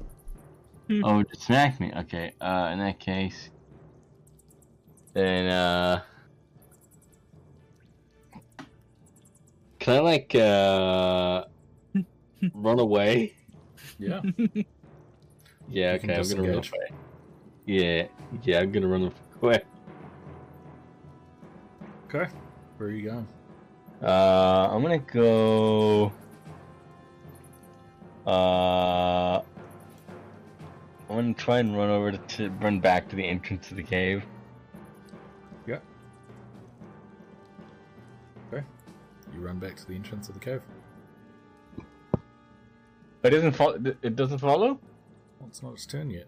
Hmm. Oh, it smacked me. Okay. Uh, in that case, then uh, can I like uh run away? Yeah. Yeah. Okay, I'm gonna run away. Yeah. Yeah, I'm gonna run away. Quick. Okay. Where are you going? Uh, I'm gonna go. Uh, I'm gonna try and run over to, to run back to the entrance to the cave. You run back to the entrance of the cave. It doesn't follow. It doesn't follow. Well, it's not its turn yet.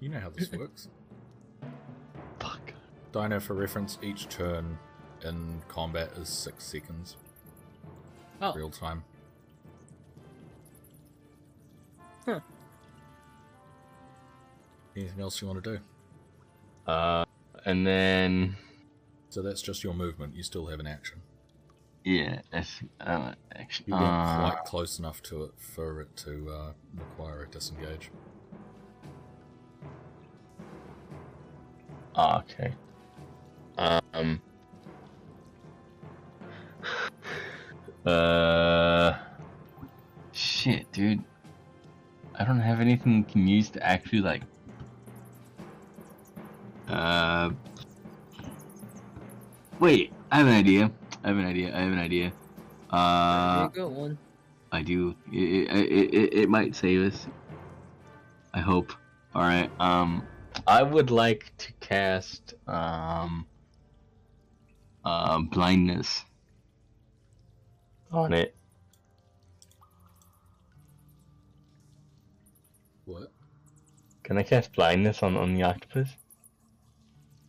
You know how this works. Fuck. Dino, for reference, each turn in combat is six seconds. Oh. Real time. Huh. Anything else you want to do? Uh, and then So that's just your movement. You still have an action. Yeah, that's uh, actually. You weren't Uh, quite close enough to it for it to uh, require a disengage. oh, okay. Um. Uh. Shit, dude. I don't have anything you can use to actually like. Uh. Wait, I have an idea. I have an idea. I have an idea. Uh, you one. I do. It, it, it, it, might save us. I hope. Alright, um. I would like to cast, um. Uh, blindness on it. What? Can I cast blindness on, on the octopus?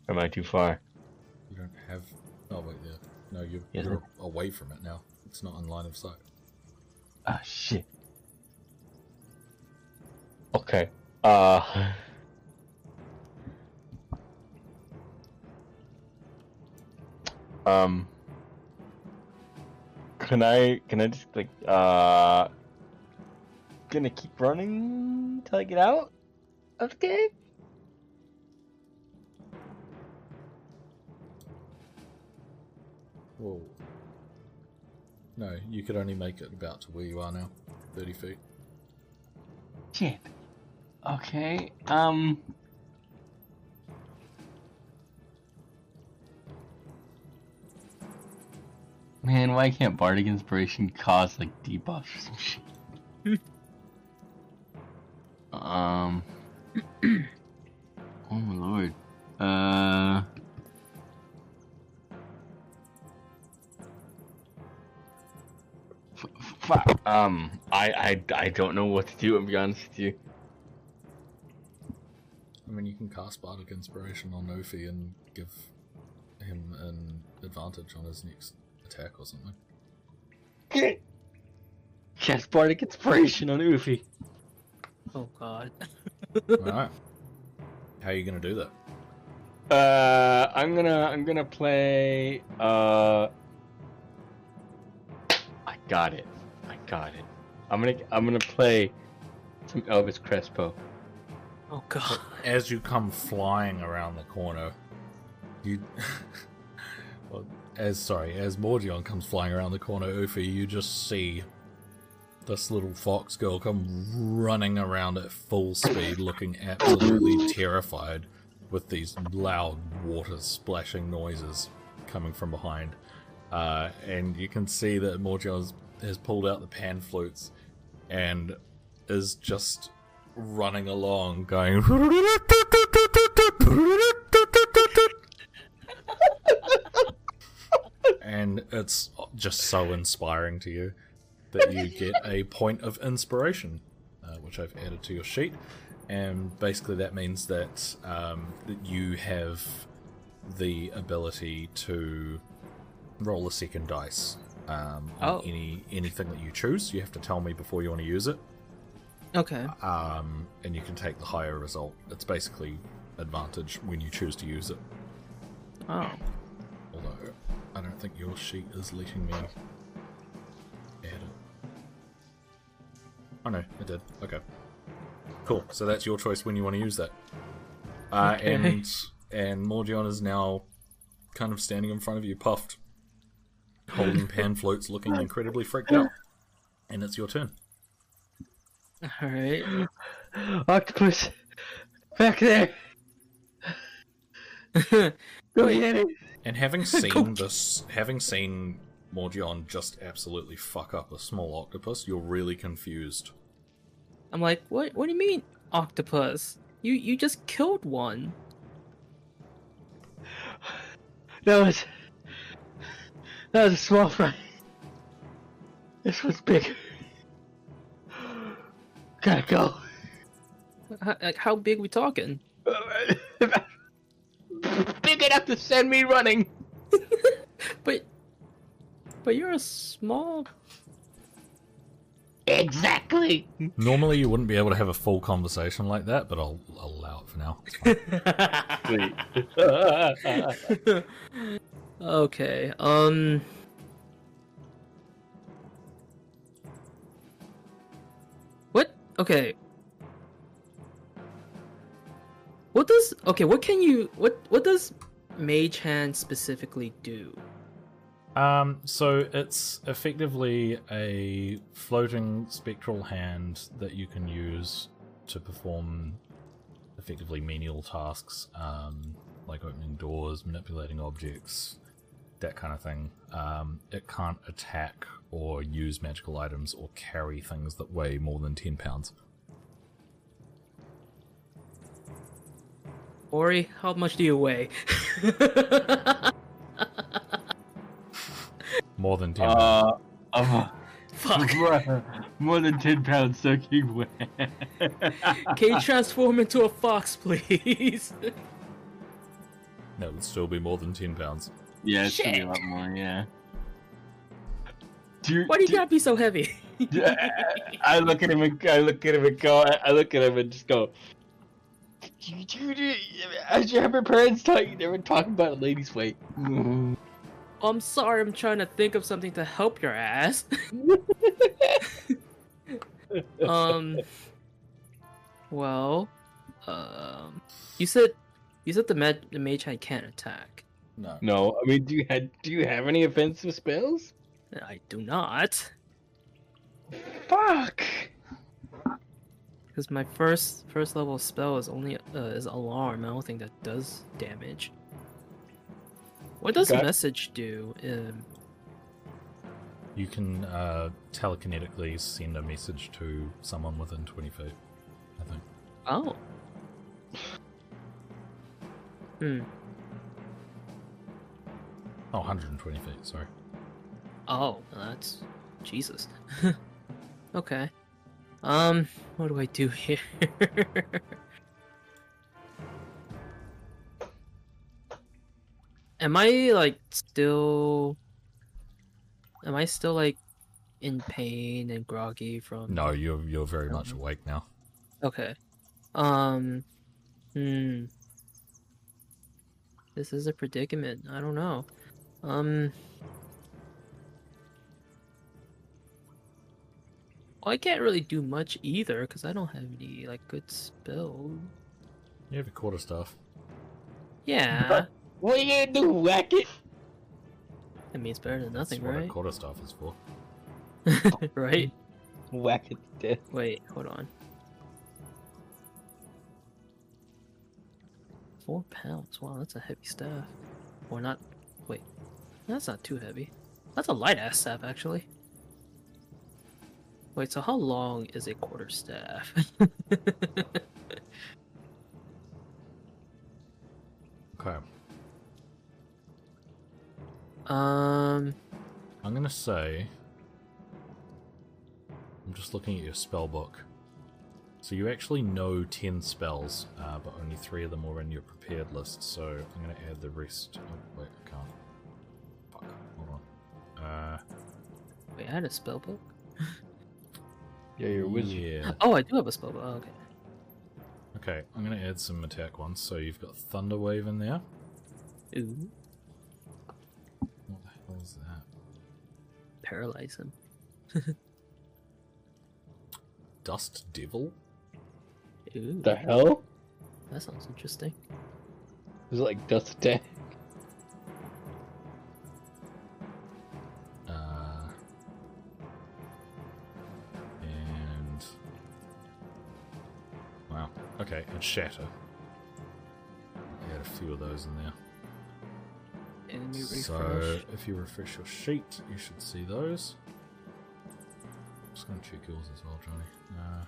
Or am I too far? You don't have. Oh wait, yeah. No, you're, Yes, you're away from it now. It's not in line of sight. Ah, shit. Okay. Uh. Um. Can I? Can I just like uh? Gonna keep running till I get out of the cave. Whoa. No, you could only make it about to where you are now. 30 feet. Shit. Okay. Um. Man, why can't Bardic Inspiration cause like debuffs or some shit? um. oh my lord. Uh. Fuck. Um. I, I I don't know what to do. I'll be honest with you. I mean, you can cast Bardic Inspiration on Ofi and give him an advantage on his next attack or something. Cast Bardic Inspiration on Ufi. Oh god. Alright. How are you going to do that? Uh, I'm gonna I'm gonna play. Uh, I got it. I got it. I'm gonna I'm gonna play some Elvis Crespo. Oh god. As you come flying around the corner, you. well, as sorry, as Mordion comes flying around the corner, Ufi, you just see this little fox girl come running around at full speed, looking absolutely terrified, with these loud water splashing noises coming from behind. Uh, and you can see that Morgion has, pulled out the pan flutes and is just running along, going. and it's just so inspiring to you that you get a point of inspiration, uh, which I've added to your sheet. And basically, that means that, um, that you have the ability to roll a second dice um, Oh. any anything that you choose. You have to tell me before you want to use it, Okay. um, and you can take the higher result. It's basically advantage when you choose to use it. Oh. Although I don't think your sheet is letting me add it. Oh no, it did. Okay. Cool. So that's your choice when you want to use that. Uh, Okay. And and Morgion is now kind of standing in front of you, puffed, holding pan flutes, looking incredibly freaked out. And it's your turn. All right. Octopus, back there. Go get it. And having seen this, having seen Morgion just absolutely fuck up a small octopus, you're really confused. I'm like, what? What do you mean, octopus? You you just killed one. That was that was a small fry. This one's big. Gotta go. How, like, how big we talking? big enough to send me running. But but you're a small. Exactly. Normally, you wouldn't be able to have a full conversation like that, but I'll, I'll allow it for now. Okay. Um. What? Okay. What does okay? What can you what what does Mage Hand specifically do? Um, so it's effectively a floating spectral hand that you can use to perform effectively menial tasks, um, like opening doors, manipulating objects, that kind of thing. Um, it can't attack or use magical items or carry things that weigh more than 10 pounds. Ori, how much do you weigh? More than 10 pounds. Uh, uh, Fuck. more than ten pounds soaking wet. Can you transform into a fox, please? That would still be more than 10 pounds. Yeah, it's gonna be a lot more. Yeah. Do, Why do you do- gotta be so heavy? I, I look at him and I look at him and go. I, I look at him and just go. As you have your parents taught you never talk about a lady's weight. I'm sorry, I'm trying to think of something to help your ass. um. Well, um, you said you said the med the mage hand can't attack. No. no, I mean, do you have do you have any offensive spells? I do not, Fuck. because my first first level spell is only uh, is alarm. I don't think that does damage. What does Okay. message do? Um, You can uh, telekinetically send a message to someone within 20 feet, I think. oh. Hmm. Oh, 120 feet, sorry. Oh, that's Jesus. okay. Um, what do I do here? Am I like still Am I still like in pain and groggy from No, you're you're very much awake now. Okay. Um hmm. This is a predicament. I don't know. Um Well, I can't really do much either because I don't have any like good spell. You have a quarter staff. Yeah, What are you gonna do? Whack it? that means better than nothing, That's what a right? quarter staff is for. right? Whack it to death. Wait, hold on. Four pounds. Wow, that's a heavy staff. Or not. Wait, that's not too heavy. That's a light ass staff, actually. Wait, so how long is a quarter staff? Okay. um, I'm gonna say. I'm just looking at your spell book. So you actually know 10 spells, uh, but only 3 of them are in your prepared list, so I'm gonna add the rest. Oh, wait, I can't. Fuck, hold on. Uh, wait, I had a spell book. Yeah, you're a wizard. Yeah. Oh, I do have a spell book. Oh, okay. Okay, I'm gonna add some attack ones. So you've got Thunder Wave in there. Ooh, What the hell is that? paralyze him. Dust Devil? Ooh, The hell? that sounds interesting. Is it like dust attack? Shatter. I had a few of those in there. Enemy So refresh. if you refresh your sheet, you should see those. Just gonna check yours as well, Johnny. Uh,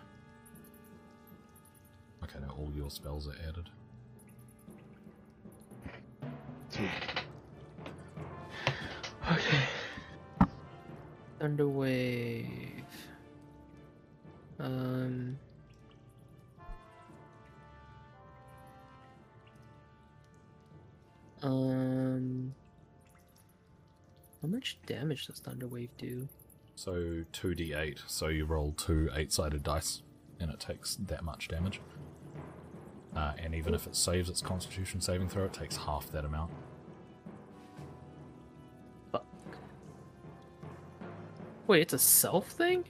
okay, now all your spells are added. Okay. Thunder wave. Um. Um. How much damage does Thunder Wave do? So 2d8, so you roll two eight sided dice, and it takes that much damage. Uh, and even if it saves its constitution saving throw, it takes half that amount. Fuck. Wait, it's a self thing?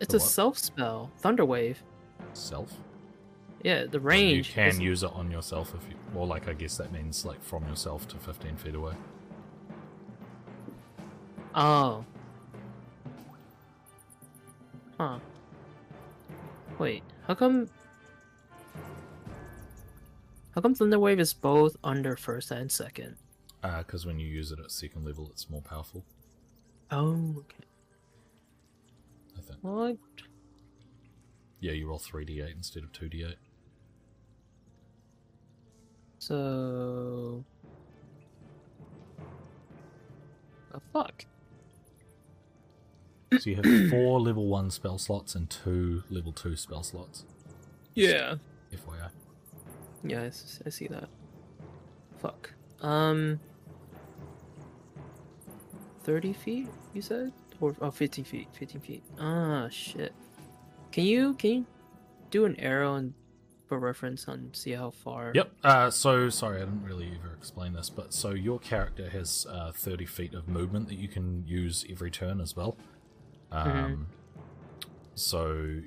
It's A a self spell. Thunder Wave. Self? Yeah, the range. You can use it on yourself if you. Well, like, I guess that means, like, from yourself to 15 feet away. Oh. Huh. Wait, how come? How come Thunderwave is both under first and second? Uh, Because when you use it at second level, it's more powerful, Oh, okay. I think. Well, I- Yeah, you roll 3d8 instead of 2d8. So. Oh, fuck. So you have four level 1 spell slots and two level 2 spell slots. Yeah. FYI. Yeah, I see that. Fuck. Um. 30 feet, you said? Or oh, 15 feet. 15 feet. Ah, shit. Can you can you do an arrow and for reference on see how far? Yep. Uh, so sorry, I didn't really ever explain this, but so your character has uh, 30 feet of movement that you can use every turn as well. Um, So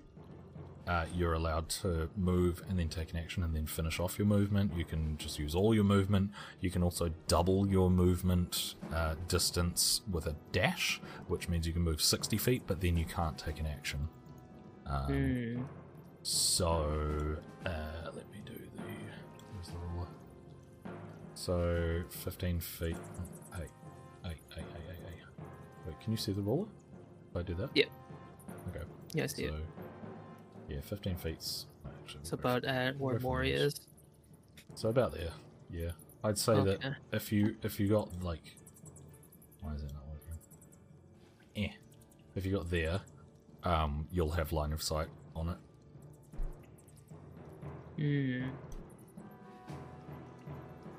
uh, you're allowed to move and then take an action and then finish off your movement. You can just use all your movement. You can also double your movement uh, distance with a dash, which means you can move 60 feet, but then you can't take an action. Um, Hmm. So, uh, let me do the. Where's the ruler? So, 15 feet. oh, Hey, hey, hey, hey, hey, hey. Wait, can you see the ruler? If I do that? Yep. Okay. Yeah, I see so, it. yeah, 15 feet's. Actually, It's about for- where Mori is. So about there. Yeah, I'd say that if you if you got like, why is it not working? Eh. If you got there, um, you'll have line of sight on it. Hmm.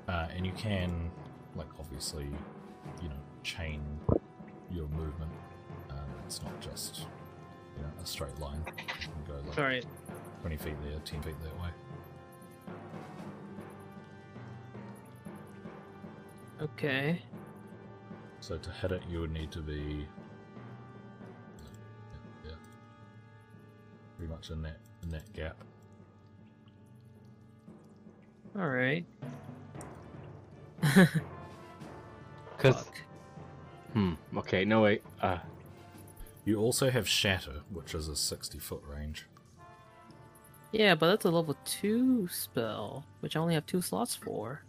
Uh, and you can, like, obviously, you know, chain your movement. Um, it's not just, you know, a straight line. You can go like Alright. 20 feet there, 10 feet that way. Okay. So to hit it, you would need to be, yeah, yeah, pretty much in that in that gap. Alright. Cause Fuck. hmm. Okay. No wait. Uh. You also have shatter, which is a 60 foot range. Yeah, but that's a level two spell, which I only have two slots for.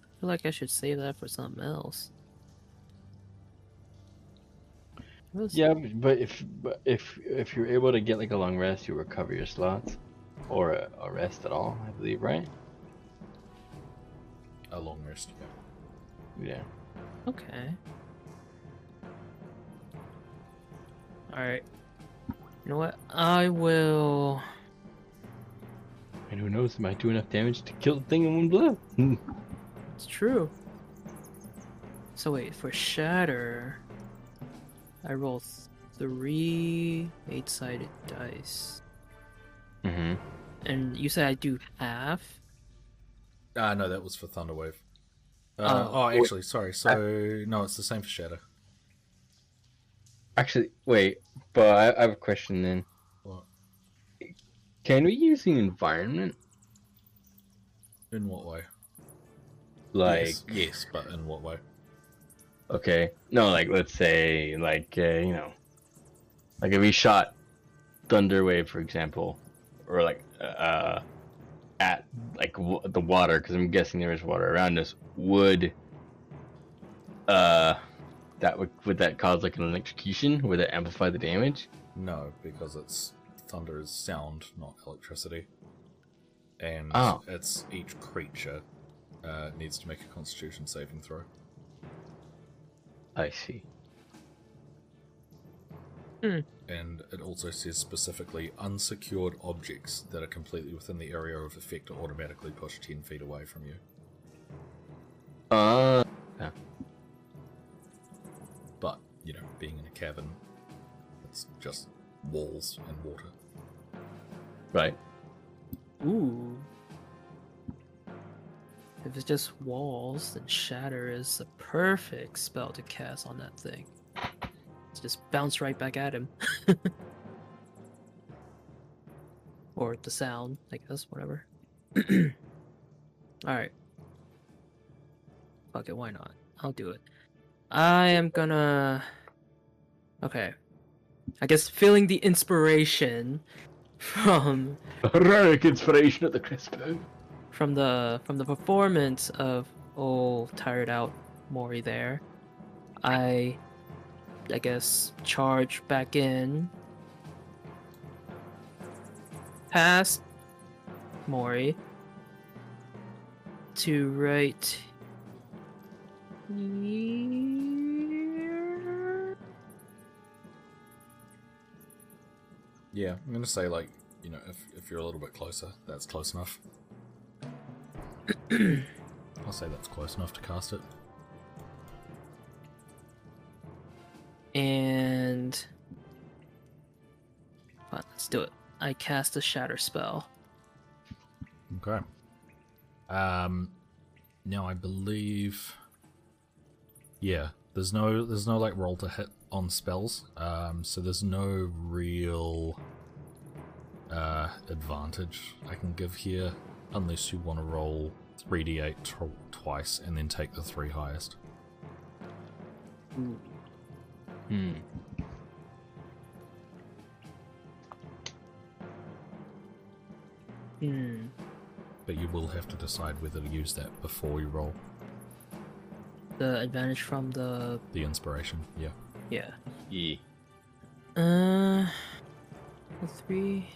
I feel like I should save that for something else. What was- Yeah, but if but if if you're able to get like a long rest, you recover your slots, or a, a rest at all, I believe, right? A long rest. Yeah. Yeah. Okay. Alright. You know what? I will. And who knows, it might do enough damage to kill the thing in one blow. It's true. So wait, for Shatter, I roll three eight-sided dice, mm-hmm. and you said I do half. Ah, no, that was for Thunderwave. Uh, Oh. oh, actually, sorry. So no, it's the same for Shatter. Actually, wait, but I, I have a question then. What? Can we use the environment? In what way? Like, yes, yes, but in what way? okay, no, like let's say, like uh, you know, like if we shot Thunderwave, for example, or like uh, at like w- the water, because I'm guessing there is water around us, would uh that would would that cause like an electrocution? Would that amplify the damage? No, because it's thunder is sound, not electricity, and Oh. it's each creature uh, needs to make a Constitution saving throw. I see. And it also says specifically unsecured objects that are completely within the area of effect are automatically pushed 10 feet away from you. Uh, But, you know, being in a cavern, it's just walls and water. right. Ooh. If it's just walls, then Shatter is the perfect spell to cast on that thing. It's just bounce right back at him. or the sound, I guess, whatever. Alright. Fuck it, why not? I'll do it. I am gonna. Okay. I guess feeling the inspiration from Heroic inspiration at the crispo. from the from the performance of old tired out Mori there, I I guess charge back in past Mori to right here. Yeah, I'm gonna say, like, you know, if, if you're a little bit closer, that's close enough. I'll say that's close enough to cast it. And fine, let's do it. I cast a shatter spell. Okay. Um, now I believe, yeah, there's no there's no like roll to hit on spells. Um, so there's no real uh advantage I can give here, unless you want to roll three d8 tw- twice and then take the three highest. Hmm. Hmm. But you will have to decide whether to use that before you roll The advantage from the the inspiration. Yeah. yeah. Yeah. Uh, the three.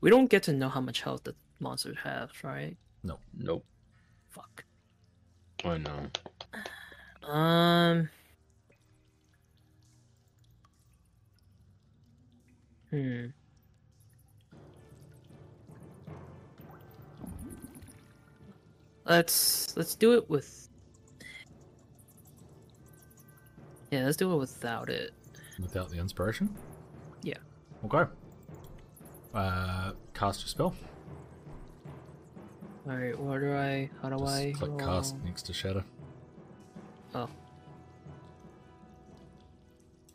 We don't get to know how much health the monster has, right? No. Nope. Fuck. Oh no. Um. Hmm. Let's let's do it with. Yeah, let's do it without it. Without the inspiration? Yeah. Okay. Uh, cast your spell. All right, what do I? How do Just I? click cast next to Shatter. Oh,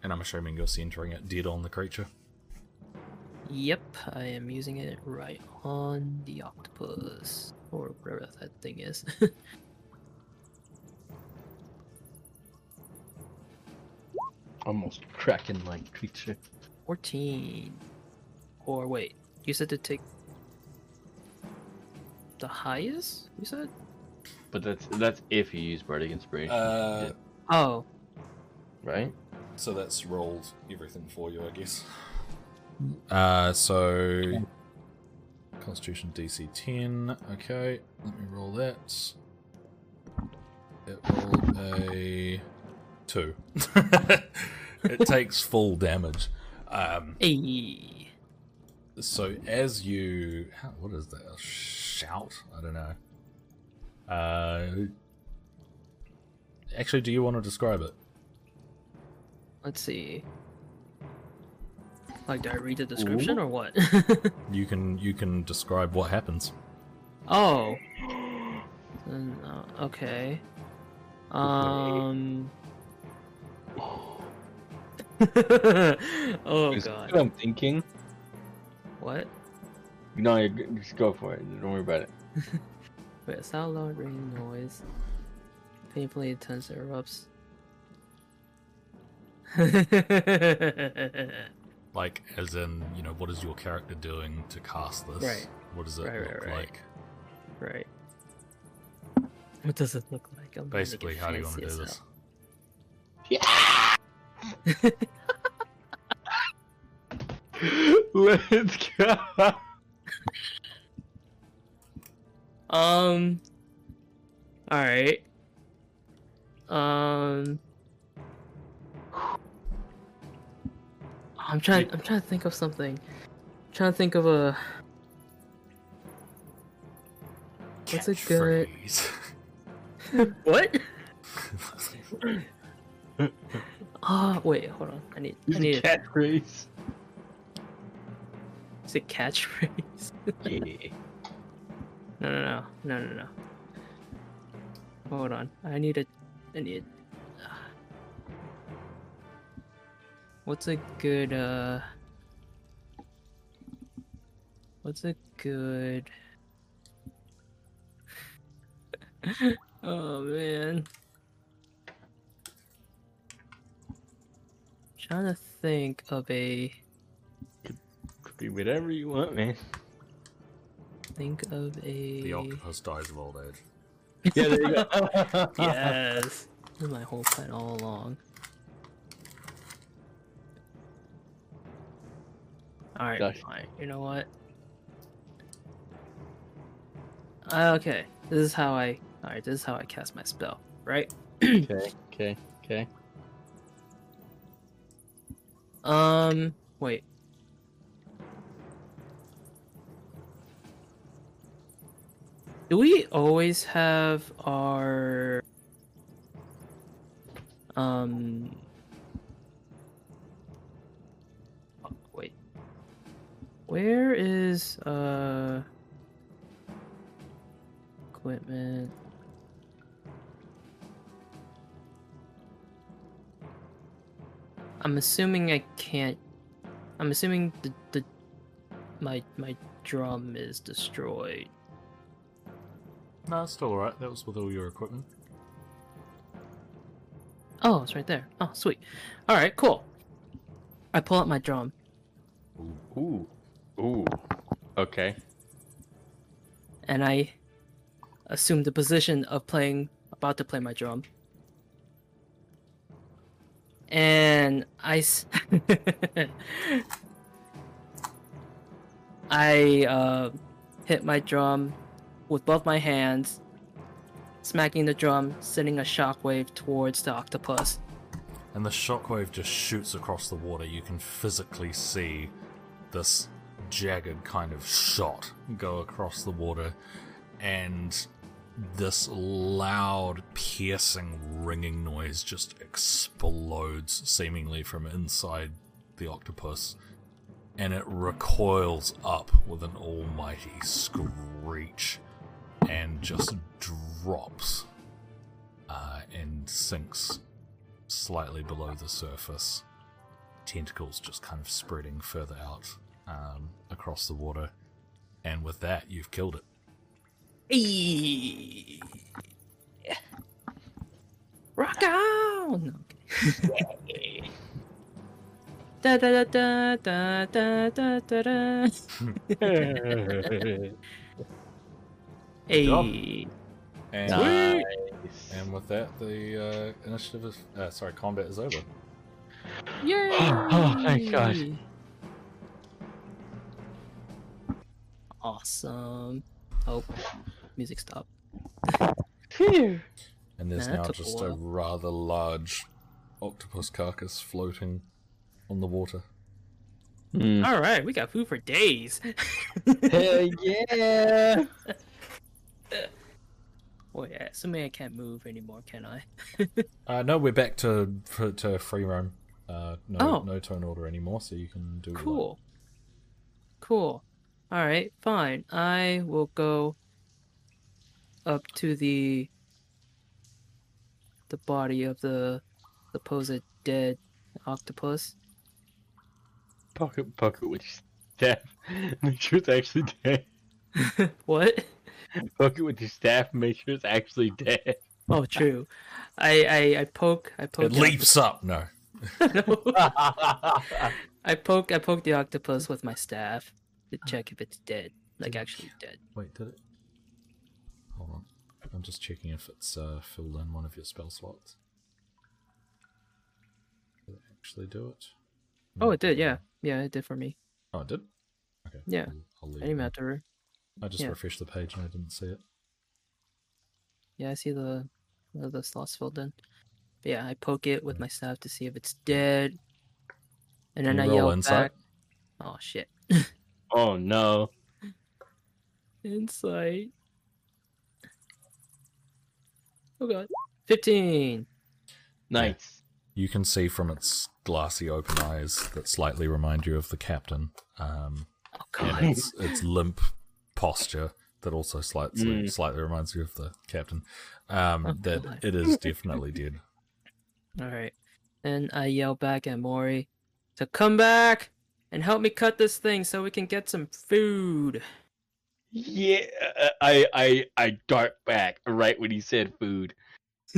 And I'm assuming you're centering it dead on the creature. yep. I am using it right on the octopus or whatever that thing is. Almost kraken like creature. 14. Or wait, you said to take the highest? You said? But that's that's if you use bardic inspiration, Uh, Oh, right? so that's rolled everything for you, I guess. Uh, so Constitution DC 10. Okay, let me roll that. It rolled a two. it takes full damage. Um, hey. So as you, how, what is that? A shout? I don't know. Uh, actually, do you want to describe it? Let's see. Like, do I read the description or what? You can you can describe what happens. oh. Uh, okay. Um. oh god. What I'm thinking. What? No, you just go for it. Don't worry about it. Wait, a sound loud ringing noise. Painfully intense erupts. Like, as in, you know, what is your character doing to cast this? Right. What does it Right, right, look right. like? right. What does it look like? I'm gonna make it Basically, how do you want to do as this? Let's go. Um. All right. Um. I'm trying. I'm trying to think of something. I'm trying to think of a. What's a good- What? Ah, wait. Hold on. I need. I Use need. a catchphrase. Is it catchphrase? Yeah. No, no, no, no, no, no. Hold on. I need a. I need. What's a good, uh. What's a good. oh, man. Trying to think of a. Could be whatever you want, man. Think of a. The octopus dies of old age. Yeah, there you go. Yes. This is my whole plan all along. Alright, Gosh. fine. You know what? Uh, Okay, this is how I. Alright, this is how I cast my spell, right? okay, okay, okay. Um, wait. Do we always have our um wait. Where is uh equipment? I'm assuming I can't. I'm assuming the the my my drum is destroyed. No, it's still alright. That was with all your equipment. Oh, it's right there. Oh, sweet. All right, cool. I pull out my drum. Ooh, ooh. Okay. and I assume the position of playing about to play my drum. And I s- I uh, hit my drum with both my hands, smacking the drum, sending a shockwave towards the octopus. And the shockwave just shoots across the water. You can physically see this jagged kind of shot go across the water, and this loud, piercing, ringing noise just explodes, seemingly from inside the octopus, and it recoils up with an almighty screech and just drops uh, and sinks slightly below the surface. Tentacles just kind of spreading further out um, across the water. And with that, you've killed it. Eee. Rock on! No, I'm kidding. Da da da da da da da da. Hey. And, nice. and with that, the uh, initiative is uh, sorry, combat is over. Yay! Oh, thank God. Awesome. Oh, music stopped. Phew. And there's Nah, now took a just a rather large octopus carcass floating on the water. Hmm. All right, we got food for days. Hell yeah! Oh yeah, assuming I can't move anymore, can I? Uh, no, we're back to for, to free roam. Uh, no, Oh. no turn order anymore, so you can do what you like. Cool. Cool. All right, fine. I will go up to the the body of the supposed dead octopus. Pocket, pocket with your staff. Make sure it's actually dead. what? Poke it with your staff. Make sure it's actually dead. Oh, true. I I, I poke. I poke. It the leaps up. No, No. I poke. I poke the octopus with my staff to check if it's dead, like actually dead. wait, did it? Hold on, I'm just checking if it's uh, filled in one of your spell slots. Did it actually do it? Oh, it did. Yeah, yeah, it did for me. Oh, it did. Okay. Yeah. I'll, I'll leave Any it there. matter. I just yeah. refreshed the page and I didn't see it. Yeah, I see the the, the slots filled in. But yeah, I poke it with my staff to see if it's dead, and then Can I yell insight? back. Oh shit! oh no. Insight. Oh god. Fifteen. Nice. You can see from its glassy open eyes that slightly remind you of the captain, um, Oh and its, its limp posture that also slightly Mm. slightly reminds you of the captain. Um, Oh, that God. it is definitely dead. All right. and I yell back at Mori to come back and help me cut this thing so we can get some food. Yeah, uh, I I I dart back right when he said food.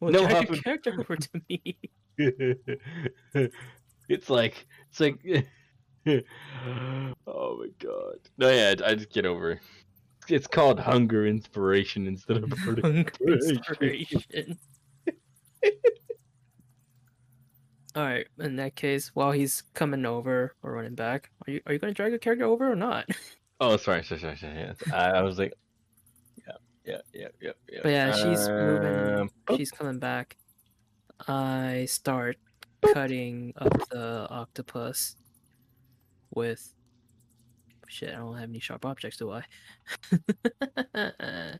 well, No drag your huffing. character over to me. it's like it's like oh my god no yeah i just get over it. it's called hunger inspiration instead of Hunger inspiration. All right. In that case, while he's coming over or running back, are you are you gonna drag your character over or not? oh sorry sorry sorry, sorry yes. I, I was like yeah yeah yeah yeah yeah But yeah, she's moving. Um, She's coming back. I start cutting up the octopus with. Shit, I don't have any sharp objects, do I? Uh,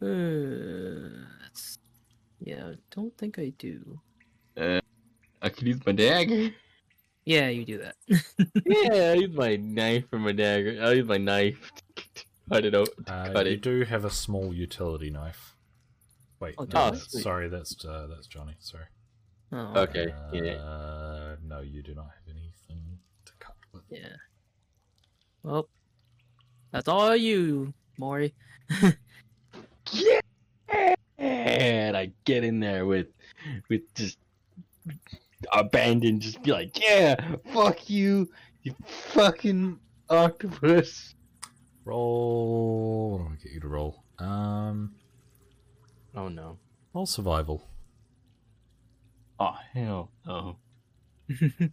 that's... Yeah, don't think I do. i could use my dagger Yeah, you do that. yeah i use my knife or my dagger i'll use my knife to cut it out to Uh, cut you it do have a small utility knife. Wait, Oh, no, do I? that's- sorry, that's uh, that's Johnny. Sorry. Oh, Okay, yeah. Uh, no, you do not have anything to cut with. yeah. Well, that's all you, Maury. yeah and i get in there with with just abandon just be like yeah fuck you you fucking octopus Roll. What do I get you to roll? Um, oh no roll survival. Oh hell no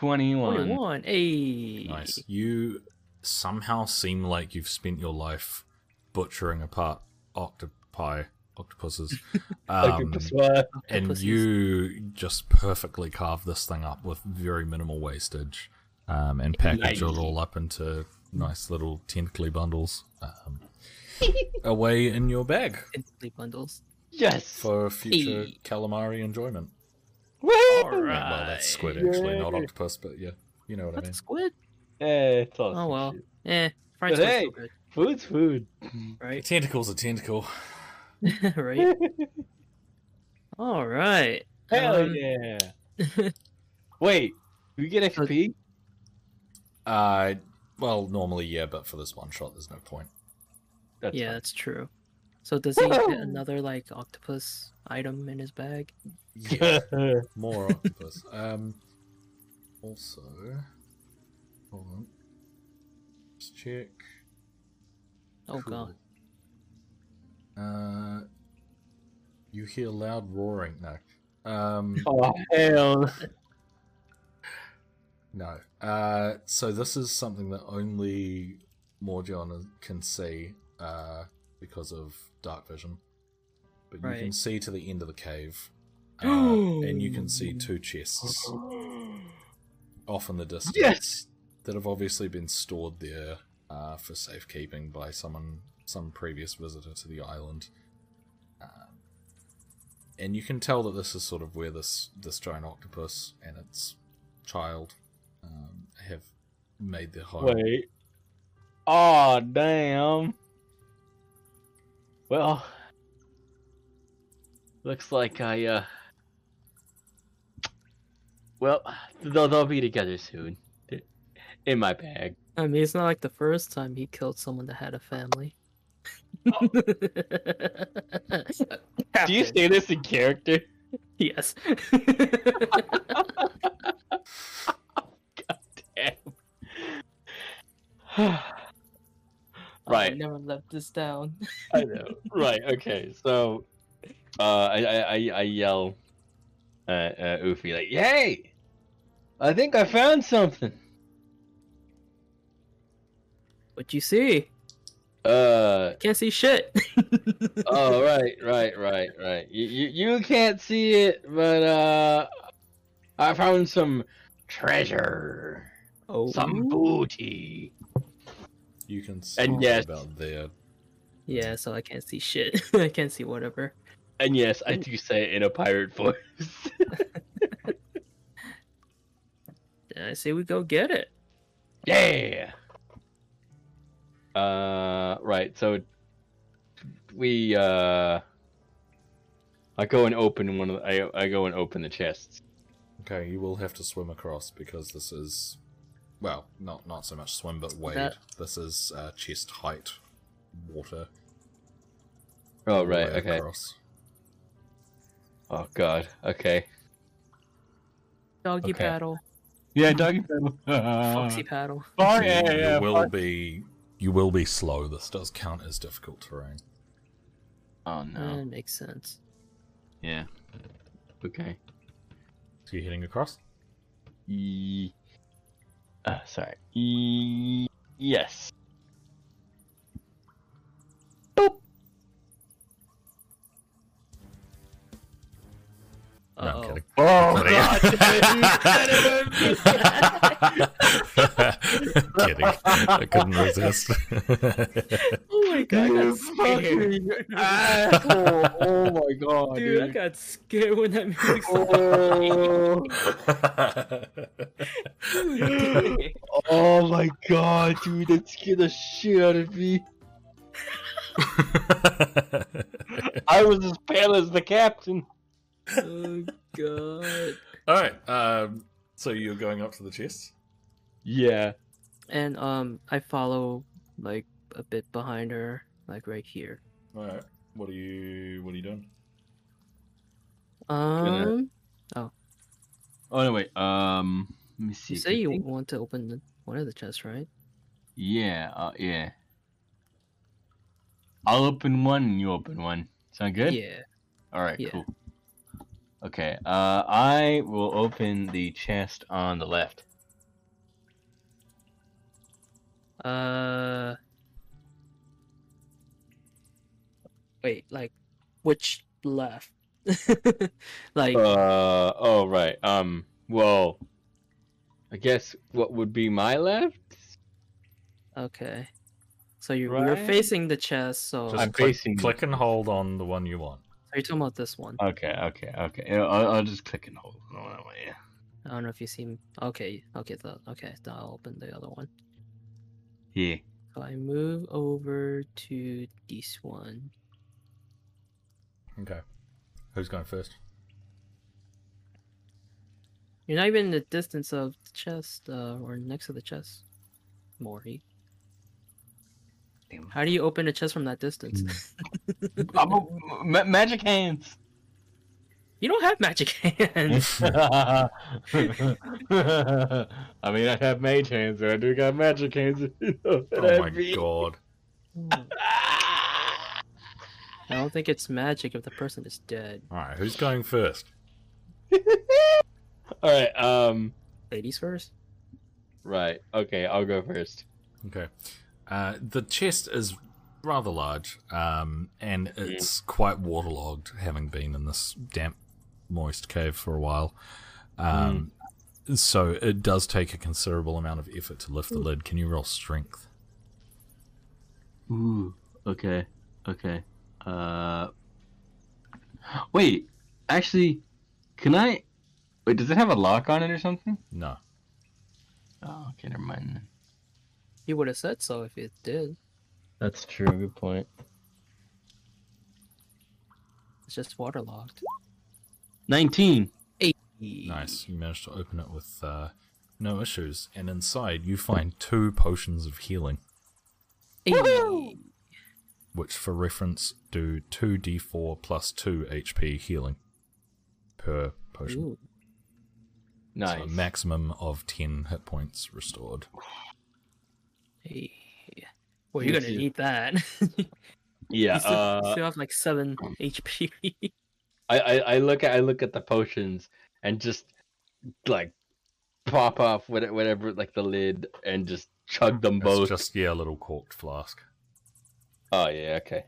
21 Twenty-one. Hey. Nice. You somehow seem like you've spent your life butchering apart octopi, octopuses, um, and you just perfectly carve this thing up with very minimal wastage, um, and package it all up into nice little tentacly bundles, um, away in your bag Instantly bundles. Yes for future Hey. calamari enjoyment. Woo! All right. Well, that's squid actually, not octopus, but yeah, you know what I That's mean. squid. Eh, it's all Oh well. shit. Eh, fried But hey. still good, food's food right? Tentacle's a tentacle. right. All right. hell Um, yeah wait do we get So- xp Uh, well, normally yeah, but for this one shot, there's no point. That's yeah, fine. that's true. So does he get another like octopus item in his bag? Yeah, more octopus. Um, also, hold on. Let's check. Oh god. Uh, you hear loud roaring. No. Um, oh hell! no. Uh, so this is something that only Morgion can see uh, because of dark vision. But you can see to the end of the cave, uh, and you can see two chests off in the distance Yes! that have obviously been stored there uh, for safekeeping by someone, some previous visitor to the island. Um, and you can tell that this is sort of where this this giant octopus and its child um, have made their home. Wait. Oh damn. Well, looks like I uh. Well, they'll they'll be together soon. In my bag. I mean, it's not like the first time he killed someone that had a family. Do you say this in character? Yes. God Damn. I right. never left this down. I know. Right. Okay. So, uh, I I I, I yell at uh, Oofy like, "Yay! I think I found something." What you see? Uh. Can't see shit. Oh right, right, right, right. You you, you can't see it, but uh, I found some treasure, Oh. some booty. You can see And yes. about there. Yeah, so I can't see shit. I can't see whatever. And yes, I do say it in a pirate voice. Then I say we go get it. Yeah. Uh, right. So we uh, I go and open one of the, I I go and open the chests. Okay, you will have to swim across because this is, well, not not so much swim, but wade. That- This is uh, chest height water. Oh right. Okay. across. Oh god. Okay. Doggy Okay. paddle. Yeah, doggy paddle. Foxy paddle. Oh So yeah, you, yeah. you will fuck. be you will be slow. This does count as difficult terrain. Oh no. That makes sense. Yeah. Okay. So you're heading across. E. Uh, sorry. E. Yes. No, I'm Uh-oh. kidding. Oh, oh kidding. I couldn't resist. Oh my god, You fucking asshole! Oh my god, Dude, I got scared when that music oh. started. Oh. oh my god, dude, that scared the shit out of me. I was as pale as the captain. Oh god. All right. Um, so you're going up to the chest. Yeah. And um I follow like a bit behind her, like right here. All right. What are you? What are you doing? Um Oh Oh no, wait. Um, let me see. you say you think- want to open the, one of the chests, right? Yeah. Uh, yeah. I'll open one and you open one. Sound good? Yeah. All right. Yeah. Cool. Okay. Uh, I will open the chest on the left. Uh Wait, like which left? like Uh. Oh right. Um. Well. I guess what would be my left? okay. So you're you're Right? facing the chest, so Just I'm click, facing click and hold on the one you want. Are you talking about this one? Okay. Okay. Okay. I'll, I'll just click and hold on that one. Yeah. I don't know if you see okay, okay, the, okay, then I'll open the other one. Yeah. So I move over to this one. Okay. Who's going first? You're not even in the distance of the chest, uh, or next to the chest. Mori. Damn. How do you open a chest from that distance? I'm a, ma- magic hands. You don't have magic hands. I mean, I have mage hands, but I do got magic hands. You know Oh my mean? god. I don't think it's magic if the person is dead. Alright, who's going first? All right. Um. Ladies first. Right. Okay. I'll go first. Okay. Uh, the chest is rather large, um, and it's quite waterlogged, having been in this damp, moist cave for a while. Um, So it does take a considerable amount of effort to lift the lid. Can you roll strength? Ooh. Okay. Okay. Uh. Wait. Actually, can I? Wait. Does it have a lock on it or something? No. Oh. Okay. Never mind. Then. You would have said so if it did. That's true. Good point. It's just waterlogged. Nineteen. Nice. You managed to open it with uh, no issues, and inside you find two potions of healing, Hey. which, for reference, do two d4 plus two HP healing per potion. Ooh. So Nice. a maximum of 10 hit points restored. Hey. Well, you're gonna Yes, need that. yeah. you, still, Uh. still have like seven HP. I, I I look at I look at the potions and just like pop off what- whatever like the lid and just chug them It's both. just, yeah, a little corked flask. Oh yeah. Okay.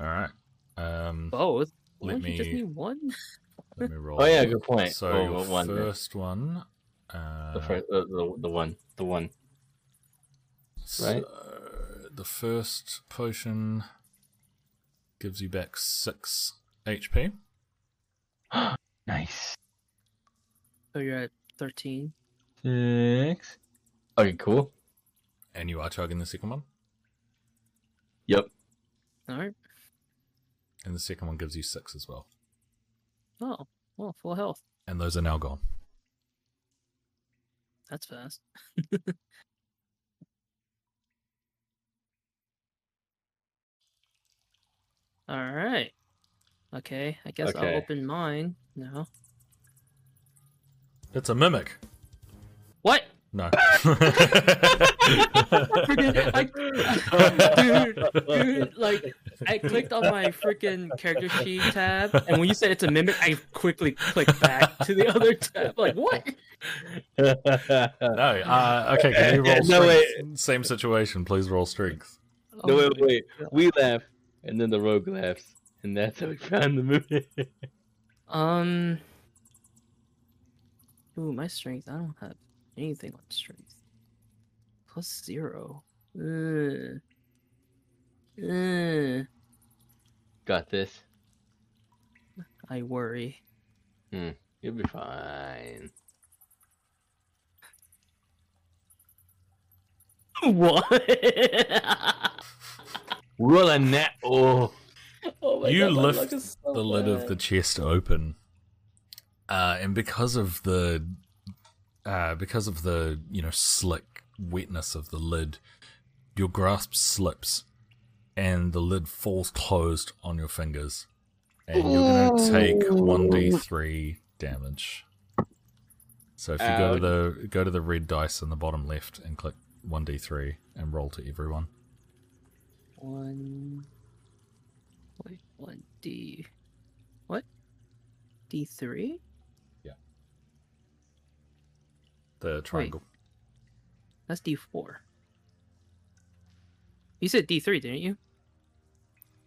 Alright. Um, Both. Let me don't you just me- need one? let me roll. Oh yeah. Good point. So, oh, your one. then. first one. Uh, The, first, the, the the one the one. Right? so the first potion gives you back 6 HP. Nice. So you're at thirteen. Six. Okay. Cool. And you are chugging the second one. Yep. All right. And the second one gives you 6 as well. Oh, well, full health. And those are now gone. That's fast. All right. Okay, I guess Okay. I'll open mine now. It's a mimic. What? No. I- dude, dude, like I clicked on my freaking character sheet tab, and when you said it's a mimic, I quickly clicked back to the other tab. Like what? No, uh, okay, can you roll strength? No, wait. Same situation, please roll strength. no wait wait. We laugh and then the rogue laughs and that's how we found the movie. Um. Ooh, my strength. I don't have anything on strength. Plus zero. Ugh. Ugh. Got this. I worry. Hmm. You'll be fine. what? Roll a net. Oh. oh my You God, my lift luck is so the lid of the chest open, uh, and because of the uh, because of the you know slick wetness of the lid, your grasp slips, and the lid falls closed on your fingers, and you're going to take one d three damage. So if you go to the go to the red dice in the bottom left and click one d three and roll to everyone. One. Wait, one D. What? D three? Yeah. The triangle. That's D four. You said D three, didn't you?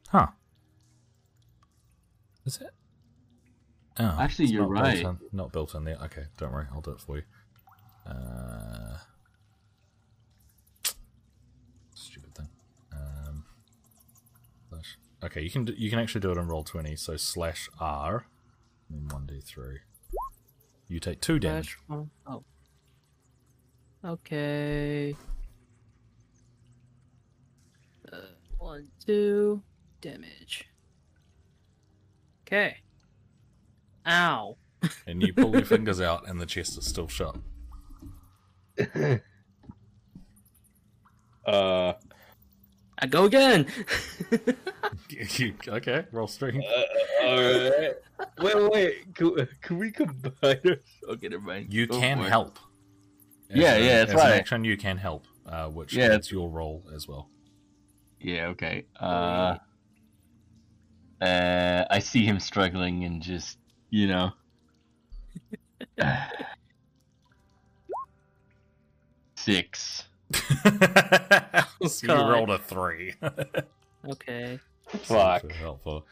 Huh. Is it? Oh, Actually, you're not built right. in- not built in there. Okay, don't worry. I'll do it for you. Uh, stupid thing. Um, slash- okay, you can do, you can actually do it in Roll20. So slash R, and one d three. You take two damage. Dash one- Oh. Okay. Uh, one, two, damage. Okay. Ow. and you pull your fingers out, and the chest is still shut. uh I go again. okay, roll strength. Uh, Alright. Wait, wait, wait. Can, can we combine our... Okay, never mind. You Go can help. As Yeah, a- yeah, that's as an right. action, you can help, uh, which Yeah. is your role as well. Yeah, okay. Uh, uh, I see him struggling and just, you know. Six. so you rolled a three. okay. Fuck. Super helpful.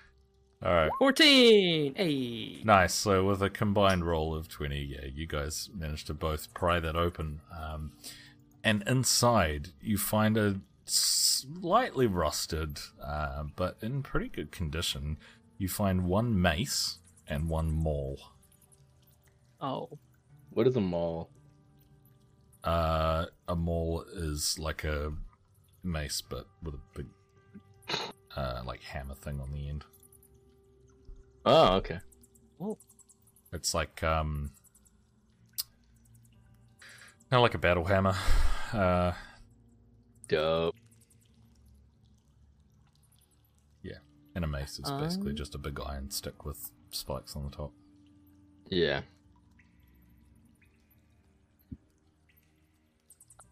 All right. 14! Hey! Nice. So with a combined roll of twenty, yeah, you guys managed to both pry that open. Um, and inside, you find a slightly rusted, uh, but in pretty good condition. You find one mace and one maul. Oh. What is a maul? Uh, a maul is like a mace, but with a big, uh, like hammer thing on the end. Oh, okay. It's like um, kind of like a battle hammer. Uh, Dope. Yeah, and a mace is basically Um. just a big iron stick with spikes on the top. Yeah.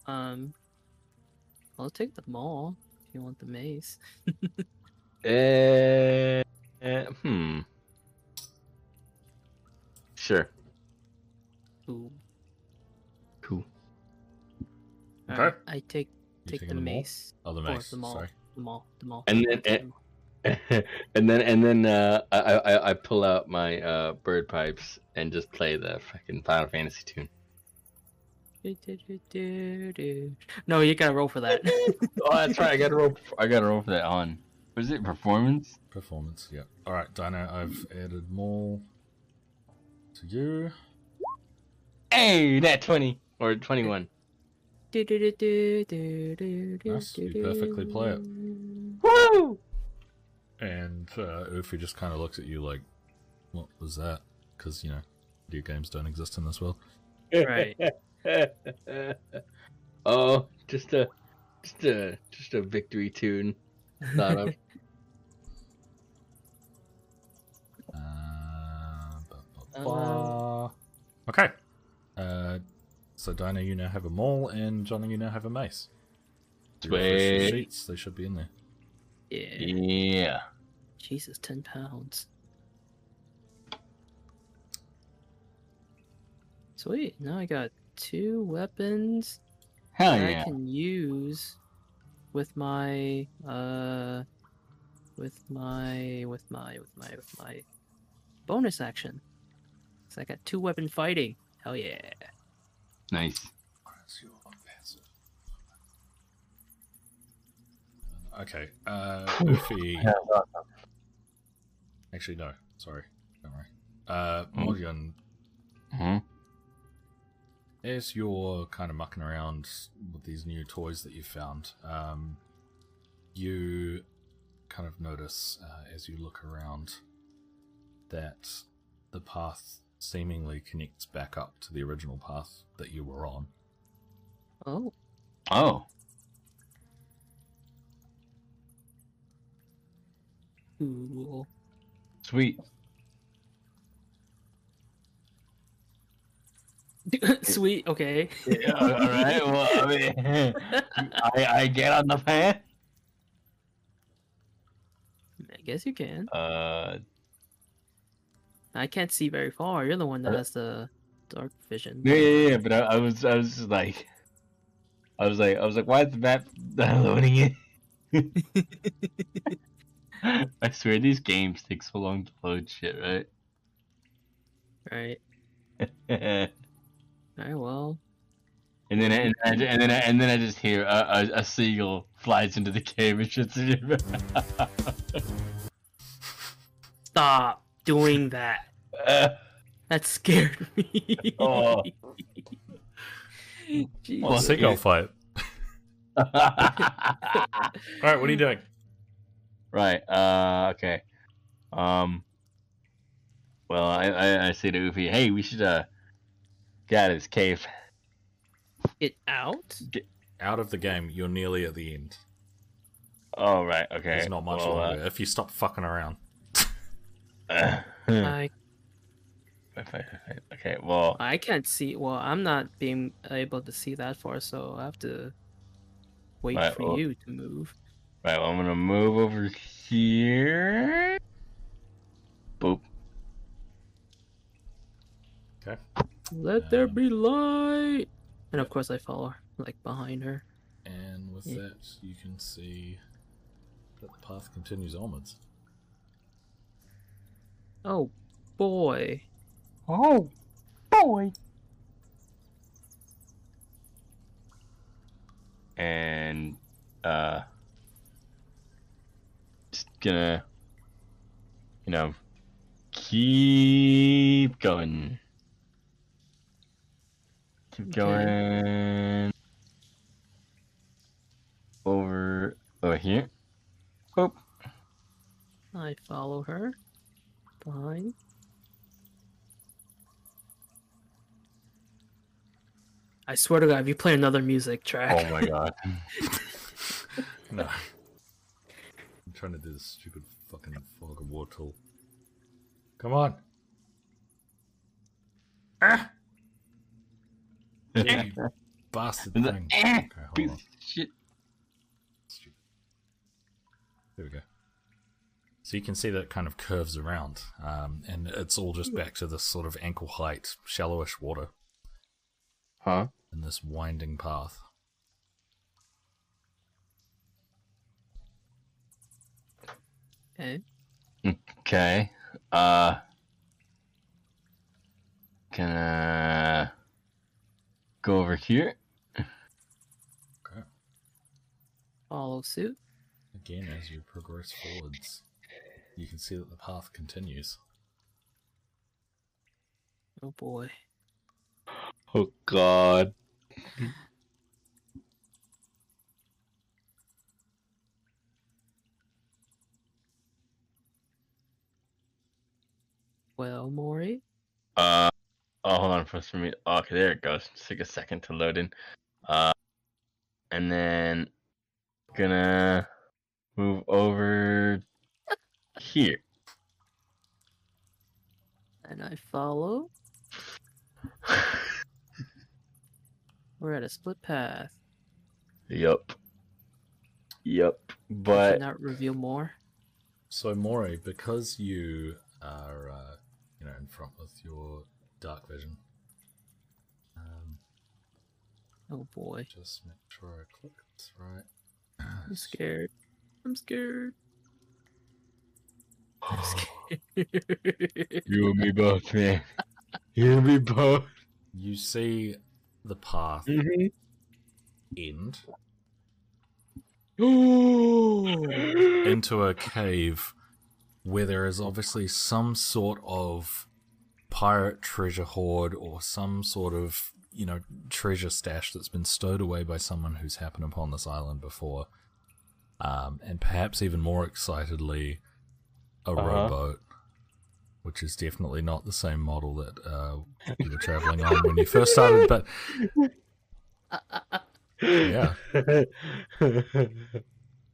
Um. I'll take the maul if you want the mace. Uh, uh, hmm. Sure. Ooh. Cool. Okay. Alright, I take take the taking the maul? mace. Oh, the Or mace. the maul. Sorry. The maul. The maul. And then- Take eh, the maul. and then and then uh, I, I I pull out my uh, bird pipes and just play the fucking Final Fantasy tune. No, you gotta roll for that. oh, that's right. I got to roll. I got to roll for that on. Was it performance? Performance. Yeah. All right, Dino. I've added maul to you. Hey, that twenty or twenty-one. Nice, you perfectly play it. Woo! And uh, Ufi just kind of looks at you like, "What was that?" Because you know, video games don't exist in this world. Right. oh, just a, just a, just a victory tune. Thought of. Uh, ba, ba, ba. Okay. Uh, so Dino, you now have a maul, and Johnny, you now have a mace. You refresh your Sweet. sheets. They should be in there. Yeah. Yeah. Jesus, ten pounds. Sweet. Now I got two weapons Hell that yeah. I can use with my uh with my with my with my with my bonus action. So I got two weapon fighting. Hell yeah. Nice. Okay. Uh, Ufi. Actually, no. Sorry. Don't worry. Uh, Mm. Morgan, hmm as you're kind of mucking around with these new toys that you found, um, you kind of notice uh, as you look around that the path seemingly connects back up to the original path that you were on. Oh. Oh. Cool. Sweet. Sweet, okay. Yeah, all right. Well, I mean, I, I get on the path. I guess you can. Uh, I can't see very far. You're the one that Uh, has the dark vision. yeah, yeah, yeah. But I, I was, I was like, I was like, I was like, why is the map not loading it? I swear these games take so long to load shit, right? Right. And Alright, well. then, and, and, and then, I, and then I just hear a, a, a seagull flies into the cave and shits in your. Stop doing that. That scared me. Oh. Jeez. Well, Seagull fight. All right, what are you doing? Right. Uh. Okay. Um. Well, I I, I say to Ufi, hey, we should uh get out of this cave. Get out? Out of the game, you're nearly at the end. Oh right, okay. There's not much well, longer if you stop fucking around. Uh, I okay, well, I can't see. Well, I'm not being able to see that far, so I have to wait Right, for well- you to move. right, well, I'm gonna move over here. Boop. Okay. Let there be light. And of course, I follow, like behind her. And with Yeah. that, you can see that the path continues onwards. Oh boy. Oh, boy. And uh, just gonna, you know, keep going. Keep Okay. going over over here. Boop. I follow her behind. I swear to God, if you play another music track, Oh my god. No. I'm trying to do this stupid fucking fog of war tool. Come on. Ah! You bastard thing. eh, Okay, hold on. shit. Stupid. There we go. So you can see that it kind of curves around, um, and it's all just back to this sort of ankle height, shallowish water Huh? in this winding path. okay. Okay. Uh. Gonna go over here. Okay. follow suit. Again, as you progress forwards, you can see that the path continues. Oh boy. Oh God. Well, Mori. Uh. Oh, hold on for for me. Okay, there it goes. Just take a second to load in. Uh. And then gonna move over here. And I follow. We're at a split path. Yep. Yep. But should not reveal more. So, Mori, because you are, uh, you know, in front with your dark vision, um, Oh boy. just make sure I click this right. I'm scared. I'm scared. I'm scared. you and me both, man. You and me both. You see the path Mm-hmm. end into a cave where there is obviously some sort of pirate treasure hoard or some sort of you know treasure stash that's been stowed away by someone who's happened upon this island before um, and perhaps even more excitedly a Uh-huh. rowboat which is definitely not the same model that uh, you were traveling on when you first started but Yeah.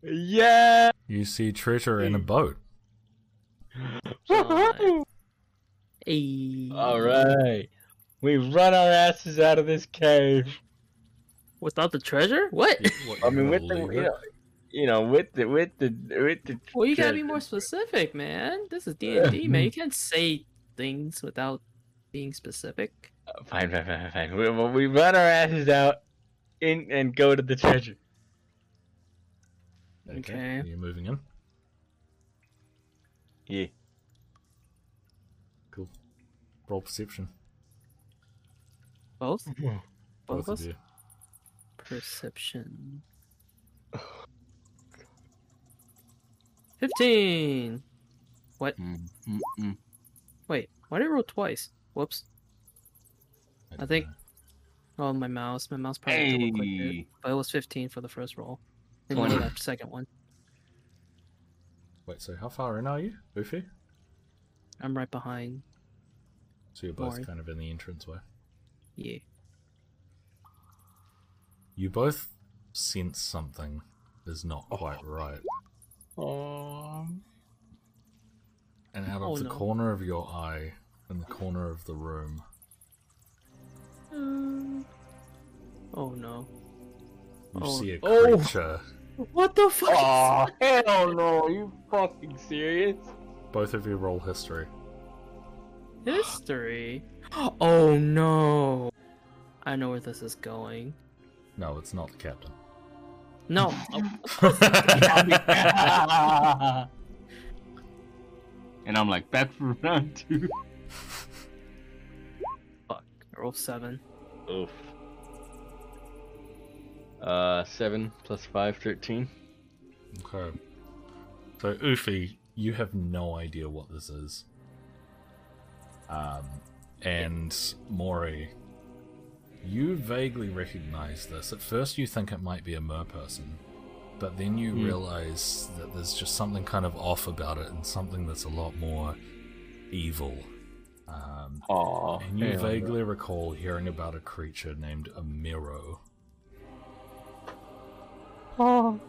yeah. you see treasure in a boat Fine. Ayy. All right. We run our asses out of this cave. Without the treasure? What? What, I mean, with the you know, you know, with the with the with the. Well, you gotta be more specific, man. This is D and D, man. You can't say things without being specific. Uh, Fine, fine, fine, fine. We, well, we run our asses out, in and go to the treasure. Okay. You're moving in. Yeah. Cool. Roll perception. Both? Both, Both of of us? you. Perception. Fifteen. What? Mm, mm, mm. Wait, why did I roll twice? Whoops. I don't think- know. Oh, my mouse. My mouse probably double clicked it. Hey. But it was 15 for the first roll. And one Twenty. that second one. Wait, so how far in are you, Buffy? I'm right behind. So you're both Mori. kind of in the entranceway. Yeah. You both sense something is not quite right. Oh. And out of Oh, the no. corner of your eye, in the corner of the room, Um, oh no. you Oh. see a Oh. creature. What the fuck? Oh, hell no. Are you fucking serious? Both of you roll history. History? Oh no. I know where this is going. No, it's not the captain. No. oh, and I'm like, back for round two. fuck. Roll seven. Oof. Uh, 7 plus 5, 13. Okay. So, Ufi, you have no idea what this is. Um, and Mori, you vaguely recognize this. At first, you think it might be a mer person, but then you Hmm. realize that there's just something kind of off about it, and something that's a lot more evil. Um, Aw. and you vaguely recall hearing about a creature named a Merrow. Um,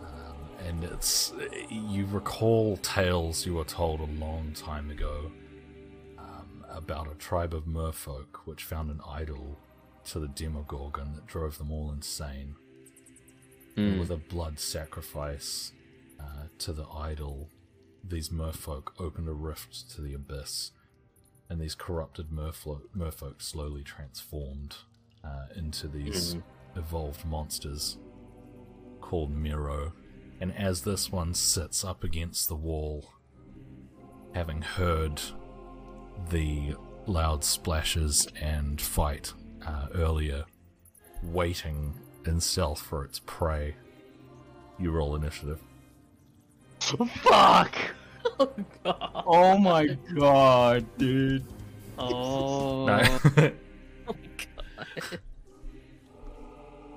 and it's you recall tales you were told a long time ago about a tribe of merfolk which found an idol to the Demogorgon that drove them all insane. And Hmm. with a blood sacrifice uh, to the idol, these merfolk opened a rift to the abyss, and these corrupted merflo- merfolk slowly transformed uh, into these Mhm. evolved monsters called Merrow. And as this one sits up against the wall, having heard the loud splashes and fight uh, earlier, waiting in stealth for its prey, you roll initiative. Fuck! Oh god. Oh my god, dude. Oh. No. oh my god.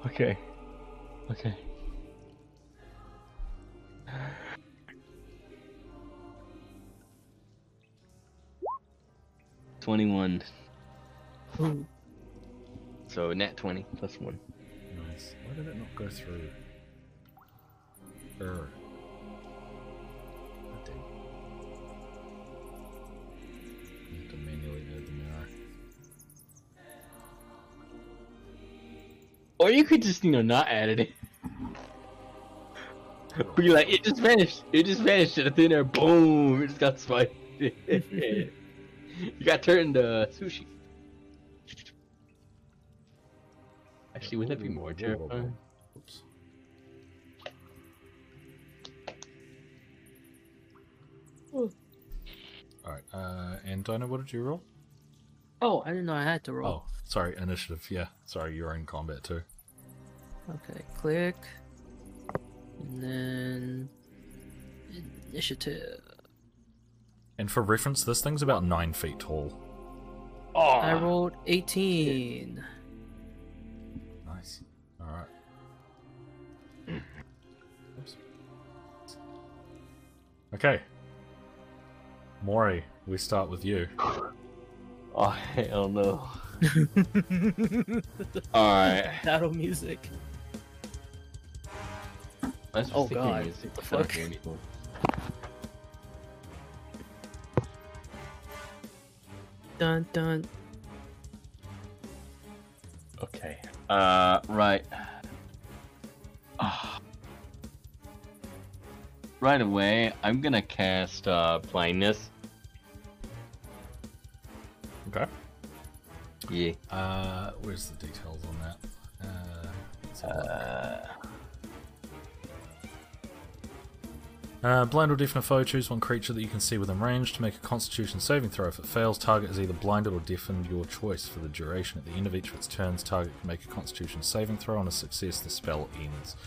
Okay. Okay. Twenty-one. Ooh. So net twenty plus one. nice. Why did it not go through? Err. God damn. I have to manually add the Merrow. Or you could just, you know, not add it in. Be like, it just vanished. It just vanished out of thin air. Boom! It just got spiked. you got turned uh, sushi. Actually, wouldn't that be more terrifying? Oops. Alright, uh, and Dino, what did you roll? Oh, I didn't know I had to roll. Oh, sorry, initiative, yeah. Sorry, you're in combat too. Okay, click. And then initiative. And for reference, this thing's about nine feet tall. Oh, I rolled 18. Nice. Alright. Okay. Mori, we start with you. oh hell no. Alright. Battle music. That's Oh, God. music. What the fuck? Dun dun. Okay. Uh, right. Ah. Right away, I'm gonna cast uh, blindness. Okay. Yeah. Uh, where's the details on that? Uh, Uh, blind or deafen a foe, choose one creature that you can see within range to make a constitution saving throw. If it fails, target is either blinded or deafened, your choice for the duration. At the end of each of its turns, target can make a constitution saving throw. On a success, the spell ends.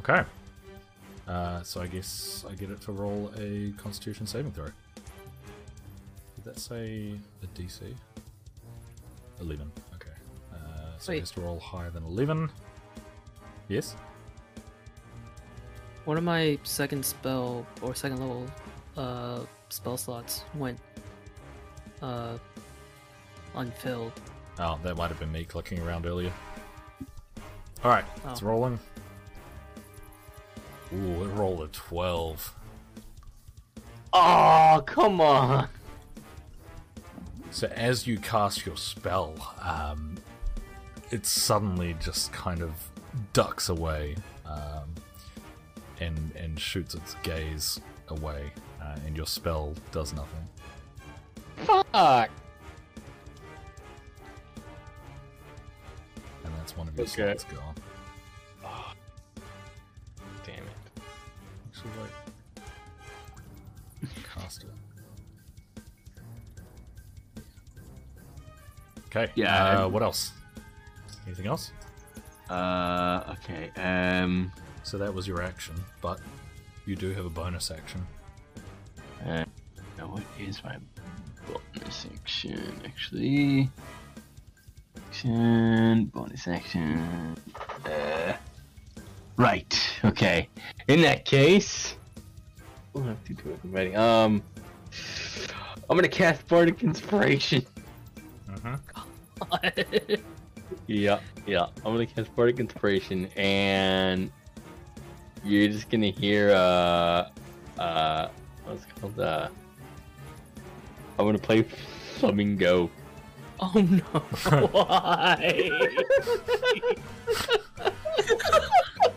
Okay. Uh, so I guess I get it to roll a constitution saving throw. Did that say a DC? 11. Okay. Uh, so it Wait. has to roll higher than 11. Yes? One of my second spell or second level uh spell slots went uh unfilled. Oh, that might have been me clicking around earlier. Alright, it's Oh. rolling. Ooh, it rolled a 12. Oh, come on. So as you cast your spell, um, it suddenly just kind of ducks away um, and and shoots its gaze away, uh, and your spell does nothing. Fuck. And that's one of your Okay. slots gone. Damn it. Actually, wait. Cast it. Okay. Yeah, Uh, what else? Anything else? Uh, okay. Um, So that was your action, but you do have a bonus action. uh, now what is my bonus action? Actually, action, bonus action. Uh, right. Okay. In that case, we'll have to do it already. Um, I'm gonna cast Bardic Inspiration. Mm-hmm. Yeah, yeah. I'm gonna cast Bardic Inspiration, and you're just gonna hear uh, uh, what's it called? Uh, I'm gonna play Flamingo. oh no! Why?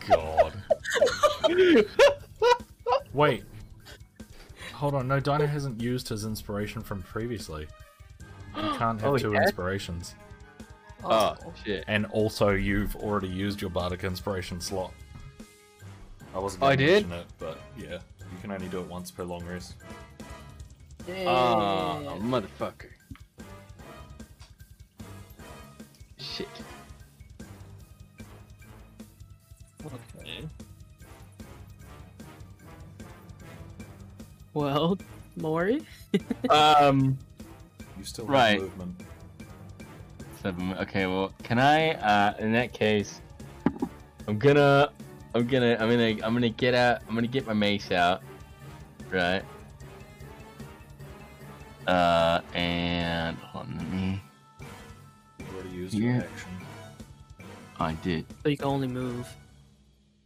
God. Wait. Hold on. No, Dino hasn't used his inspiration from previously. You can't have Oh, he two has? inspirations. Oh shit! And also, you've already used your Bardic Inspiration slot. I wasn't Oh, I gonna did? mention it, but yeah. You can only do it once per long rest. Oh, motherfucker! Shit. Okay. Well, Mori. Um. You still Right. have movement. Seven. Okay, well, can I? Uh, in that case, I'm gonna, I'm gonna, I'm gonna, I'm gonna get out. I'm gonna get my mace out, right? Uh, and hold on, let me. You already used Yeah. your action. I did. But you can only move.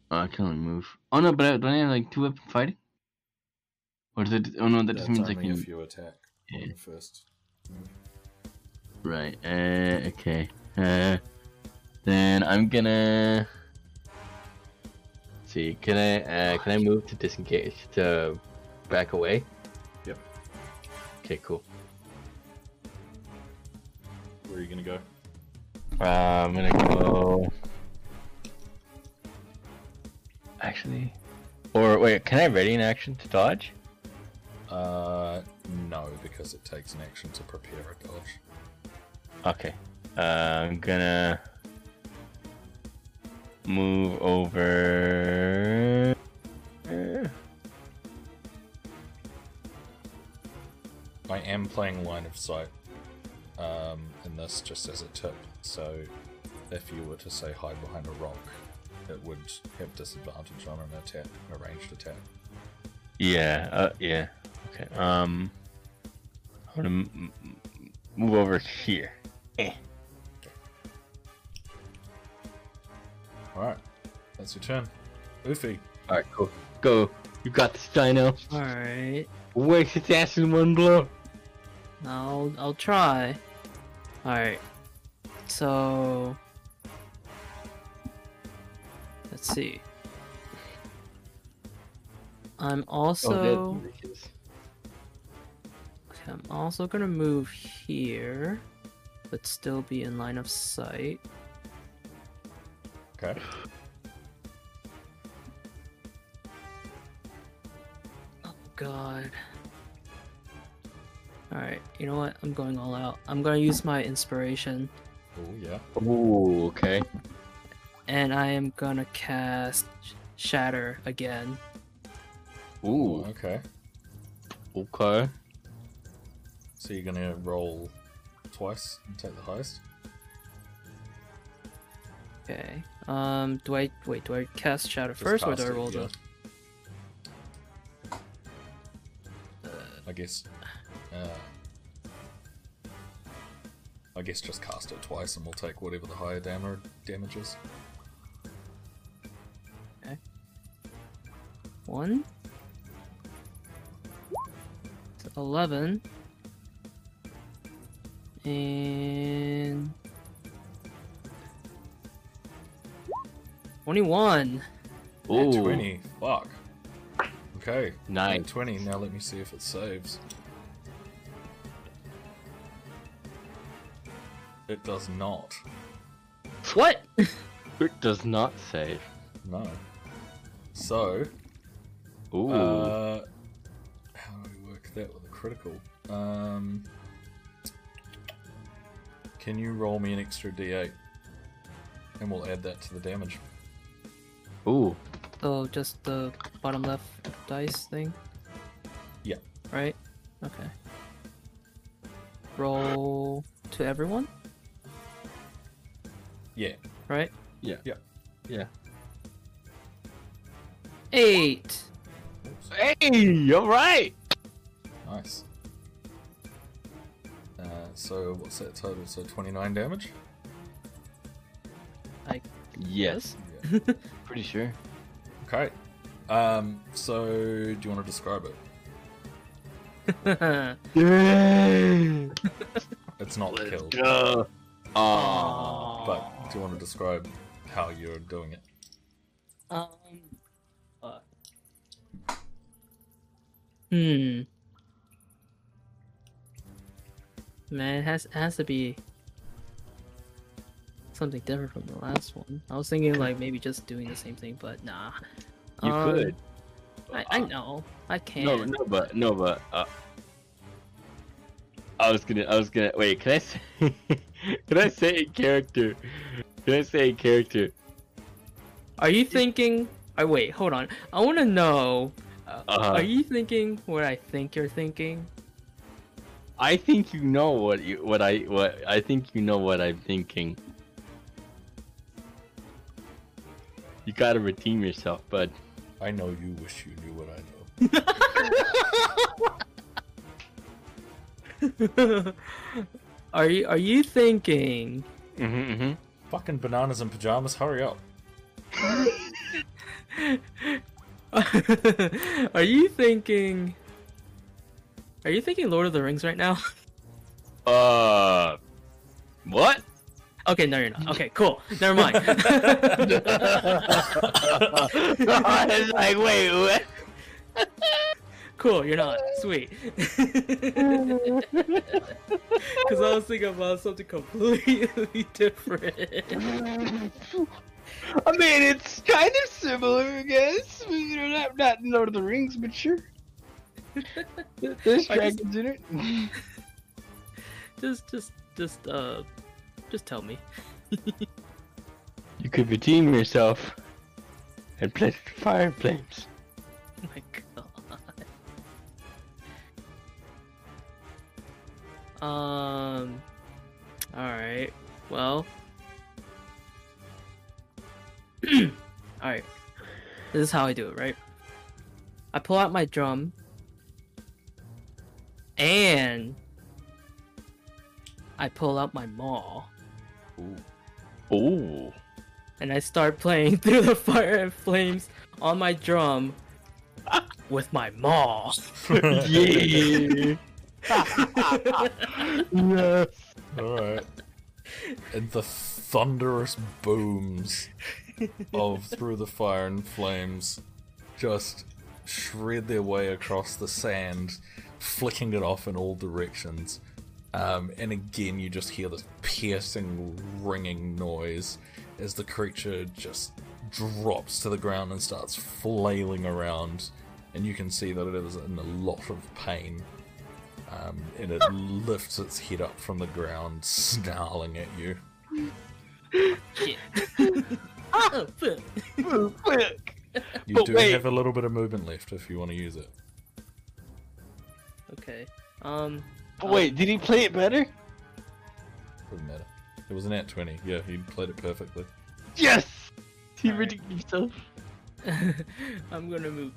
Oh, I can only move. Oh no, but I, don't I have like two weapon fighting? Or does it? Oh no, that That's just means I only can. if you attack on Yeah. the first. Right. Uh. Okay. Uh. Then I'm gonna. See, can I? Uh, can I move to disengage to back away? Yep. Okay. Cool. Where are you gonna go? Uh, I'm gonna go. Actually, or wait, can I ready an action to dodge? Uh, no, because it takes an action to prepare a dodge. Okay. Uh, I'm gonna move over. I am playing line of sight um, in this just as a tip. So if you were to say hide behind a rock, it would have disadvantage on an attack, a ranged attack. Yeah. Uh, yeah. Okay. Um, I'm gonna move over here. Eh. All right, that's your turn. Oofy. All right. Cool. Go. You got this, Dino. All right. Waste its ass in one blow. I'll I'll try. All right. So let's see. I'm also oh, okay, I'm also gonna move here, but still be in line of sight. Okay. Oh god. Alright, you know what? I'm going all out. I'm gonna use my inspiration. Oh yeah. Ooh. Okay. And I am gonna cast Shatter again. Ooh. Oh, okay. Okay. So you're gonna roll twice and take the highest. Okay. Um, do I wait? Do I cast Shatter Just first, or do I it, roll yeah. the? I guess. Uh, I guess just cast it twice and we'll take whatever the higher damage damage is. Okay. One. It's 11. And. 21. Nat Ooh, 20. Fuck. Okay. Nine. Nat 20. Now let me see if it saves. It does not. What? It does not save. No. So, Ooh. uh, how do we work that with a critical? Um, can you roll me an extra d8? And we'll add that to the damage. Ooh. Oh, just the bottom left dice thing? Yeah. Right? Okay. Roll to everyone, Yeah. right? Yeah. Yeah. Yeah. Eight! Oops. Hey, all right. Nice. Uh, so what's that total? So 29 damage? I yes. Yeah. Pretty sure. Okay. Um, so do you want to describe it? Yay! It's not killed, go. Aww. But do you want to describe how you're doing it? Um. uh, Hmm. Man, it has it has to be something different from the last one. I was thinking like maybe just doing the same thing, but nah. You Um, could. I, I know. I can. No, no, but no, but uh, I was gonna, I was gonna wait. Can I say? can I say a character? Can I say a character? Are you thinking? Oh, wait, hold on. I want to know. Uh, Uh-huh. Are you thinking what I think you're thinking? I think you know what you, what I, what I think you know what I'm thinking. You gotta redeem yourself, bud. I know you wish you knew what I know. are you Are you thinking? Mm-hmm, mm-hmm. Fucking bananas and pajamas, hurry up. are you thinking? Are you thinking Lord of the Rings right now? Uh, what? Okay, no, you're not. Okay, cool. Never mind. I was like, wait, what? cool, you're not. Sweet. Because I was thinking about something completely different. I mean, it's kind of similar, I guess. You know, not, not Lord of the Rings, but sure. There's I just- dragons in it. just, just, just, uh, just tell me. You could redeem yourself and play fire flames. Oh my god. Um. Alright. Well. Alright. This is how I do it, right? I pull out my drum. And. I pull out my maul. Ooh. Ooh. And I start playing through the fire and flames on my drum. With my maul. yeah. yes. Alright. And the thunderous booms of Through the Fire and Flames just shred their way across the sand, flicking it off in all directions. Um, and again, you just hear this piercing, ringing noise as the creature just drops to the ground and starts flailing around. And you can see that it is in a lot of pain. Um, and it lifts its head up from the ground, snarling at you. Oh, fuck. Quick. You But do wait. have a little bit of movement left if you want to use it. Okay. Um. But wait, did he play it better? Doesn't matter. It was an at 20. Yeah, he played it perfectly. Yes. He Alright. redeemed himself. I'm gonna move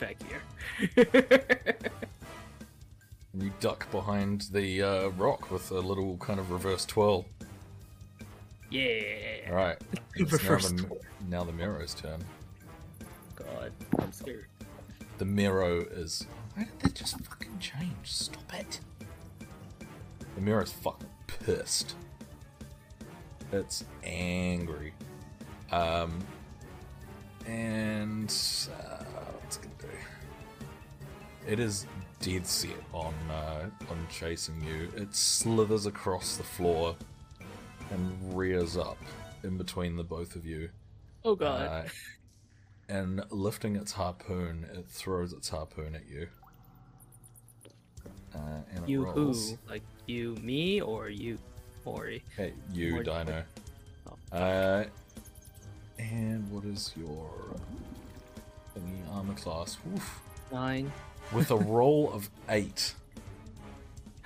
back here. You duck behind the uh, rock with a little kind of reverse twirl. yeah. Alright. It's now the, twirl. now the Merrow's turn. God. I'm scared. The Merrow is. Why did that just fucking change? Stop it. The Merrow's fucking pissed. It's angry. Um. And. Uh, what's it gonna do? It is dead set on uh, on chasing you. It slithers across the floor and rears up in between the both of you. Oh god. Uh, and lifting its harpoon, it throws its harpoon at you. Uh, and you rolls who? Like you, me, or you, Mori? at you, Mori- Dino. Oh. Uh, and what is your thingy armor class? Oof. Nine. With a roll of eight,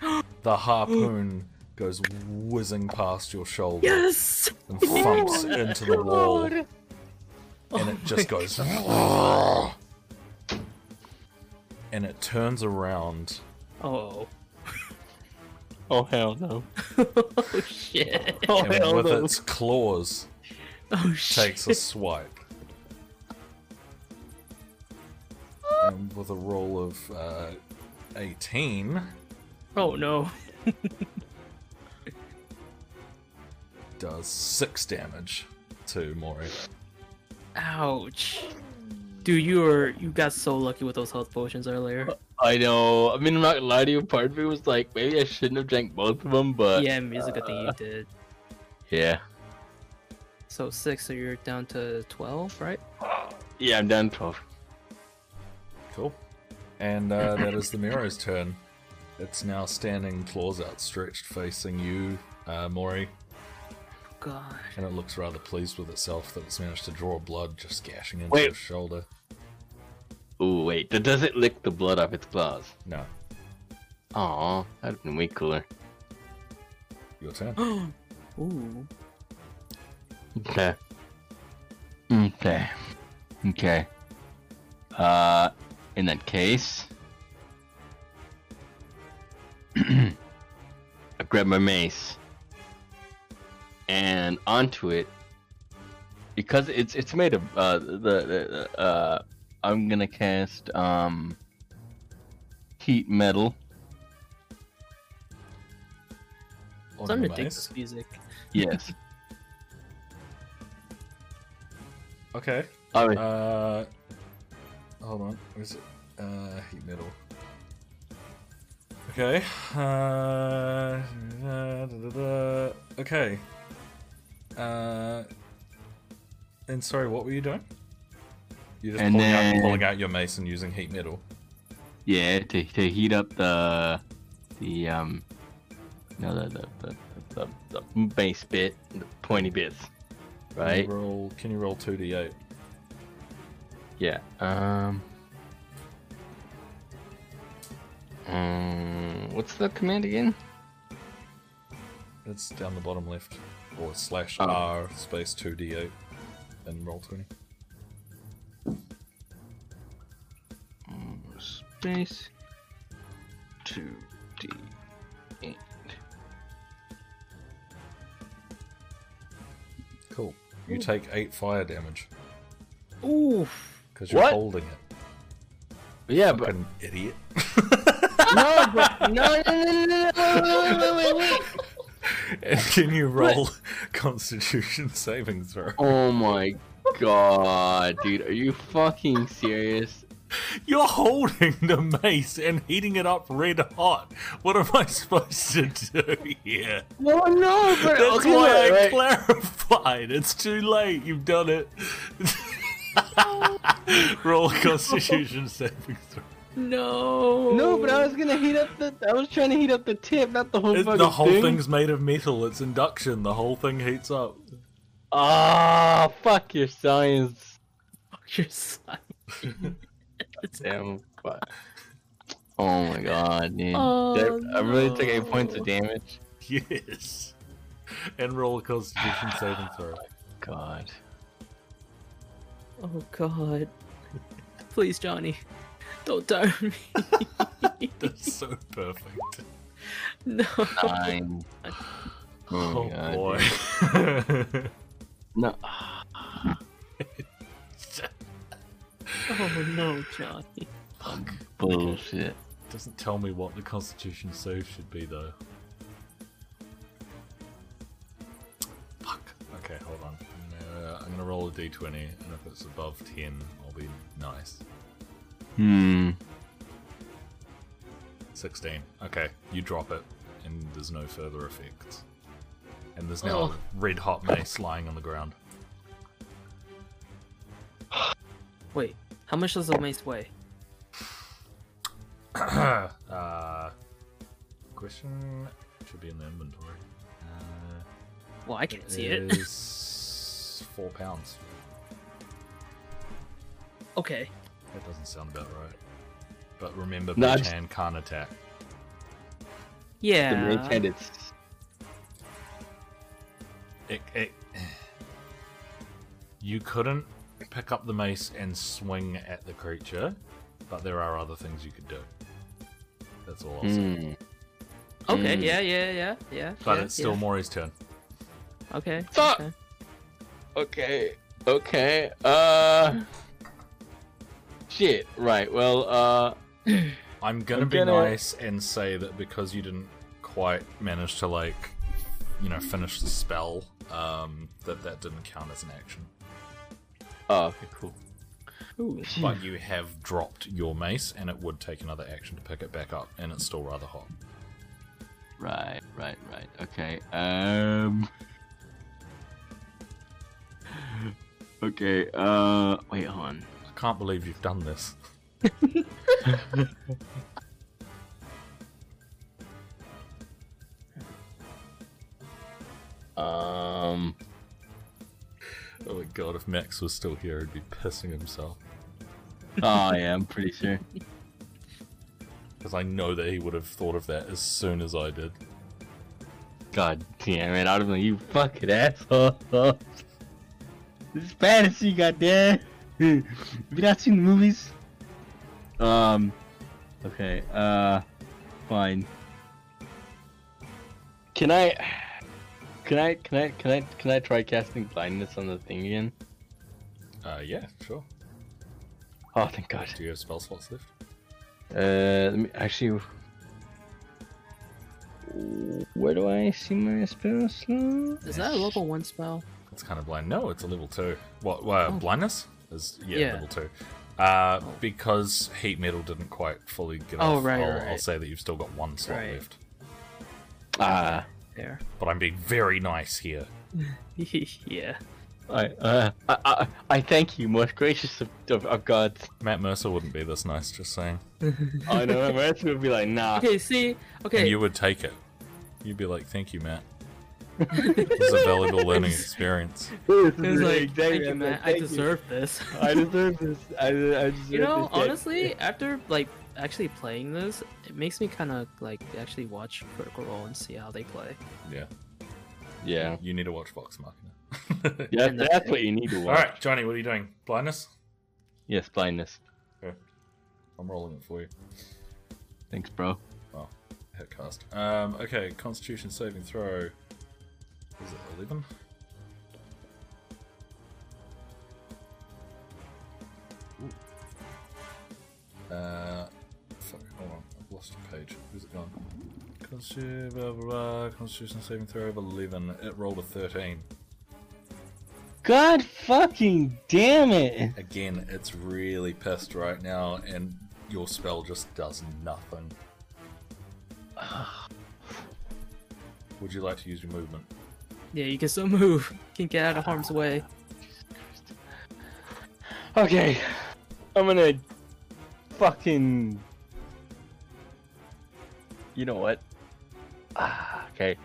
the harpoon goes whizzing past your shoulder Yes. and thumps into the wall, and Oh it just goes. and it turns around Oh. Oh hell no. oh shit. Oh and hell with no. its claws Oh shit. takes a swipe. And with a roll of uh, 18, Oh no. does 6 damage to Mori. Ouch. Dude, you were you got so lucky with those health potions earlier. I know. I mean, I'm not gonna lie to you. Part of me was like, maybe I shouldn't have drank both of them, but yeah, it's a good thing you did. yeah, So six, so you're down to twelve, right? yeah, I'm down to twelve. Cool. And uh, that is the Merrow's turn. It's now standing, claws outstretched, facing you, uh, Mori, God. and it looks rather pleased with itself that it's managed to draw blood just gashing into Wait. its shoulder. Ooh, wait. Does it lick the blood off its claws? No, Aw, that'd have been way cooler. your turn. Ooh. Okay. Okay. Okay. Uh, in that case, I grab my mace and onto it because it's it's made of uh the, the uh I'm gonna cast um heat metal. On Some ridiculous music. Yes. Okay. All right. Uh, hold on. Where's it? Uh, heat metal. Okay. Uh, da, da, da, da. okay. Uh, and sorry, what were you doing? You're just And pulling, out, pulling out your mace and using heat metal. Yeah, to, to heat up the the um no the the, the, the, the base bit, the pointy bits. Can Right? you roll? Can you roll two d eight? Yeah. Um um, what's the command again? It's down the bottom left, or slash Oh. R space two d eight, and roll twenty. Space two D eight. Cool. You take eight fire damage Ooh. because you're What? holding it. Yeah, but Fucking idiot. no, but no, no, no, no, no, no, no, wait, wait, wait, wait. And can you roll Constitution saving throw? Oh my god, dude, are you fucking serious? You're holding the mace and heating it up red hot. What am I supposed to do here? No, no, but That's okay, why I right, right. clarified. It's too late. You've done it. roll Constitution saving throw. No. No, but I was gonna heat up the. I was trying to heat up the tip, not the whole It- the whole thing. thing's made of metal. It's induction. The whole thing heats up. Ah, fuck your science. Fuck your son. Damn. Fuck. Oh my god, dude. Oh, Did I, I really took eight points of damage. Yes. And roll a Constitution saving throw. Oh god. Oh god. Please, Johnny. Don't die on me. That's so perfect. no. Nine. Oh, Oh, god. boy. No. Oh no, Johnny. Fuck. Bullshit. Doesn't tell me what the Constitution save should be though. Fuck. Okay, hold on. I'm gonna, I'm gonna roll a d20, and if it's above 10, I'll be nice. Hmm. 16. Okay, you drop it, and there's no further effects. And there's now Oh. a red hot mace lying on the ground. Wait, how much does a mace weigh? uh, question should be in the inventory. Uh, Well, I can't see it. it. is four pounds. okay. That doesn't sound about right. But remember, No, Mage Hand can't attack. Yeah. The Yeah. mage hand, it's It, it, you couldn't pick up the mace and swing at the creature, but there are other things you could do. That's all I'll say. Hmm. Okay. Mm. Yeah. Yeah. Yeah. Yeah. But yeah, it's still yeah. Mori's turn. Okay. Fuck! okay. Okay. Okay. Uh. Shit. Right. Well. Uh. I'm gonna I'm be gonna- nice and say that because you didn't quite manage to like, you know, finish the spell, um, that that didn't count as an action. Oh. Okay. Cool. Ooh. But you have dropped your mace, and it would take another action to pick it back up, and it's still rather hot. Right. Right. Right. Okay. Um. Okay. Uh. Wait. Hold on. I can't believe you've done this. Um. Oh my god, if Max was still here, he'd be pissing himself. Oh yeah. I'm pretty sure. Because I know that he would have thought of that as soon as I did. God damn it! I don't know. You fucking asshole. This is fantasy. Goddamn. Have you not seen the movies? Um. Okay. Uh. Fine. Can I? Can I? Can I? Can I? Can I try casting blindness on the thing again? Uh, yeah, sure. Oh, thank God. Do you have spell slots left? Uh, let me actually. Where do I see my spell slot? Is that a level one spell? It's kind of blind. No, it's a level two. What? Uh, Oh. Blindness is yeah, Yeah. level two. Uh, because heat metal didn't quite fully get Oh, off. right, I'll, right, I'll say that you've still got one slot Right. left. Ah, There. But I'm being very nice here. yeah. I, uh, I, I, I thank you, most gracious of, of, of gods. Matt Mercer wouldn't be this nice. Just saying. I know, my rest would be like, nah. Okay. See. Okay. And you would take it. You'd be like, "Thank you, Matt. It's a valuable learning experience." This It was like, exactly- thank you, I'm man. like, I thank you. deserve this. I deserve this. I, I deserve You know, this. honestly, after like actually playing this, it makes me kind of like actually watch Critical Role and see how they play. Yeah, Yeah. you need to watch Vox Machina. Yeah, And that's what you need to watch. right, Johnny, what are you doing? Blindness? Yes, blindness. Okay. I'm rolling it for you. Thanks, bro. Oh, hit cast. Um, okay, Constitution saving throw. Is it 11? Uh, fuck, hold on, I've lost a page. Where's it gone? Constitution, blah, blah, blah, Constitution saving throw of 11. It rolled a 13. God fucking damn it! Again, it's really pissed right now, and your spell just does nothing. Would you like to use your movement? Yeah, you can still move. You can get out of harm's way. Okay, I'm gonna fucking. You know what? Ah, okay,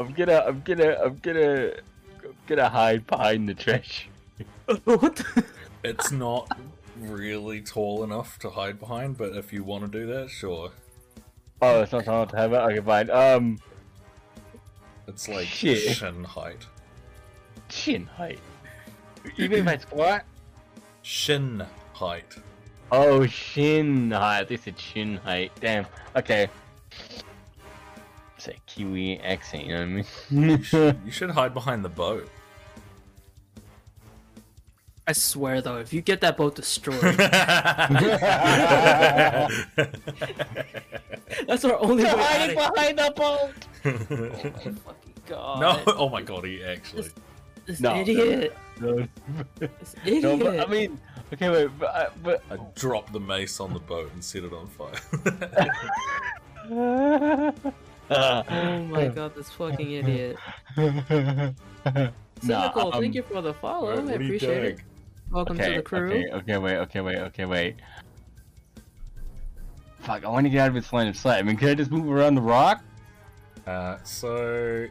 I'm gonna, I'm gonna, I'm gonna, I'm gonna hide behind the trash. what? It's not really tall enough to hide behind, but if you want to do that, sure. Oh, it's not tall enough to have it. Okay, fine. Um, It's like Shit. shin height. chin height. Even if I squat. Shin height. Oh, shin height. This is chin height. Damn. Okay. It's a Kiwi accent, you know what I mean? You should hide behind the boat. I swear though, if you get that boat destroyed, that's our only way out of behind the boat. Oh my fucking god. no, oh my god, he actually. This No, no, idiot. No, This idiot. no, but I mean, okay, wait, but, uh, but I dropped the mace on the boat and set it on fire. Oh my god, this fucking idiot. Cynical, um, thank you for the follow. Alright, I what are appreciate it. Welcome okay, to the crew. Okay, okay, wait, okay, wait, okay, wait. Fuck, I want to get out of this line of sight. I mean, can I just move around the rock? Uh, so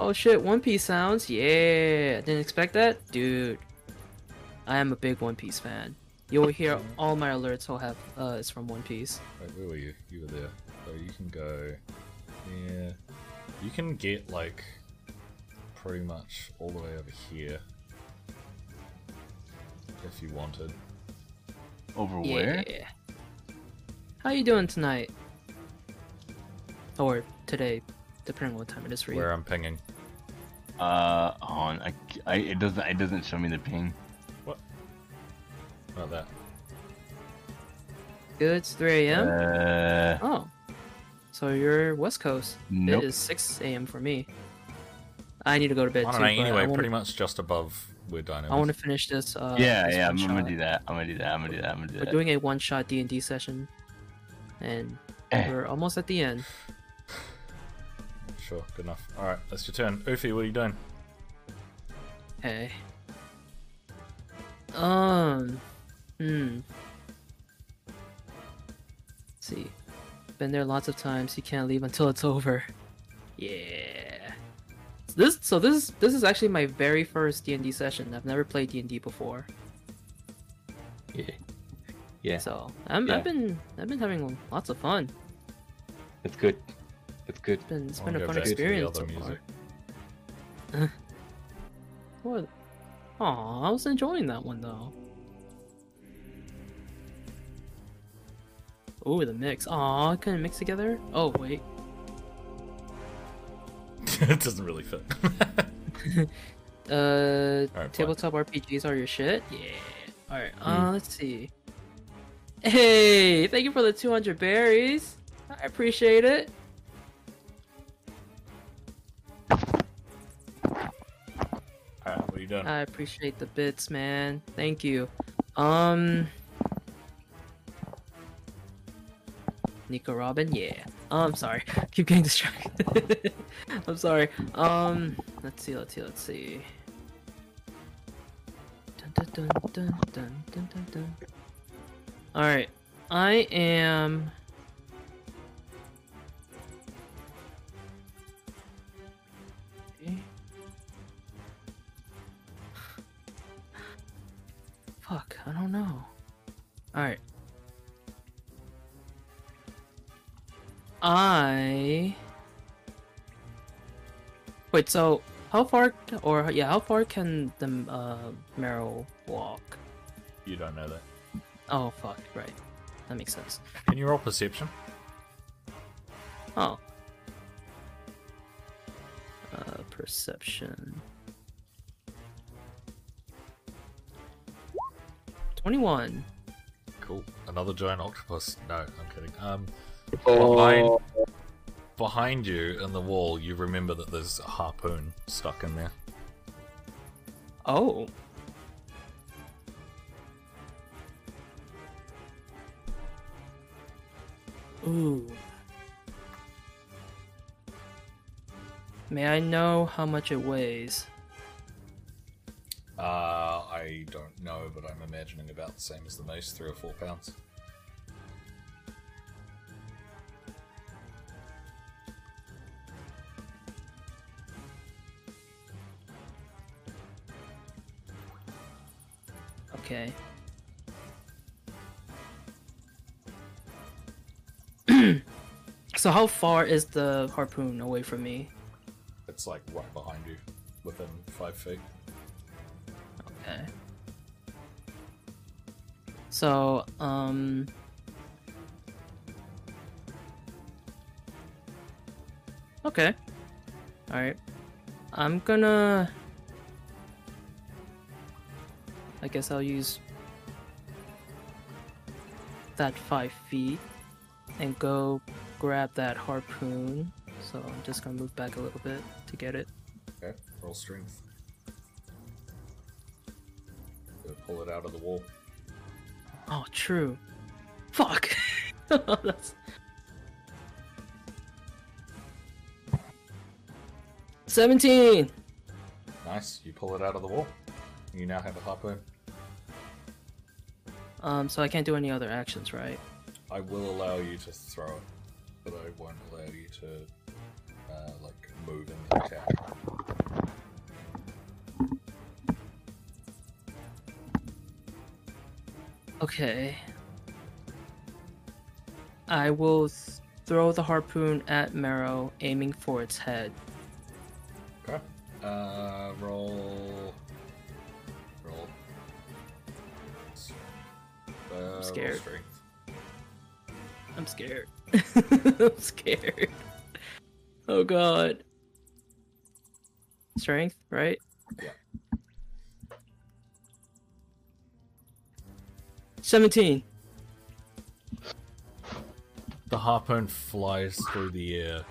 Oh shit, One Piece sounds. Yeah, didn't expect that, dude. I am a big One Piece fan. You will hear all my alerts. will have uh, it's from One Piece. Wait, where were you? You were there. So you can go here. You can get like pretty much all the way over here if you wanted. Over where? Yeah. where? How you doing tonight? Or today, depending on what time it is for you. Where I'm pinging. Uh, on. I, I, it doesn't. It doesn't show me the ping. What? Not that. Good, it's 3 a.m. Uh, Oh, so you're West Coast. nope. It is 6 a.m. for me. I need to go to bed I too. don't know. Anyway, wanna, pretty much just above where Dino I want to finish this. Uh, yeah, this yeah. I'm, one gonna do that. I'm gonna do that. I'm gonna do that. I'm gonna do We're that. doing a one-shot D and D session, and Eh. we're almost at the end. Sure, good enough. Alright, that's your turn. Oofy, what are you doing? Hey. Um. Hmm. Let's see. Been there lots of times. You can't leave until it's over. Yeah. So this so this is this is actually my very first D and D session. I've never played D and D before. Yeah. Yeah. So I'm, Yeah. I've been I've been having lots of fun. That's good. That's good. It's been it's I been a fun back to the experience so music. far. What? Aw, I was enjoying that one though. Ooh, the mix. Aw, couldn't mix together? Oh, wait. it doesn't really fit. Uh, Alright, tabletop RPGs are your shit? Yeah. Alright, Hmm. uh, let's see. Hey, thank you for the 200 berries. I appreciate it. Alright, what are you doing? I appreciate the bits, man. Thank you. Um, Nico Robin, yeah. Oh, I'm sorry. Keep getting distracted. I'm sorry. Um, let's see, let's see, let's see. Dun, dun, dun. All right, I am. Fuck, I don't know. Alright. I. Wait, so how far, or yeah, how far can the uh, Merrow walk? You don't know that. Oh, fuck, right. That makes sense. Can you roll perception? Oh. Uh, perception. 21. Cool. Another giant octopus. No, I'm kidding. Um, Oh. behind, behind you in the wall, you remember that there's a harpoon stuck in there. Oh. Ooh. May I know how much it weighs? Uh, I don't know, but I'm imagining about the same as the mace, three or four pounds. Okay. so how far is the harpoon away from me? It's like right behind you, within five feet. Okay. So, um. Okay. Alright. I'm gonna. I guess I'll use that five feet and go grab that harpoon. So I'm just gonna move back a little bit to get it. Okay, roll strength. Go pull it out of the wall. Oh, true. Fuck. That's... Seventeen. Nice, you pull it out of the wall. You now have a harpoon. Um, so I can't do any other actions, right? I will allow you to throw it, but I won't allow you to uh, like move in the attack. Okay. I will th- throw the harpoon at Merrow, aiming for its head. Okay. Uh. Roll. Uh, roll scared. I'm scared. I'm scared. Oh god. Strength, right? Yeah. 17. The harpoon flies through the air,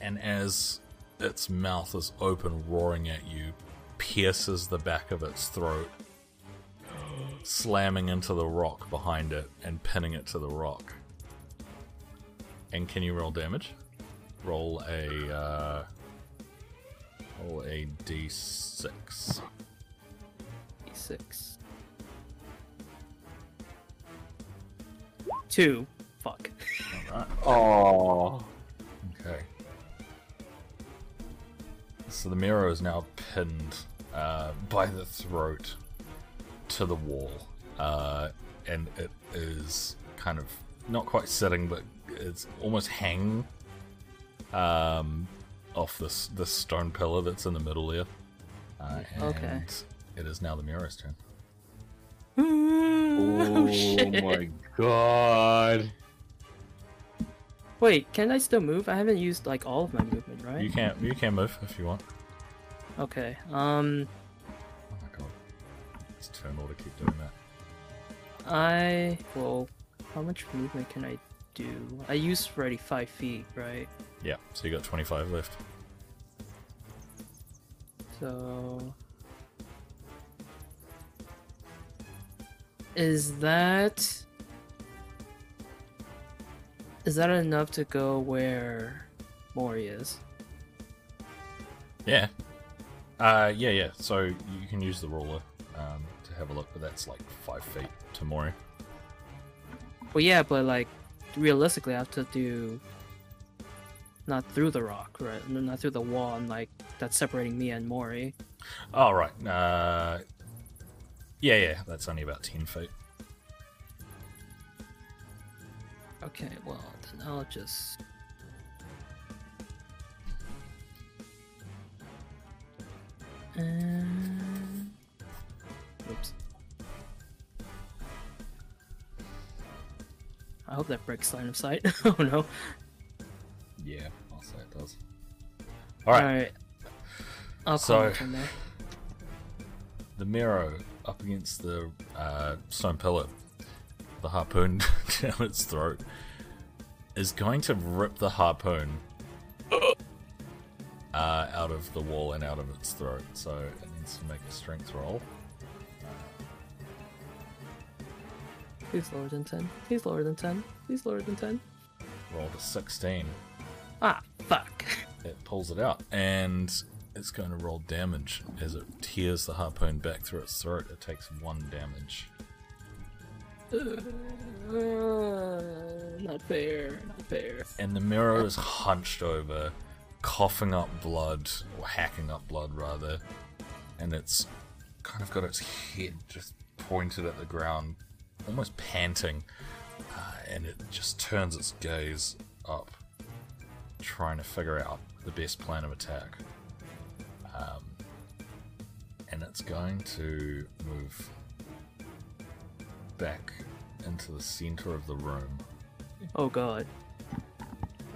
and as its mouth is open, roaring at you, pierces the back of its throat, slamming into the rock behind it and pinning it to the rock. And can you roll damage? Roll a uh, roll a d6. D6. Two. Fuck. All right. Oh. Okay. So the Merrow is now pinned uh, by the throat to the wall, uh, and it is kind of not quite sitting, but it's almost hanging um, off this this stone pillar that's in the middle there. Uh, and Okay. It is now the Merrow's turn. Oh shit. my god. Wait, can I still move? I haven't used like all of my movement, right? You can't. you can move if you want. Okay. Um, Oh my god, it's turn order. Keep doing that. I well, how much movement can I do? I used already five feet, right? Yeah. So you got twenty five left. So is that is that enough to go where Mori is? Yeah. Uh, yeah, yeah. So you can use the ruler um, to have a look, but that's like five feet to Mori. Well, yeah, but like realistically, I have to do not through the rock, right? Not through the wall, and like that's separating me and Mori. Oh, right. Uh, yeah, yeah. That's only about ten feet. Okay, well then I'll just. Um... Oops. I hope that breaks line of sight. oh no. Yeah, I'll say it does. All right. Alright. I'll So- from there. The Merrow up against the uh, stone pillar, the harpoon down its throat, is going to rip the harpoon uh, out of the wall and out of its throat. So it needs to make a strength roll. Please lower than 10. He's lower than 10. He's lower than 10. Rolled a 16. Ah, fuck. It pulls it out, and it's going to roll damage as it tears the harpoon back through its throat. It takes one damage. Uh, not fair. Not fair. And the Merrow is hunched over, coughing up blood, or hacking up blood rather, and it's kind of got its head just pointed at the ground, almost panting, uh, and it just turns its gaze up, trying to figure out the best plan of attack. Um, and it's going to move back into the center of the room. Oh god.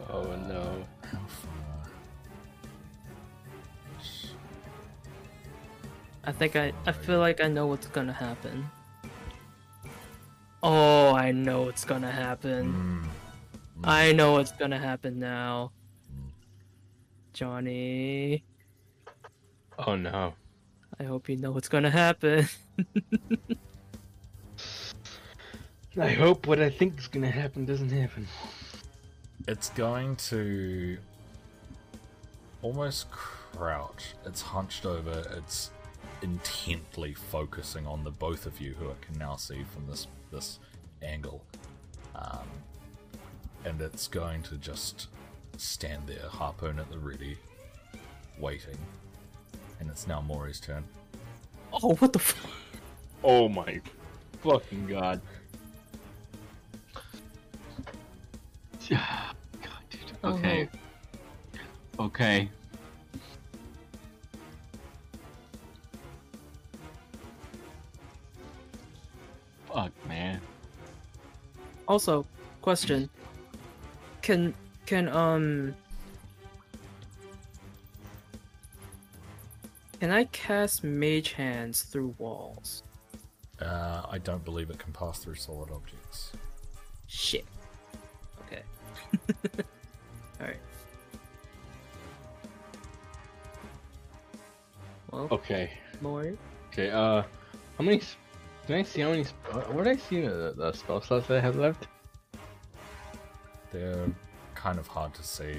Oh no. How far? I think I I feel like I know what's gonna happen. Oh, I know what's gonna happen. Mm. I know what's gonna happen now. Johnny, Oh no. I hope you know what's gonna happen. I hope what I think is gonna happen doesn't happen. It's going to almost crouch. It's hunched over. It's intently focusing on the both of you who it can now see from this this angle, um, and it's going to just stand there, harpoon at the ready, waiting. And it's now Mori's turn. oh, what the? F- Oh my fucking god. God, dude. Okay. Okay. Fuck, man. also, question: Can can um can I cast Mage Hands through walls? Uh, I don't believe it can pass through solid objects. Shit. Okay. Alright. Well, Okay. more. Okay, uh, how many. S- Can I see how many. uh, What did I see the, the spell slots I have left? They're kind of hard to see,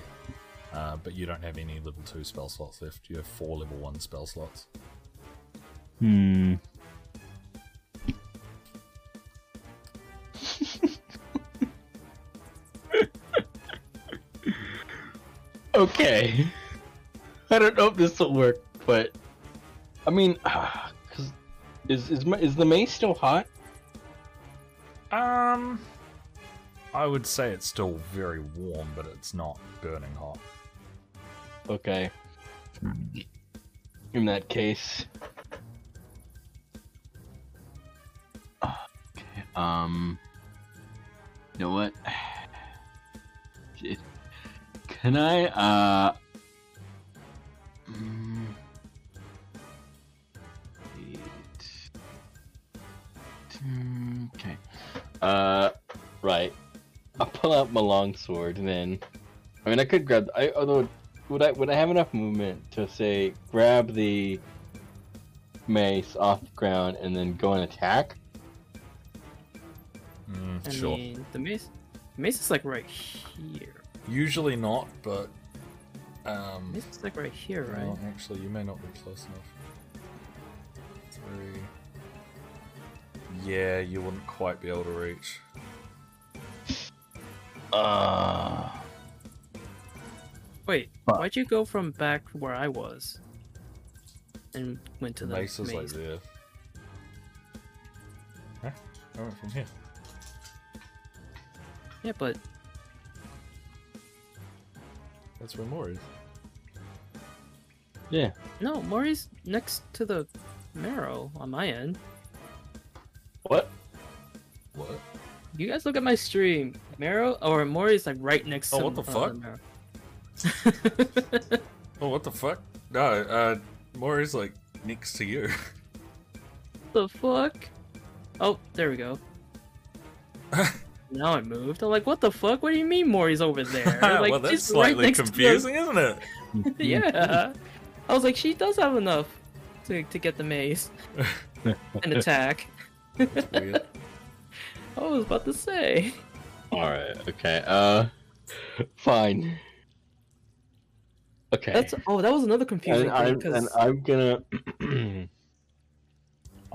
uh, but you don't have any level 2 spell slots left. You have 4 level 1 spell slots. Hmm. okay. I don't know if this will work, but I mean, cause is is is the mace still hot? Um, I would say it's still very warm, but it's not burning hot. Okay. In that case. Okay. Um. You know what? Can I? Uh. mm, Okay. Uh. Right. I'll pull out my longsword and then. I mean, I could grab. I although would I would I have enough movement to say grab the mace off the ground and then go and attack? Mm, I sure. mean, the mace, mace is like right here. Usually not, but. Um, Mace is like right here, right? well, actually, you may not be close enough. Three. Yeah, you wouldn't quite be able to reach. Uh, Wait, Fuck. why'd you go from back where I was? And went to The the mace is like maze? there. Huh? I went from here. Yeah, but That's where more is. yeah. no, Mori's next to the Merrow on my end. What? What? You guys look at my stream. Merrow or Mori's like right next to Oh, to what the fuck? Merrow. Oh, what the fuck? No, uh, more is like next to you. the fuck? Oh, there we go. Now it moved. I'm like, what the fuck? What do you mean Mori's over there? Like, well, that's she's right slightly next to the- confusing, isn't it? yeah. I was like, she does have enough to, to get the maze and attack. That's weird. I was about to say. Alright, okay, uh. Fine. Okay. That's oh, that was another confusing and thing I'm, and I'm gonna.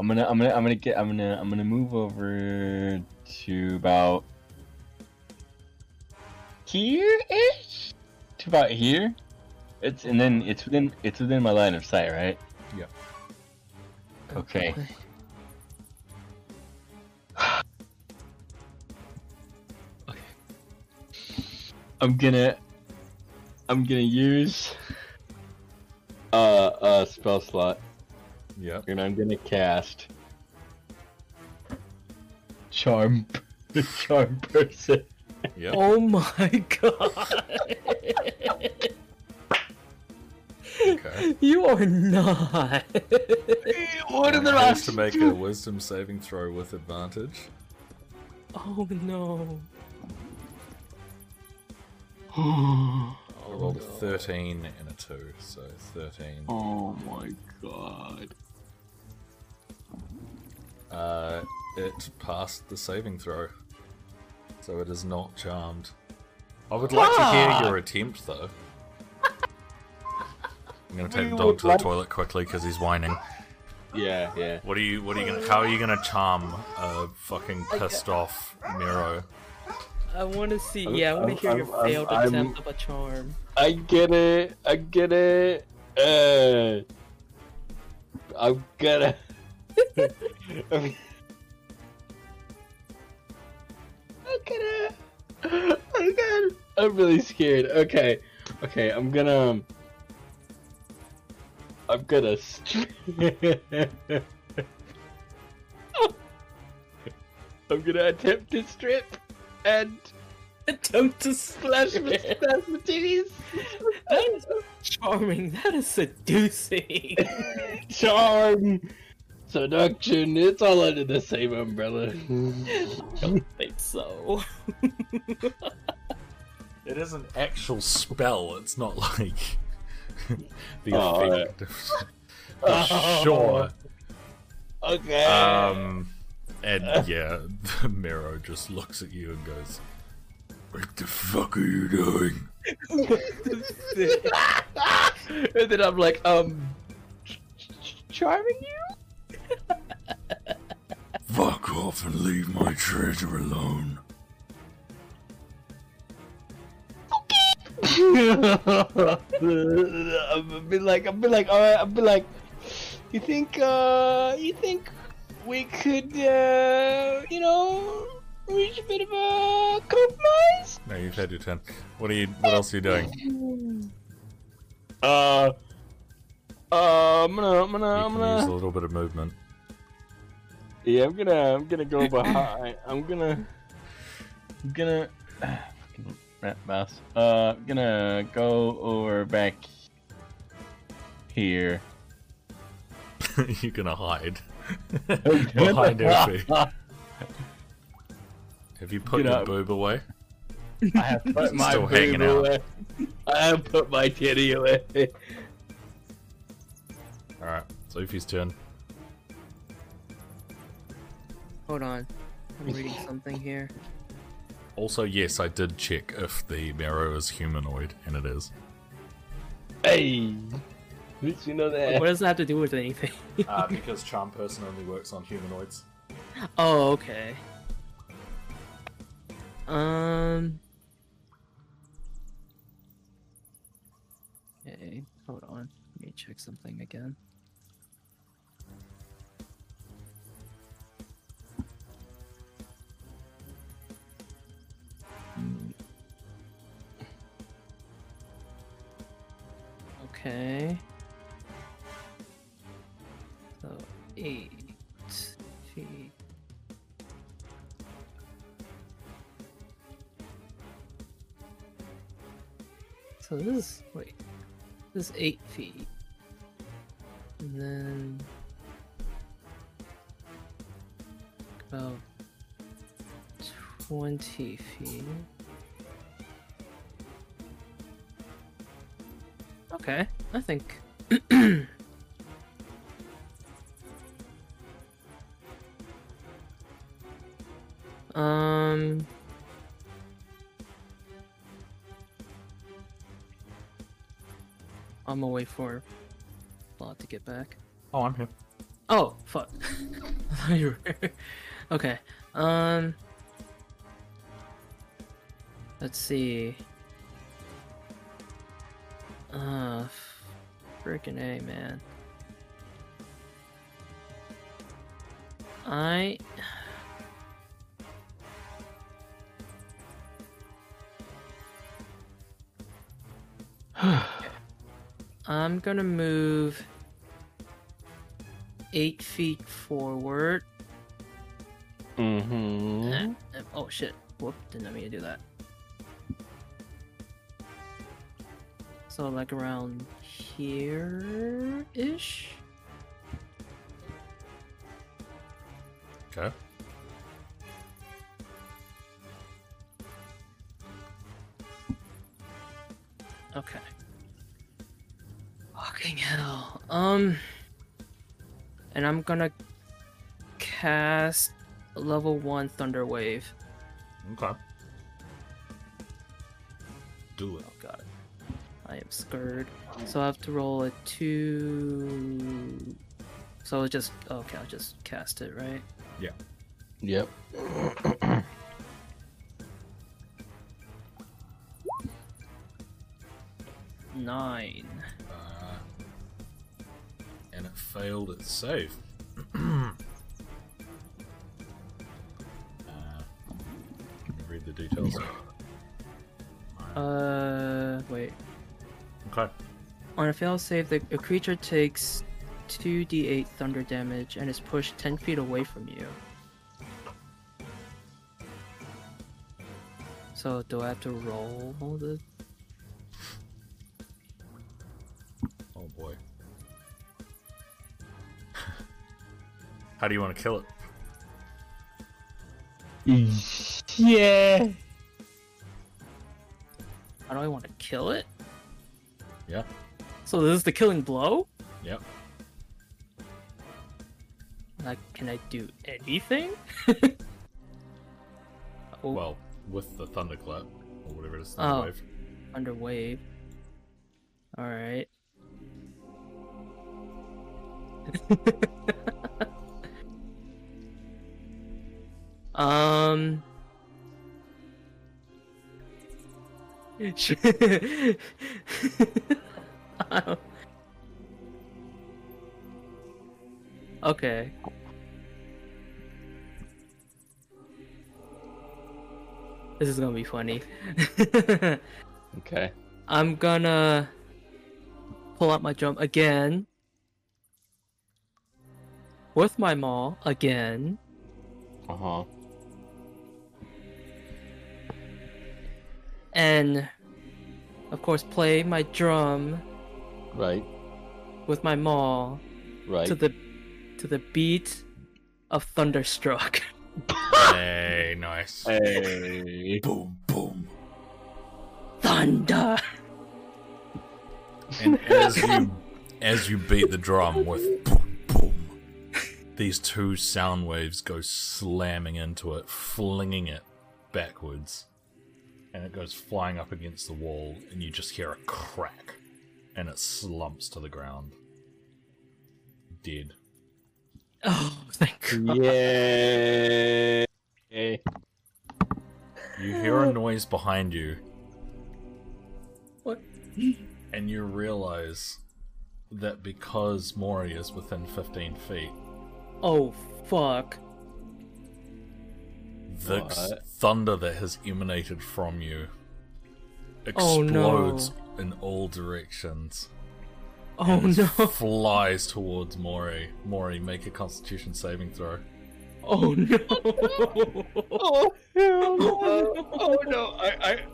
I'm gonna, I'm gonna, I'm gonna get, I'm gonna, I'm gonna move over to about here-ish, to about here. It's and then it's within, it's within my line of sight, right? Yeah. Okay. Okay. I'm gonna, I'm gonna use uh, a spell slot, Yep. and I'm gonna cast charm, the charm person. Yep. Oh my god! Okay. You are not. What are the Has rocks? to make a wisdom saving throw with advantage. oh no. Oh I rolled a 13 and a 2, so 13. Oh my god. Uh, it passed the saving throw, so it is not charmed. I would like to hear your attempt, though. I'm gonna take We the dog to the like- toilet quickly because he's whining. Yeah, yeah. What are you? What are you gonna? How are you gonna charm a fucking pissed off Merrow? I want to see. I'm- Yeah, I want to I'm- hear your I'm- failed I'm- attempt of a charm. I get it. I get it. Uh, I'm gonna. I'm gonna. I'm gonna. I'm really scared. Okay. Okay. I'm gonna. I'm gonna. I'm gonna attempt to strip and Attempt to splash splash my, titties. That is charming. That is seducing. charm, seduction, it's all under the same umbrella. don't think so. It is an actual spell. It's not like the Oh, right. effect. of- For sure. Okay. Um, and yeah, the Merrow just looks at you and goes, "What the fuck are you doing?" and then I'm like, um, ch- ch- charming you? Fuck off and leave my treasure alone. I've been like, I've been like, all right, I've been like, you think, uh, you think we could, uh, you know, reach a bit of a compromise? No, you've had your turn. What are you? What else are you doing? Uh, uh, I'm gonna, I'm gonna, I'm can use a little bit of movement. yeah, I'm gonna, I'm gonna go behind. I'm gonna, I'm gonna, fucking rat mouse. Uh, I'm gonna go over back here. You're gonna hide behind Effie. Have you put Get your up. boob away? I have put my Still hanging boob out. away. I have put my titty away. All right, Sophie's turn. Hold on. I'm reading something here. Also, yes, I did check if the Merrow is humanoid, and it is. Hey, at least you know that. What does that have to do with anything? Uh, because charm person only works on humanoids. oh, okay. Um. Okay, hold on. Let me check something again. Hmm. Okay. So eight feet. So this is wait, this is eight feet, and then about twenty feet. Okay, I think. um. I'm wait for Lot to get back. Oh, I'm here. Oh, fuck. I thought you were- okay. Um. Let's see. Uh, freaking A, man. I. I'm gonna move eight feet forward. Mm-hmm. Oh shit! Whoop! Didn't mean to do that. So So like around here ish. Okay. Okay. Fucking hell. Um. And I'm gonna cast level one Thunder Wave. Okay. Do it. Oh god. I am scared. So I have to roll a two. So I'll just okay. I'll just cast it, right? Yeah. Yep. Nine. Uh, and it failed its save. uh, read the details? Uh, wait. Okay. On a failed save, the a creature takes 2d8 thunder damage and is pushed 10 feet away from you. So, do I have to roll the. How do you want to kill it? Yeah. How do I want to kill it? Yeah. So, this is the killing blow? Yep. Like, can I do anything? oh, Well, with the thunderclap or whatever it is, Oh. thunder wave. under um. I don't- okay. This is gonna be funny. Okay. I'm gonna pull out my drum again with my maul again. Uh huh. And of course play my drum Right. with my maul Right. to the to the beat of thunderstruck hey, nice. Hey. Boom, boom. thunder And as you as you beat the drum with boom boom, these two sound waves go slamming into it, flinging it backwards, and it goes flying up against the wall, and you just hear a crack, and it slumps to the ground, dead. oh thank god Yeah. You hear a noise behind you, what and you realize that because Mori is within 15 feet, oh fuck the What? Thunder that has emanated from you Oh, no. explodes in all directions. oh and no Flies towards Mori. Mori, make a Constitution saving throw. oh no Oh hell no! Oh no! Oh, I,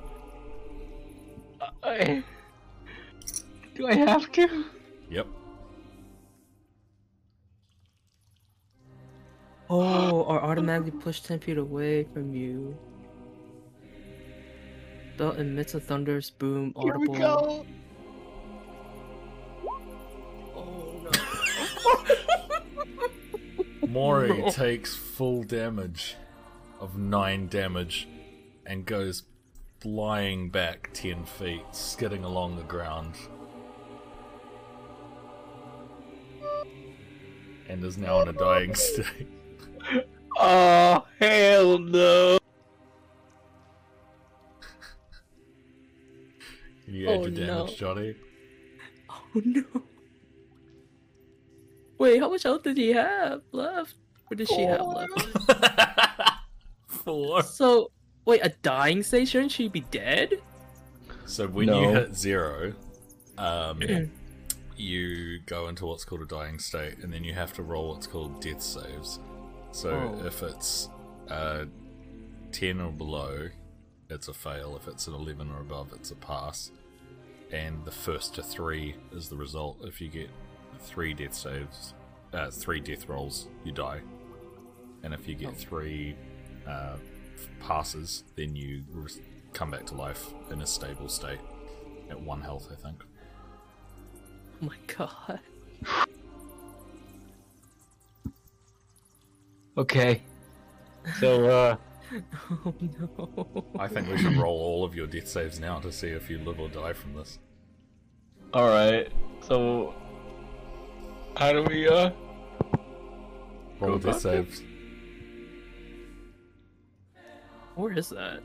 I, I. Do I have to? Yep. Oh or automatically push 10 feet away from you Belt emits a thunderous boom Here audible we go. oh no Mori No. takes full damage of 9 damage and goes flying back 10 feet, skidding along the ground. And is now in a dying state. Oh hell no! Can you add Oh, your damage, no. Johnny? Oh no. Wait, how much health did he have left? What does she have left? Four. So, wait, a dying state? Shouldn't she be dead? So when you hit zero, um, you go into what's called a dying state, and then you have to roll what's called death saves. So Oh. if it's uh, ten or below, it's a fail. If it's an eleven or above, it's a pass. and the first to three is the result. If you get three death saves, uh, three death rolls, you die. And if you get Oh. three uh, passes, then you res- come back to life in a stable state at one health, I think. Oh my god. Okay. So, uh, Oh no. I think we should roll all of your death saves now to see if you live or die from this. alright. So, how do we, uh, Roll Go death about saves. Where is that?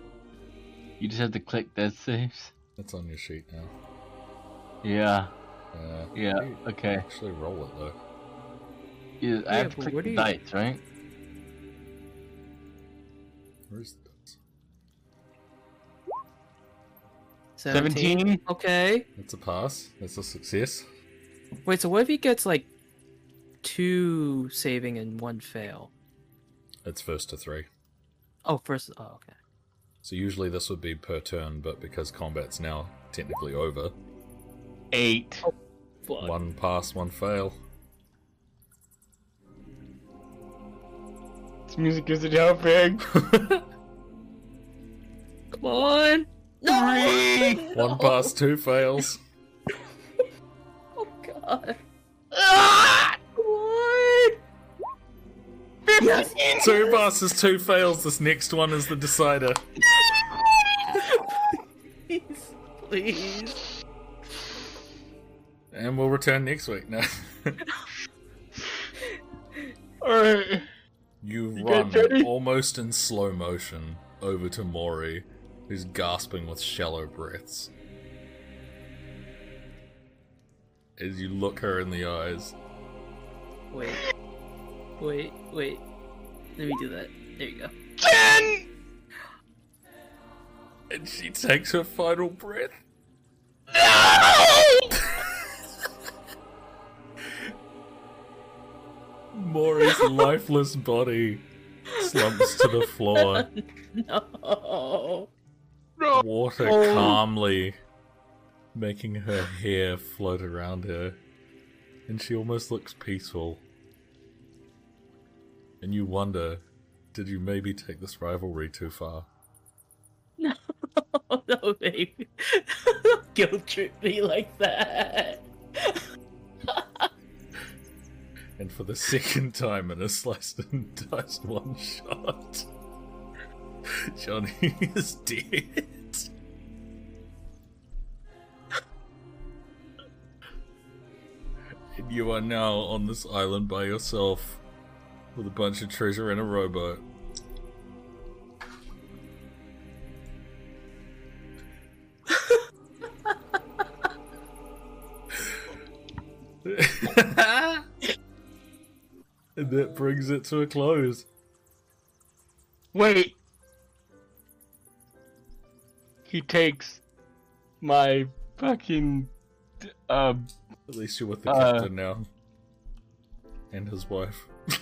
you just have to click death saves? It's on your sheet now. Yeah. Uh, Yeah, okay. Actually, roll it though. Yeah, I Yeah, have to click the do you- dice, right? Where's the dice? 17? Okay. That's a pass. That's a success. Wait, so what if he gets like two saving and one fail? It's first to three. Oh, first. Oh, okay. So usually this would be per turn, but because combat's now technically over, Eight. Oh, fuck. one pass, one fail. This music isn't helping. Come on. No. one pass, two fails. Oh god. Ah! Come on. Yes. Two passes, two fails. This next one is the decider. Please. Please. And we'll return next week. Now Alright. You You run almost in slow motion over to Mori, who's gasping with shallow breaths. As you look her in the eyes, Wait. Wait. Wait. Let me do that. There you go. Jen! and she takes her final breath. No! Mori's lifeless body slumps to the floor. No. No! Water Oh. calmly making her hair float around her. And she almost looks peaceful. And you wonder, did you maybe take this rivalry too far? No. No, baby. Don't Guilt trip me like that. And for the second time in a sliced and diced one shot, Johnny is dead. and you are now on this island by yourself with a bunch of treasure and a rowboat. And that brings it to a close. Wait. He takes my fucking um At least you're with the Uh. captain now. And his wife.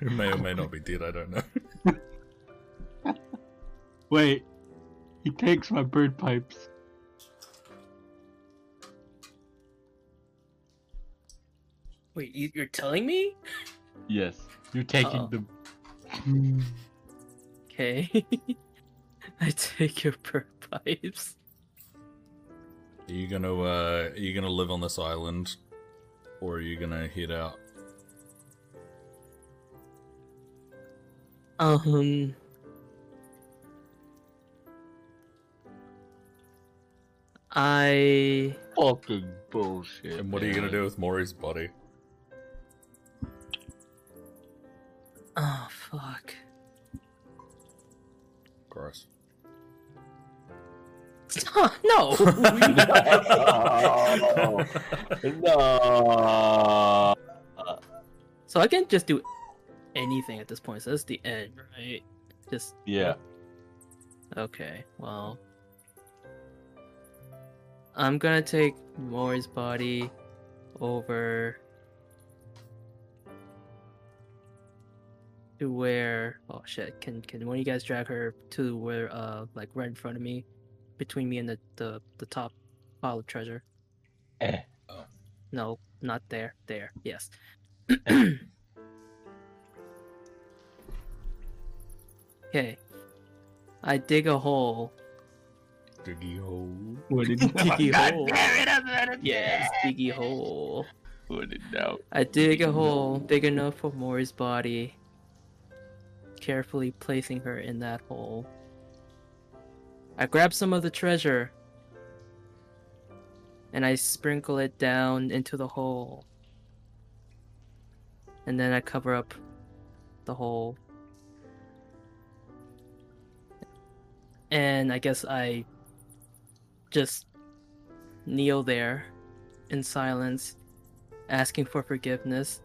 Who may or may not be dead, I don't know. wait. He takes my bird pipes. Wait, you, you're telling me? Yes. You're taking Uh-oh. the Okay. I take your bird pipes. Are you gonna uh are you gonna live on this island? Or are you gonna head out? Um. I. fucking bullshit. And what are you gonna do with Mori's body? Fuck. Gross. no! no. so I can just do anything at this point. So that's the end, right? Just. Yeah. Okay, well. I'm gonna take Mori's body over to where oh shit, can can one of you guys drag her to where uh like right in front of me? between me and the the, the top pile of treasure. Eh. oh. No, not there. There. Yes. okay. I dig a hole. Diggy hole. What did Diggy hole. Damn it, I said it Yes, diggy hole. Put it down. I dig a hole big enough for Mori's body, carefully placing her in that hole. I grab some of the treasure and I sprinkle it down into the hole. And then I cover up the hole. And I guess I just kneel there in silence asking for forgiveness,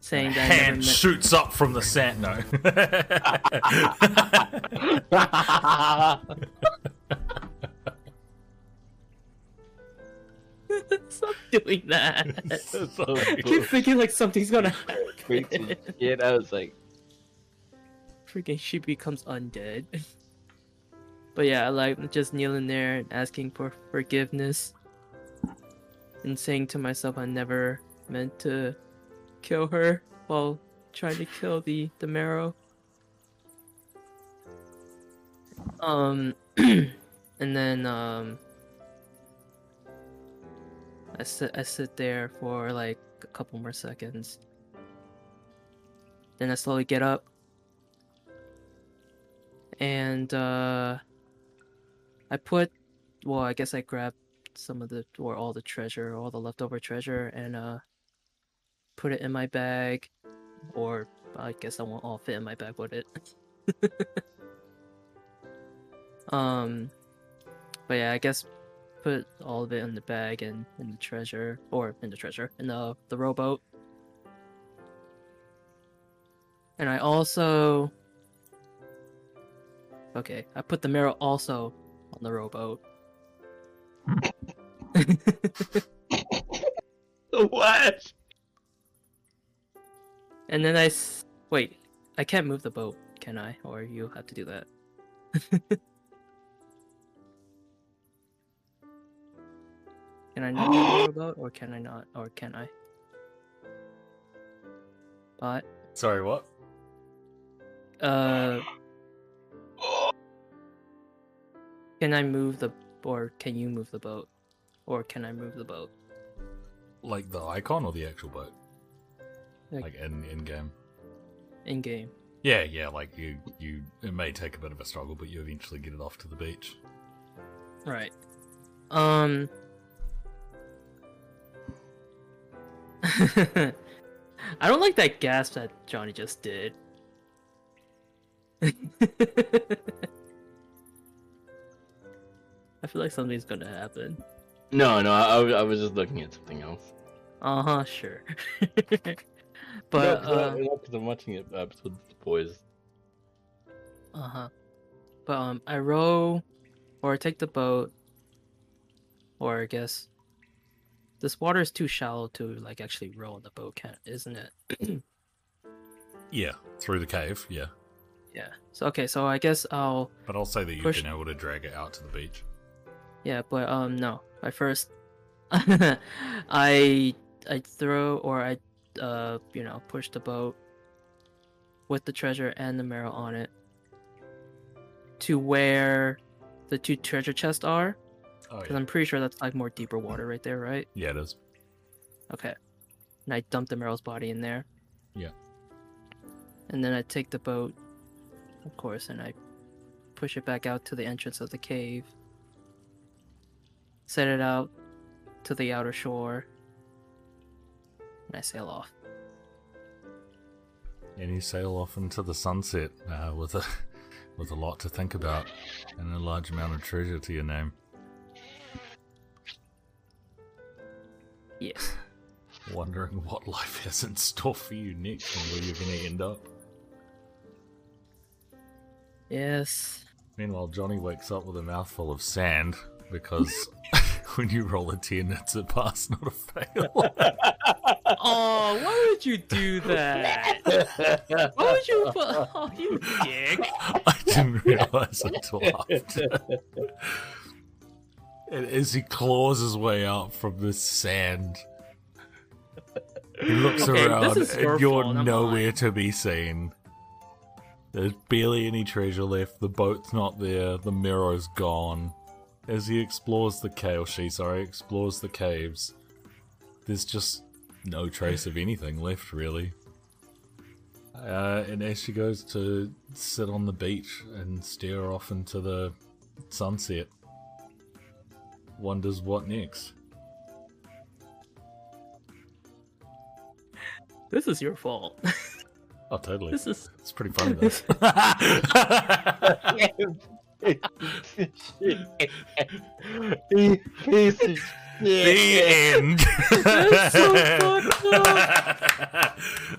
saying that Hand meant. shoots up from the sand. No. Stop doing that. so I keep thinking like something's gonna crazy happen. shit. I was like, Freaking she becomes undead. But yeah, I like just kneeling there and asking for forgiveness and saying to myself I never meant to kill her while trying to kill the the Merrow. Um and then um I sit I sit there for like a couple more seconds. Then I slowly get up and uh I put well, I guess I grabbed some of the or all the treasure, all the leftover treasure and uh put it in my bag or I guess I won't all fit in my bag with it. um but yeah, I guess put all of it in the bag and in the treasure or in the treasure in the the rowboat. And I also Okay, I put the Merrow also on the rowboat. what? And then I s- wait. I can't move the boat, can I? Or you have to do that. can I not move the boat, or can I not, or can I? But Sorry, what? uh, can I move the, or can you move the boat, or can I move the boat? Like the icon or the actual boat? Like- Like in in game. in game? Yeah, yeah. Like you, you. It may take a bit of a struggle, but you eventually get it off to the beach. Right. Um. I don't like that gasp that Johnny just did. I feel like something's gonna happen. No, no, I, I was- I was just looking at something else. Uh huh, sure. But but, no, uh, because I'm watching it episode with the boys. uh huh. But, um, I row, or I take the boat, or I guess this water is too shallow to, like, actually row in the boat, can't isn't it? Yeah, through the cave. Yeah, Yeah. So okay, so I guess I'll but I'll say that you've Push- been able to drag it out to the beach. yeah, but um no. I first I I throw or I uh you know push the boat with the treasure and the Merrow on it to where the two treasure chests are Oh because yeah, I'm pretty sure that's like more deeper water right there, right? yeah, it is. Okay. And I dump the Merrow's body in there. Yeah. And then I take the boat, of course, and I push it back out to the entrance of the cave. Set it out to the outer shore. And I sail off. And you sail off into the sunset uh, with a with a lot to think about and a large amount of treasure to your name. Yes. Wondering what life has in store for you next and where you're going to end up. Yes. Meanwhile, Johnny wakes up with a mouthful of sand because when you roll a 10, it's a pass, not a fail. Oh, why would you do that? Why would you put. Oh, you dick. I didn't realize until after. And as he claws his way out from the sand, he looks Okay, around and you're fault, nowhere to be seen. There's barely any treasure left. The boat's not there. The Merrow's gone. As he explores the cave, oh, she sorry, explores the caves. There's just no trace of anything left, really. Uh, and as she goes to sit on the beach and stare off into the sunset, wonders what next. This is your fault. Oh, totally. this is It's pretty funny though. You piece of the end. That's so